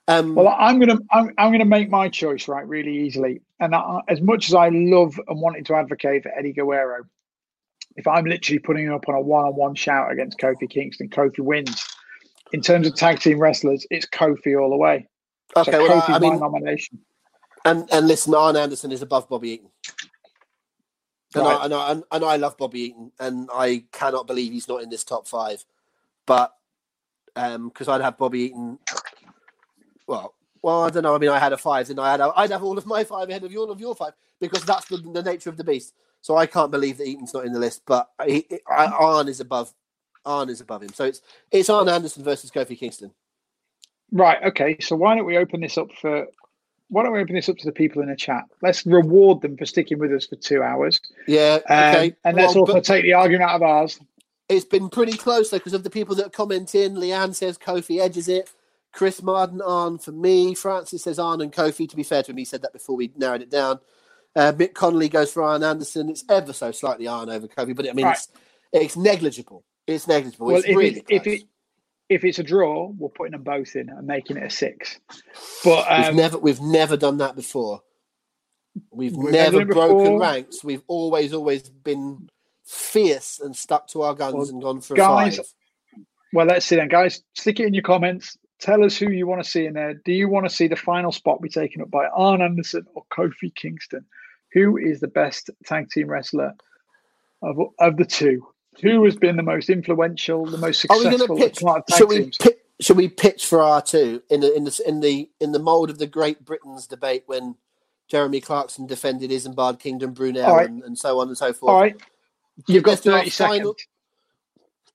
Um, Well, I'm gonna I'm, I'm gonna make my choice right really easily, and I, as much as I love and wanted to advocate for Eddie Guerrero, if I'm literally putting him up on a one-on-one shout against Kofi Kingston, Kofi wins. in terms of tag team wrestlers, it's Kofi all the way. Okay, so well, Kofi's I, mean, nomination. and and listen, Arn Anderson is above Bobby Eaton. And, Right. I, and, I, and, and I love Bobby Eaton, and I cannot believe he's not in this top five. But because I'd have Bobby Eaton, well, well, I don't know. I mean, I had a five, and I had I'd have all of my five ahead of you, all of your five, because that's the, the nature of the beast. So I can't believe that Eaton's not in the list. But he, I, Arn is above. Arn is above him. So it's it's Arn Anderson versus Kofi Kingston. Right. Okay. So why don't we open this up for? Why don't we open this up to the people in the chat? Let's reward them for sticking with us for two hours, Yeah. um, Okay. and let's Well, also but- take the argument out of ours. It's been pretty close though, because of the people that comment in. Leanne says Kofi edges it. Chris Martin Arn for me. Francis says Arn and Kofi. To be fair to him, he said that before we narrowed it down. Uh, Mick Connolly goes for Arn Anderson. It's ever so slightly Arn over Kofi, but I mean, Right. it's, it's negligible. It's negligible. Well, it's if, really it, if it if it's a draw, we're putting them both in and making it a six. But we've um, never we've never done that before. We've, We've never broken before. ranks. We've always always been fierce and stuck to our guns Well, and gone for guys, a five. well, let's see then, guys. Stick it in your comments. Tell us who you want to see in there. Do you want to see the final spot be taken up by Arn Anderson or Kofi Kingston? Who is the best tag team wrestler of of the two? Who has been the most influential, the most successful? Are we going to successful pitch? part of tag Should we teams? pi- should we pitch for R two in the in the in the in the mold of the Great Britons debate when Jeremy Clarkson defended Isambard Kingdom Brunel right. and, and so on and so forth? All right, you've got Let's do our thirty final- seconds.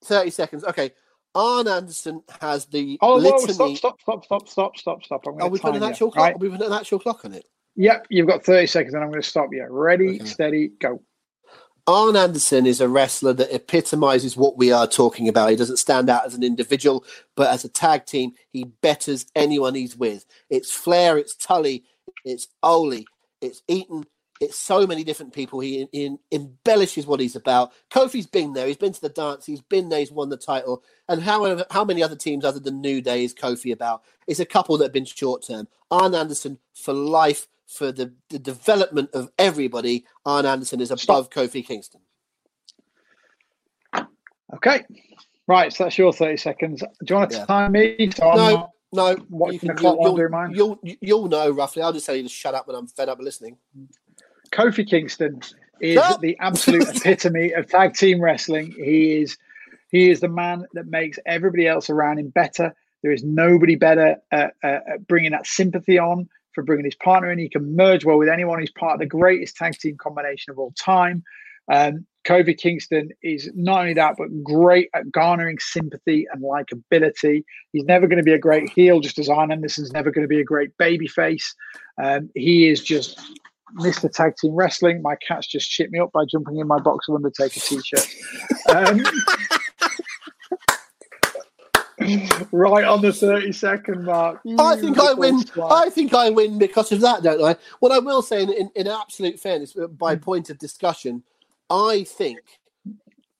Thirty seconds. Okay. Arn Anderson has the Oh, whoa, litany. stop, stop, stop, stop, stop, stop, stop. I'm Are we putting an actual you. clock? Right? Are we putting an actual clock on it? Yep, you've got 30 seconds and I'm going to stop you. Ready, Okay. steady, go. Arn Anderson is a wrestler that epitomizes what we are talking about. He doesn't stand out as an individual, but as a tag team, he betters anyone he's with. It's Flair, it's Tully, it's Ole, it's Eaton, it's so many different people. He, he embellishes what he's about. Kofi's been there. He's been to the dance. He's been there. He's won the title. And how how many other teams other than New Day is Kofi about? It's a couple that have been short term. Arn Anderson for life for the, the development of everybody. Arn Anderson is above Kofi Kingston. Okay. Right, so that's your 30 seconds. Do you want to Yeah. time me? So No, not- no. You can, the clock you'll, you'll, you'll, you'll know roughly. I'll just tell you to shut up when I'm fed up listening. Kofi Kingston is No. the absolute (laughs) epitome of tag team wrestling. He is he is the man that makes everybody else around him better. There is nobody better at, at, at bringing that sympathy on for bringing his partner in. He can merge well with anyone. He's part of the greatest tag team combination of all time. Um, Kofi Kingston is not only that, but great at garnering sympathy and likability. He's never going to be a great heel, just as Arn Anderson's never going to be a great babyface. Um, he is just Mr. Tag Team Wrestling. My cat's just chipped me up by jumping in my box of Undertaker t-shirt. Um, (laughs) right on the 30 second mark. I think I win. I think I win because of that, don't I? What I will say, in, in, in absolute fairness, uh, by point of discussion, I think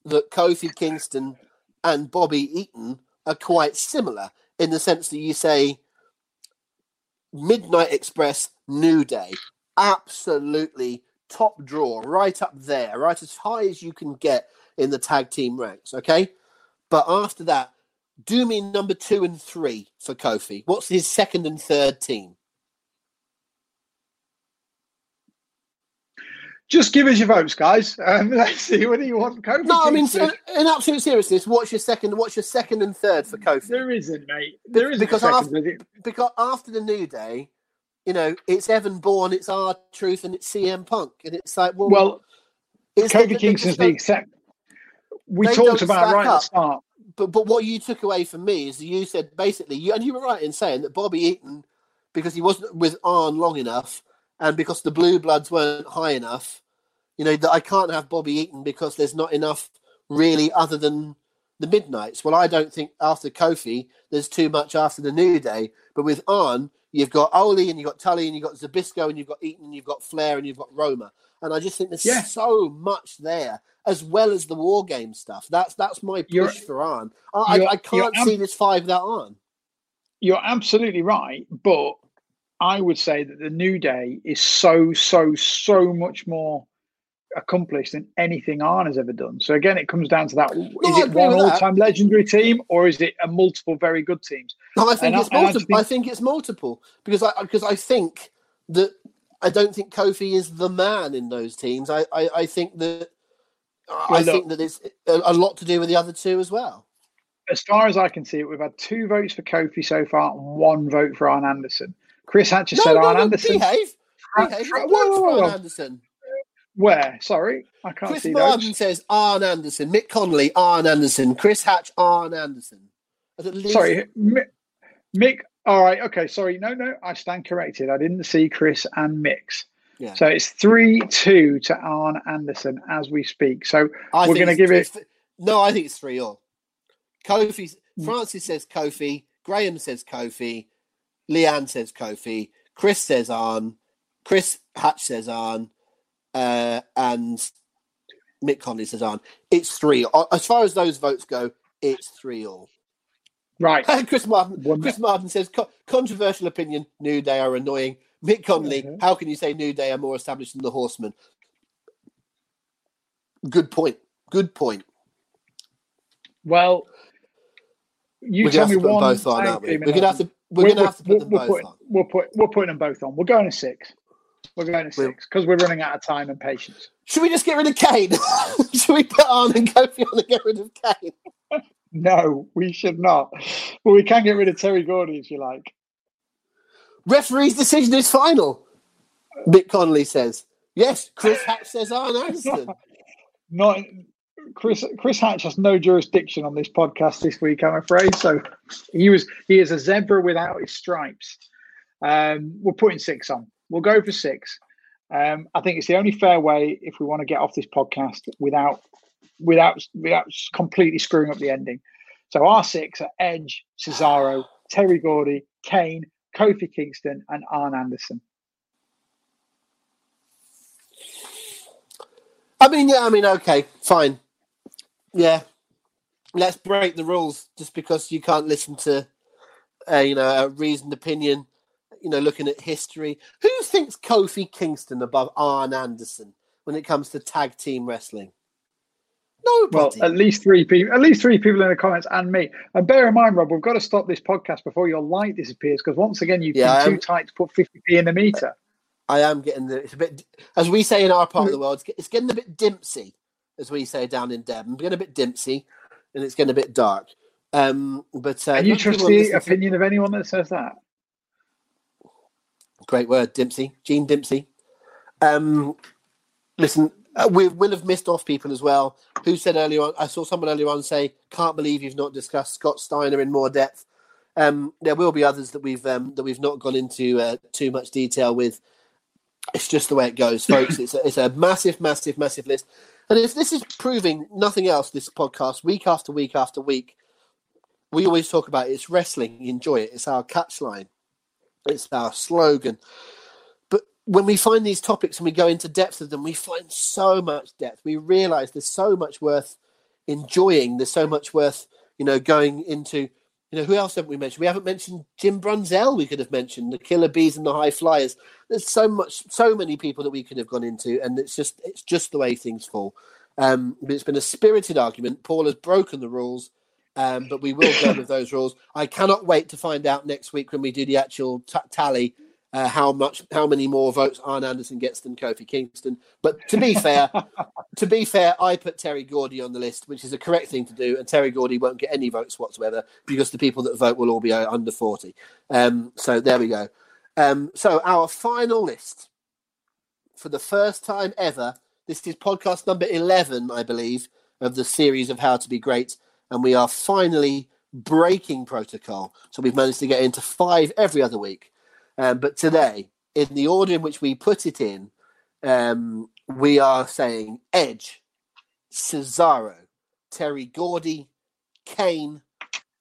that Kofi Kingston and Bobby Eaton are quite similar in the sense that you say Midnight Express, New Day, absolutely top draw, right up there, right as high as you can get in the tag team ranks. Okay, but after that, do me number two and three for Kofi. What's his second and third team? Just give us your votes, guys. Um, (laughs) let's see what do you want. Kofi No, I mean, in, in absolute seriousness, what's your second? What's your second and third for Kofi? there isn't, mate. There isn't Because second, after-? Because after the New Day, you know, it's Evan Bourne, it's our Truth, and it's CM Punk, and it's like, well, Well, it's they Kingston's the except. We talked about right at the start. but but what you took away from me is you said basically you and you were right in saying that Bobby Eaton, because he wasn't with Arn long enough, and because the Blue Bloods weren't high enough, you know that I can't have Bobby Eaton because there's not enough really other than the Midnights. Well, I don't think after Kofi there's too much after the New Day, but with Arn you've got Ole and you've got Tully and you've got Zbyszko and you've got Eaton and you've got Flair and you've got Roma, and I just think there's Yeah. so much there as well as the war game stuff. That's that's my push You're- for Arn. I, I, I can't ab- see this five without Arn. You're absolutely right, but I would say that the New Day is so, so, so much more accomplished than anything Arn has ever done. So again, it comes down to that: No, is I it one all-time legendary team, or is it a multiple very good teams? No, I think And it's I multiple. just think- I think it's multiple because I because I think that I don't think Kofi is the man in those teams. I I, I think that I Well, think that it's a, lot to do with the other two as well. As far as I can see it, we've had two votes for Kofi so far, and one vote for Arn Anderson. Chris Hatcher No, said no, Arn no, Anderson. behave. Behave. Whoa, whoa, whoa, whoa. Anderson. Where? Sorry, I can't Chris see Martin those. says Arn Anderson. Mick Connolly, Arn Anderson. Chris Hatch, Arn Anderson. Least- Sorry, Mi- Mick. All right, okay. Sorry, no, no, I stand corrected. I didn't see Chris and Mix. Yeah. So it's three two to Arn Anderson as we speak. So I we're gonna give it- No, I think it's three all. Kofi. Mm. Francis says Kofi. Graham says Kofi. Leanne says Kofi. Chris says Arn. Chris Hatch says Arn. Uh, and Mick Connolly says on. It's three. Uh, As far as those votes go, it's three all. right, (laughs) Chris Martin. One- Chris Martin says controversial opinion. New Day are annoying. Mick Connolly. Mhm. How can you say New Day are more established than the Horsemen? Good point. Good point. well, you we're tell me put one. both on, aren't we? We're gonna have to. We're we're- gonna have to put them both on. Put, we're putting them both on. We're going to six. We're going to six because we're running out of time and patience. Should we just get rid of Kane? (laughs) Should we put on and Kofi on and get rid of Kane? No, we should not. But we can get rid of Terry Gordy if you like. Referee's decision is final. Mick Connolly says. Yes, Chris Hatch says Arn Anderson. (laughs) Not Chris. Chris Hatch has no jurisdiction on this podcast this week, I'm afraid. So he was he is a zebra without his stripes. Um, we're putting six on. We'll go for six. Um, I think it's the only fair way if we want to get off this podcast without without without completely screwing up the ending. So our six are Edge, Cesaro, Terry Gordy, Kane, Kofi Kingston, and Arn Anderson. I mean, yeah, I mean, okay, fine. Yeah. Let's break the rules just because you can't listen to uh, you know, a reasoned opinion, you know, looking at history. Who thinks Kofi Kingston above Arn Anderson when it comes to tag team wrestling? Well, Nobody. at least three people, at least three people in the comments, and me. And bear in mind, Rob, we've got to stop this podcast before your light disappears because once again you've Yeah, been too tight to put 50p in the meter. I am getting the. It's a bit, as we say in our part of the world, it's, getting a bit dimpsy, as we say down in Devon. Getting a bit dimpsy, and it's getting a bit dark. Um, but uh, and you trust the listen to- opinion of anyone that says that? Great word, Dimpsey, Gene Dimpsey. Um, listen, uh, we will have missed off people as well. Who said earlier on? I saw someone earlier on say, "Can't believe you've not discussed Scott Steiner in more depth." Um, there will be others that we've um, that we've not gone into uh, too much detail with. It's just the way it goes, folks. it's a, it's a massive, massive, massive list. And if this is proving nothing else, this podcast week after week after week, we always talk about it. it's wrestling. Enjoy it. It's our catchline. It's our slogan. But when we find these topics and we go into depth of them, we find so much depth. We realize there's so much worth enjoying. There's so much worth, you know, going into. You know, who else haven't we mentioned? We haven't mentioned Jim Brunzell. We could have mentioned the Killer Bees and the High Flyers. There's so much, so many people that we could have gone into, and it's just, it's just the way things fall. Um, it's been a spirited argument. Paul has broken the rules, um, but we will go with those rules. I cannot wait to find out next week when we do the actual t- tally uh, how much, how many more votes Arn Anderson gets than Kofi Kingston. But to be fair, (laughs) to be fair, I put Terry Gordy on the list, which is a correct thing to do, and Terry Gordy won't get any votes whatsoever because the people that vote will all be uh, under forty. Um, so there we go. Um, so our final list for the first time ever. This is podcast number eleven, I believe, of the series of How to Be Great, and we are finally breaking protocol. So we've managed to get into five every other week. Um, but today, in the order in which we put it in, um, we are saying Edge, Cesaro, Terry Gordy, Kane,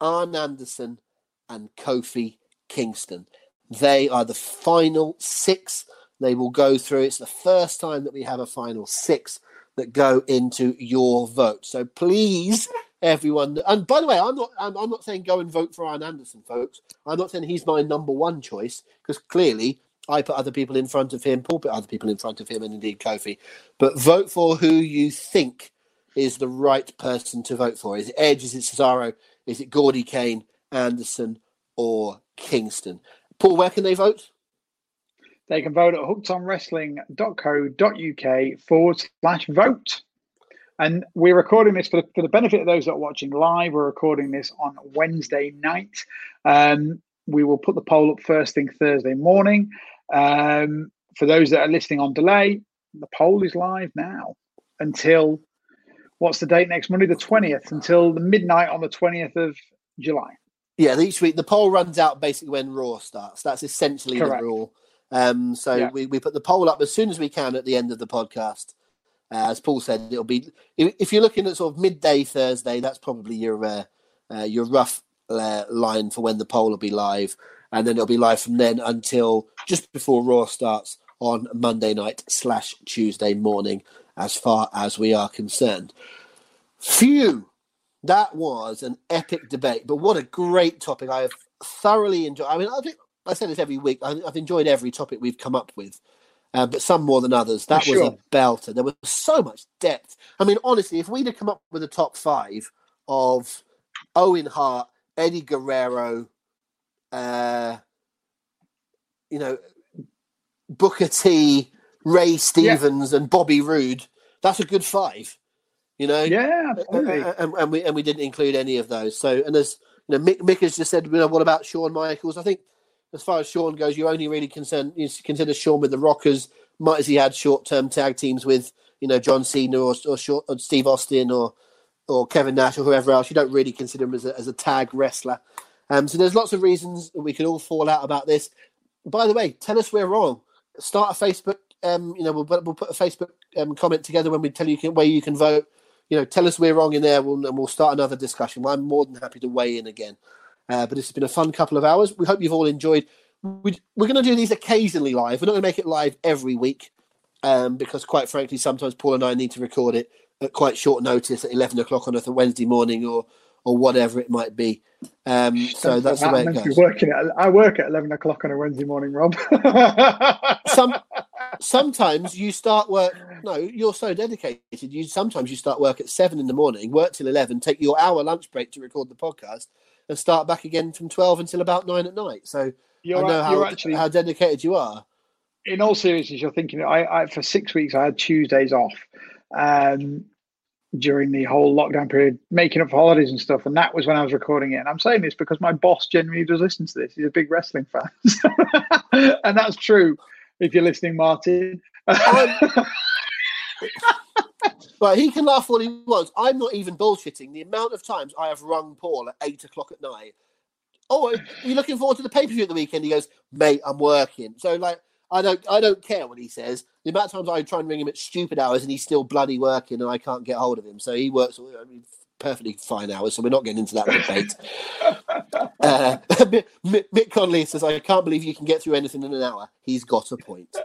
Arn Anderson, and Kofi Kingston. They are the final six. They will go through. It's the first time that we have a final six that go into your vote. So please, everyone. And by the way, I'm not. I'm, I'm not saying go and vote for Arn Anderson, folks. I'm not saying he's my number one choice because clearly I put other people in front of him. Paul put other people in front of him, and indeed Kofi. But vote for who you think is the right person to vote for. Is it Edge? Is it Cesaro? Is it Gordy Kane, Anderson, or Kingston? Paul, where can they vote? They can vote at hookedonwrestling.co.uk forward slash vote. And we're recording this for the, for the benefit of those that are watching live. We're recording this on Wednesday night. Um, we will put the poll up first thing Thursday morning. Um, for those that are listening on delay, the poll is live now until what's the date next Monday, the 20th, until the midnight on the 20th of July. Yeah, each week the poll runs out basically when Raw starts. That's essentially Correct. the rule. Um, so yeah. we, we put the poll up as soon as we can at the end of the podcast. Uh, as Paul said, it'll be if you're looking at sort of midday Thursday, that's probably your uh, uh, your rough uh, line for when the poll will be live, and then it'll be live from then until just before Raw starts on Monday night slash Tuesday morning, as far as we are concerned. Phew, that was an epic debate, but what a great topic! I have thoroughly enjoyed. I mean, I think I say this every week. I, have enjoyed every topic we've come up with, uh, but some more than others. That was a belter. There was so much depth. I mean, honestly, if we'd have come up with a top five of Owen Hart, Eddie Guerrero, uh, you know, Booker T, Ray Stevens, yeah. and Bobby Roode, that's a good five. You know, yeah, and, and, and, we and we didn't include any of those. So, and as you know, Mick, Mick has just said, you know, what about Shawn Michaels? I think as far as Shawn goes, you only really concern you consider Shawn with the Rockers. Might as he had short term tag teams with you know John Cena or or, short, or, Steve Austin or or Kevin Nash or whoever else. You don't really consider him as a, as a tag wrestler. Um, so there's lots of reasons we could all fall out about this. By the way, tell us we're wrong. Start a Facebook. Um, you know, we'll, we'll put a Facebook um, comment together when we tell you can, where you can vote. You know, tell us we're wrong in there, we'll, and we'll start another discussion. I'm more than happy to weigh in again. Uh, but it's been a fun couple of hours. We hope you've all enjoyed we, are going to do these occasionally live. We're not going to make it live every week um, because, quite frankly, sometimes Paul and I need to record it at quite short notice at 11 o'clock on a Wednesday morning or or whatever it might be. Um, so that's that the way it goes. Working at, I work at 11 o'clock on a Wednesday morning, Rob. (laughs) Some, sometimes you start work. No, you're so dedicated. You sometimes you start work at seven in the morning, work till 11, take your hour lunch break to record the podcast, and start back again from 12 until about nine at night. So you're, I know how, actually how dedicated you are. In all seriousness, you're thinking. I, I for six weeks I had Tuesdays off um, during the whole lockdown period, making up for holidays and stuff, and that was when I was recording it. And I'm saying this because my boss genuinely does listen to this. He's a big wrestling fan, (laughs) and that's true. If you're listening, Martin. (laughs) But he can laugh all he wants. I'm not even bullshitting. The amount of times I have rung Paul at eight o'clock at night oh, are you looking forward to the pay per view at the weekend? He goes, mate, I'm working. So like, I don't, I don't care what he says. The amount of times I try and ring him at stupid hours and he's still bloody working and I can't get hold of him. So he works. I mean, perfectly fine hours, so we're not getting into that debate. (laughs) uh, (laughs) Mick, Connolly says, "I can't believe you can get through anything in an hour." He's got a point.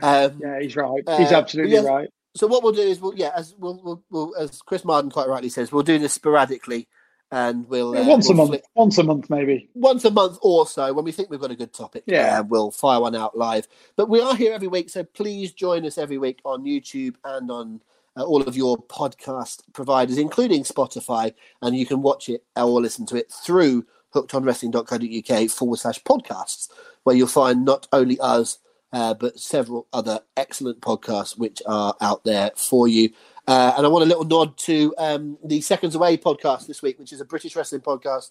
Um, yeah, he's right. He's uh, absolutely yeah, right. So what we'll do is, we'll, yeah, as we'll, we'll, we'll, as Chris Martin quite rightly says, we'll do this sporadically and we'll yeah, once uh, we'll a month, once a month maybe, once a month or so when we think we've got a good topic. Yeah, uh, we'll fire one out live. But we are here every week, so please join us every week on YouTube and on uh, all of your podcast providers, including Spotify, and you can watch it or listen to it through hookedonwrestling.co.uk forward slash podcasts, where you'll find not only us. Uh, but several other excellent podcasts which are out there for you. Uh, and I want a little nod to um, the Seconds Away podcast this week, which is a British wrestling podcast,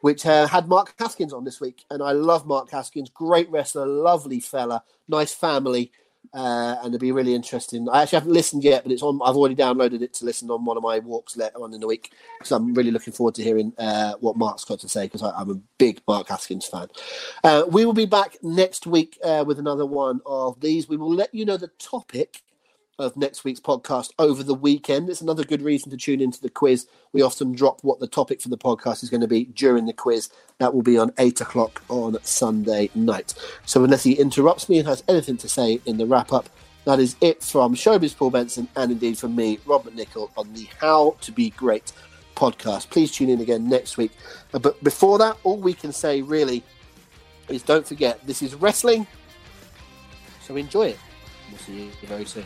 which uh, had Mark Haskins on this week. And I love Mark Haskins, great wrestler, lovely fella, nice family. Uh, and it'll be really interesting. I actually haven't listened yet, but it's on. I've already downloaded it to listen on one of my walks later on in the week. So I'm really looking forward to hearing uh, what Mark's got to say because I'm a big Mark Haskins fan. Uh, we will be back next week uh, with another one of these. We will let you know the topic of next week's podcast over the weekend. It's another good reason to tune into the quiz. We often drop what the topic for the podcast is going to be during the quiz. That will be on eight o'clock on Sunday night. So unless he interrupts me and has anything to say in the wrap up, that is it from Showbiz Paul Benson and indeed from me, Robert Nichol, on the How to Be Great podcast. Please tune in again next week. Uh, but before that, all we can say really is don't forget this is wrestling So enjoy it. We'll see you very soon.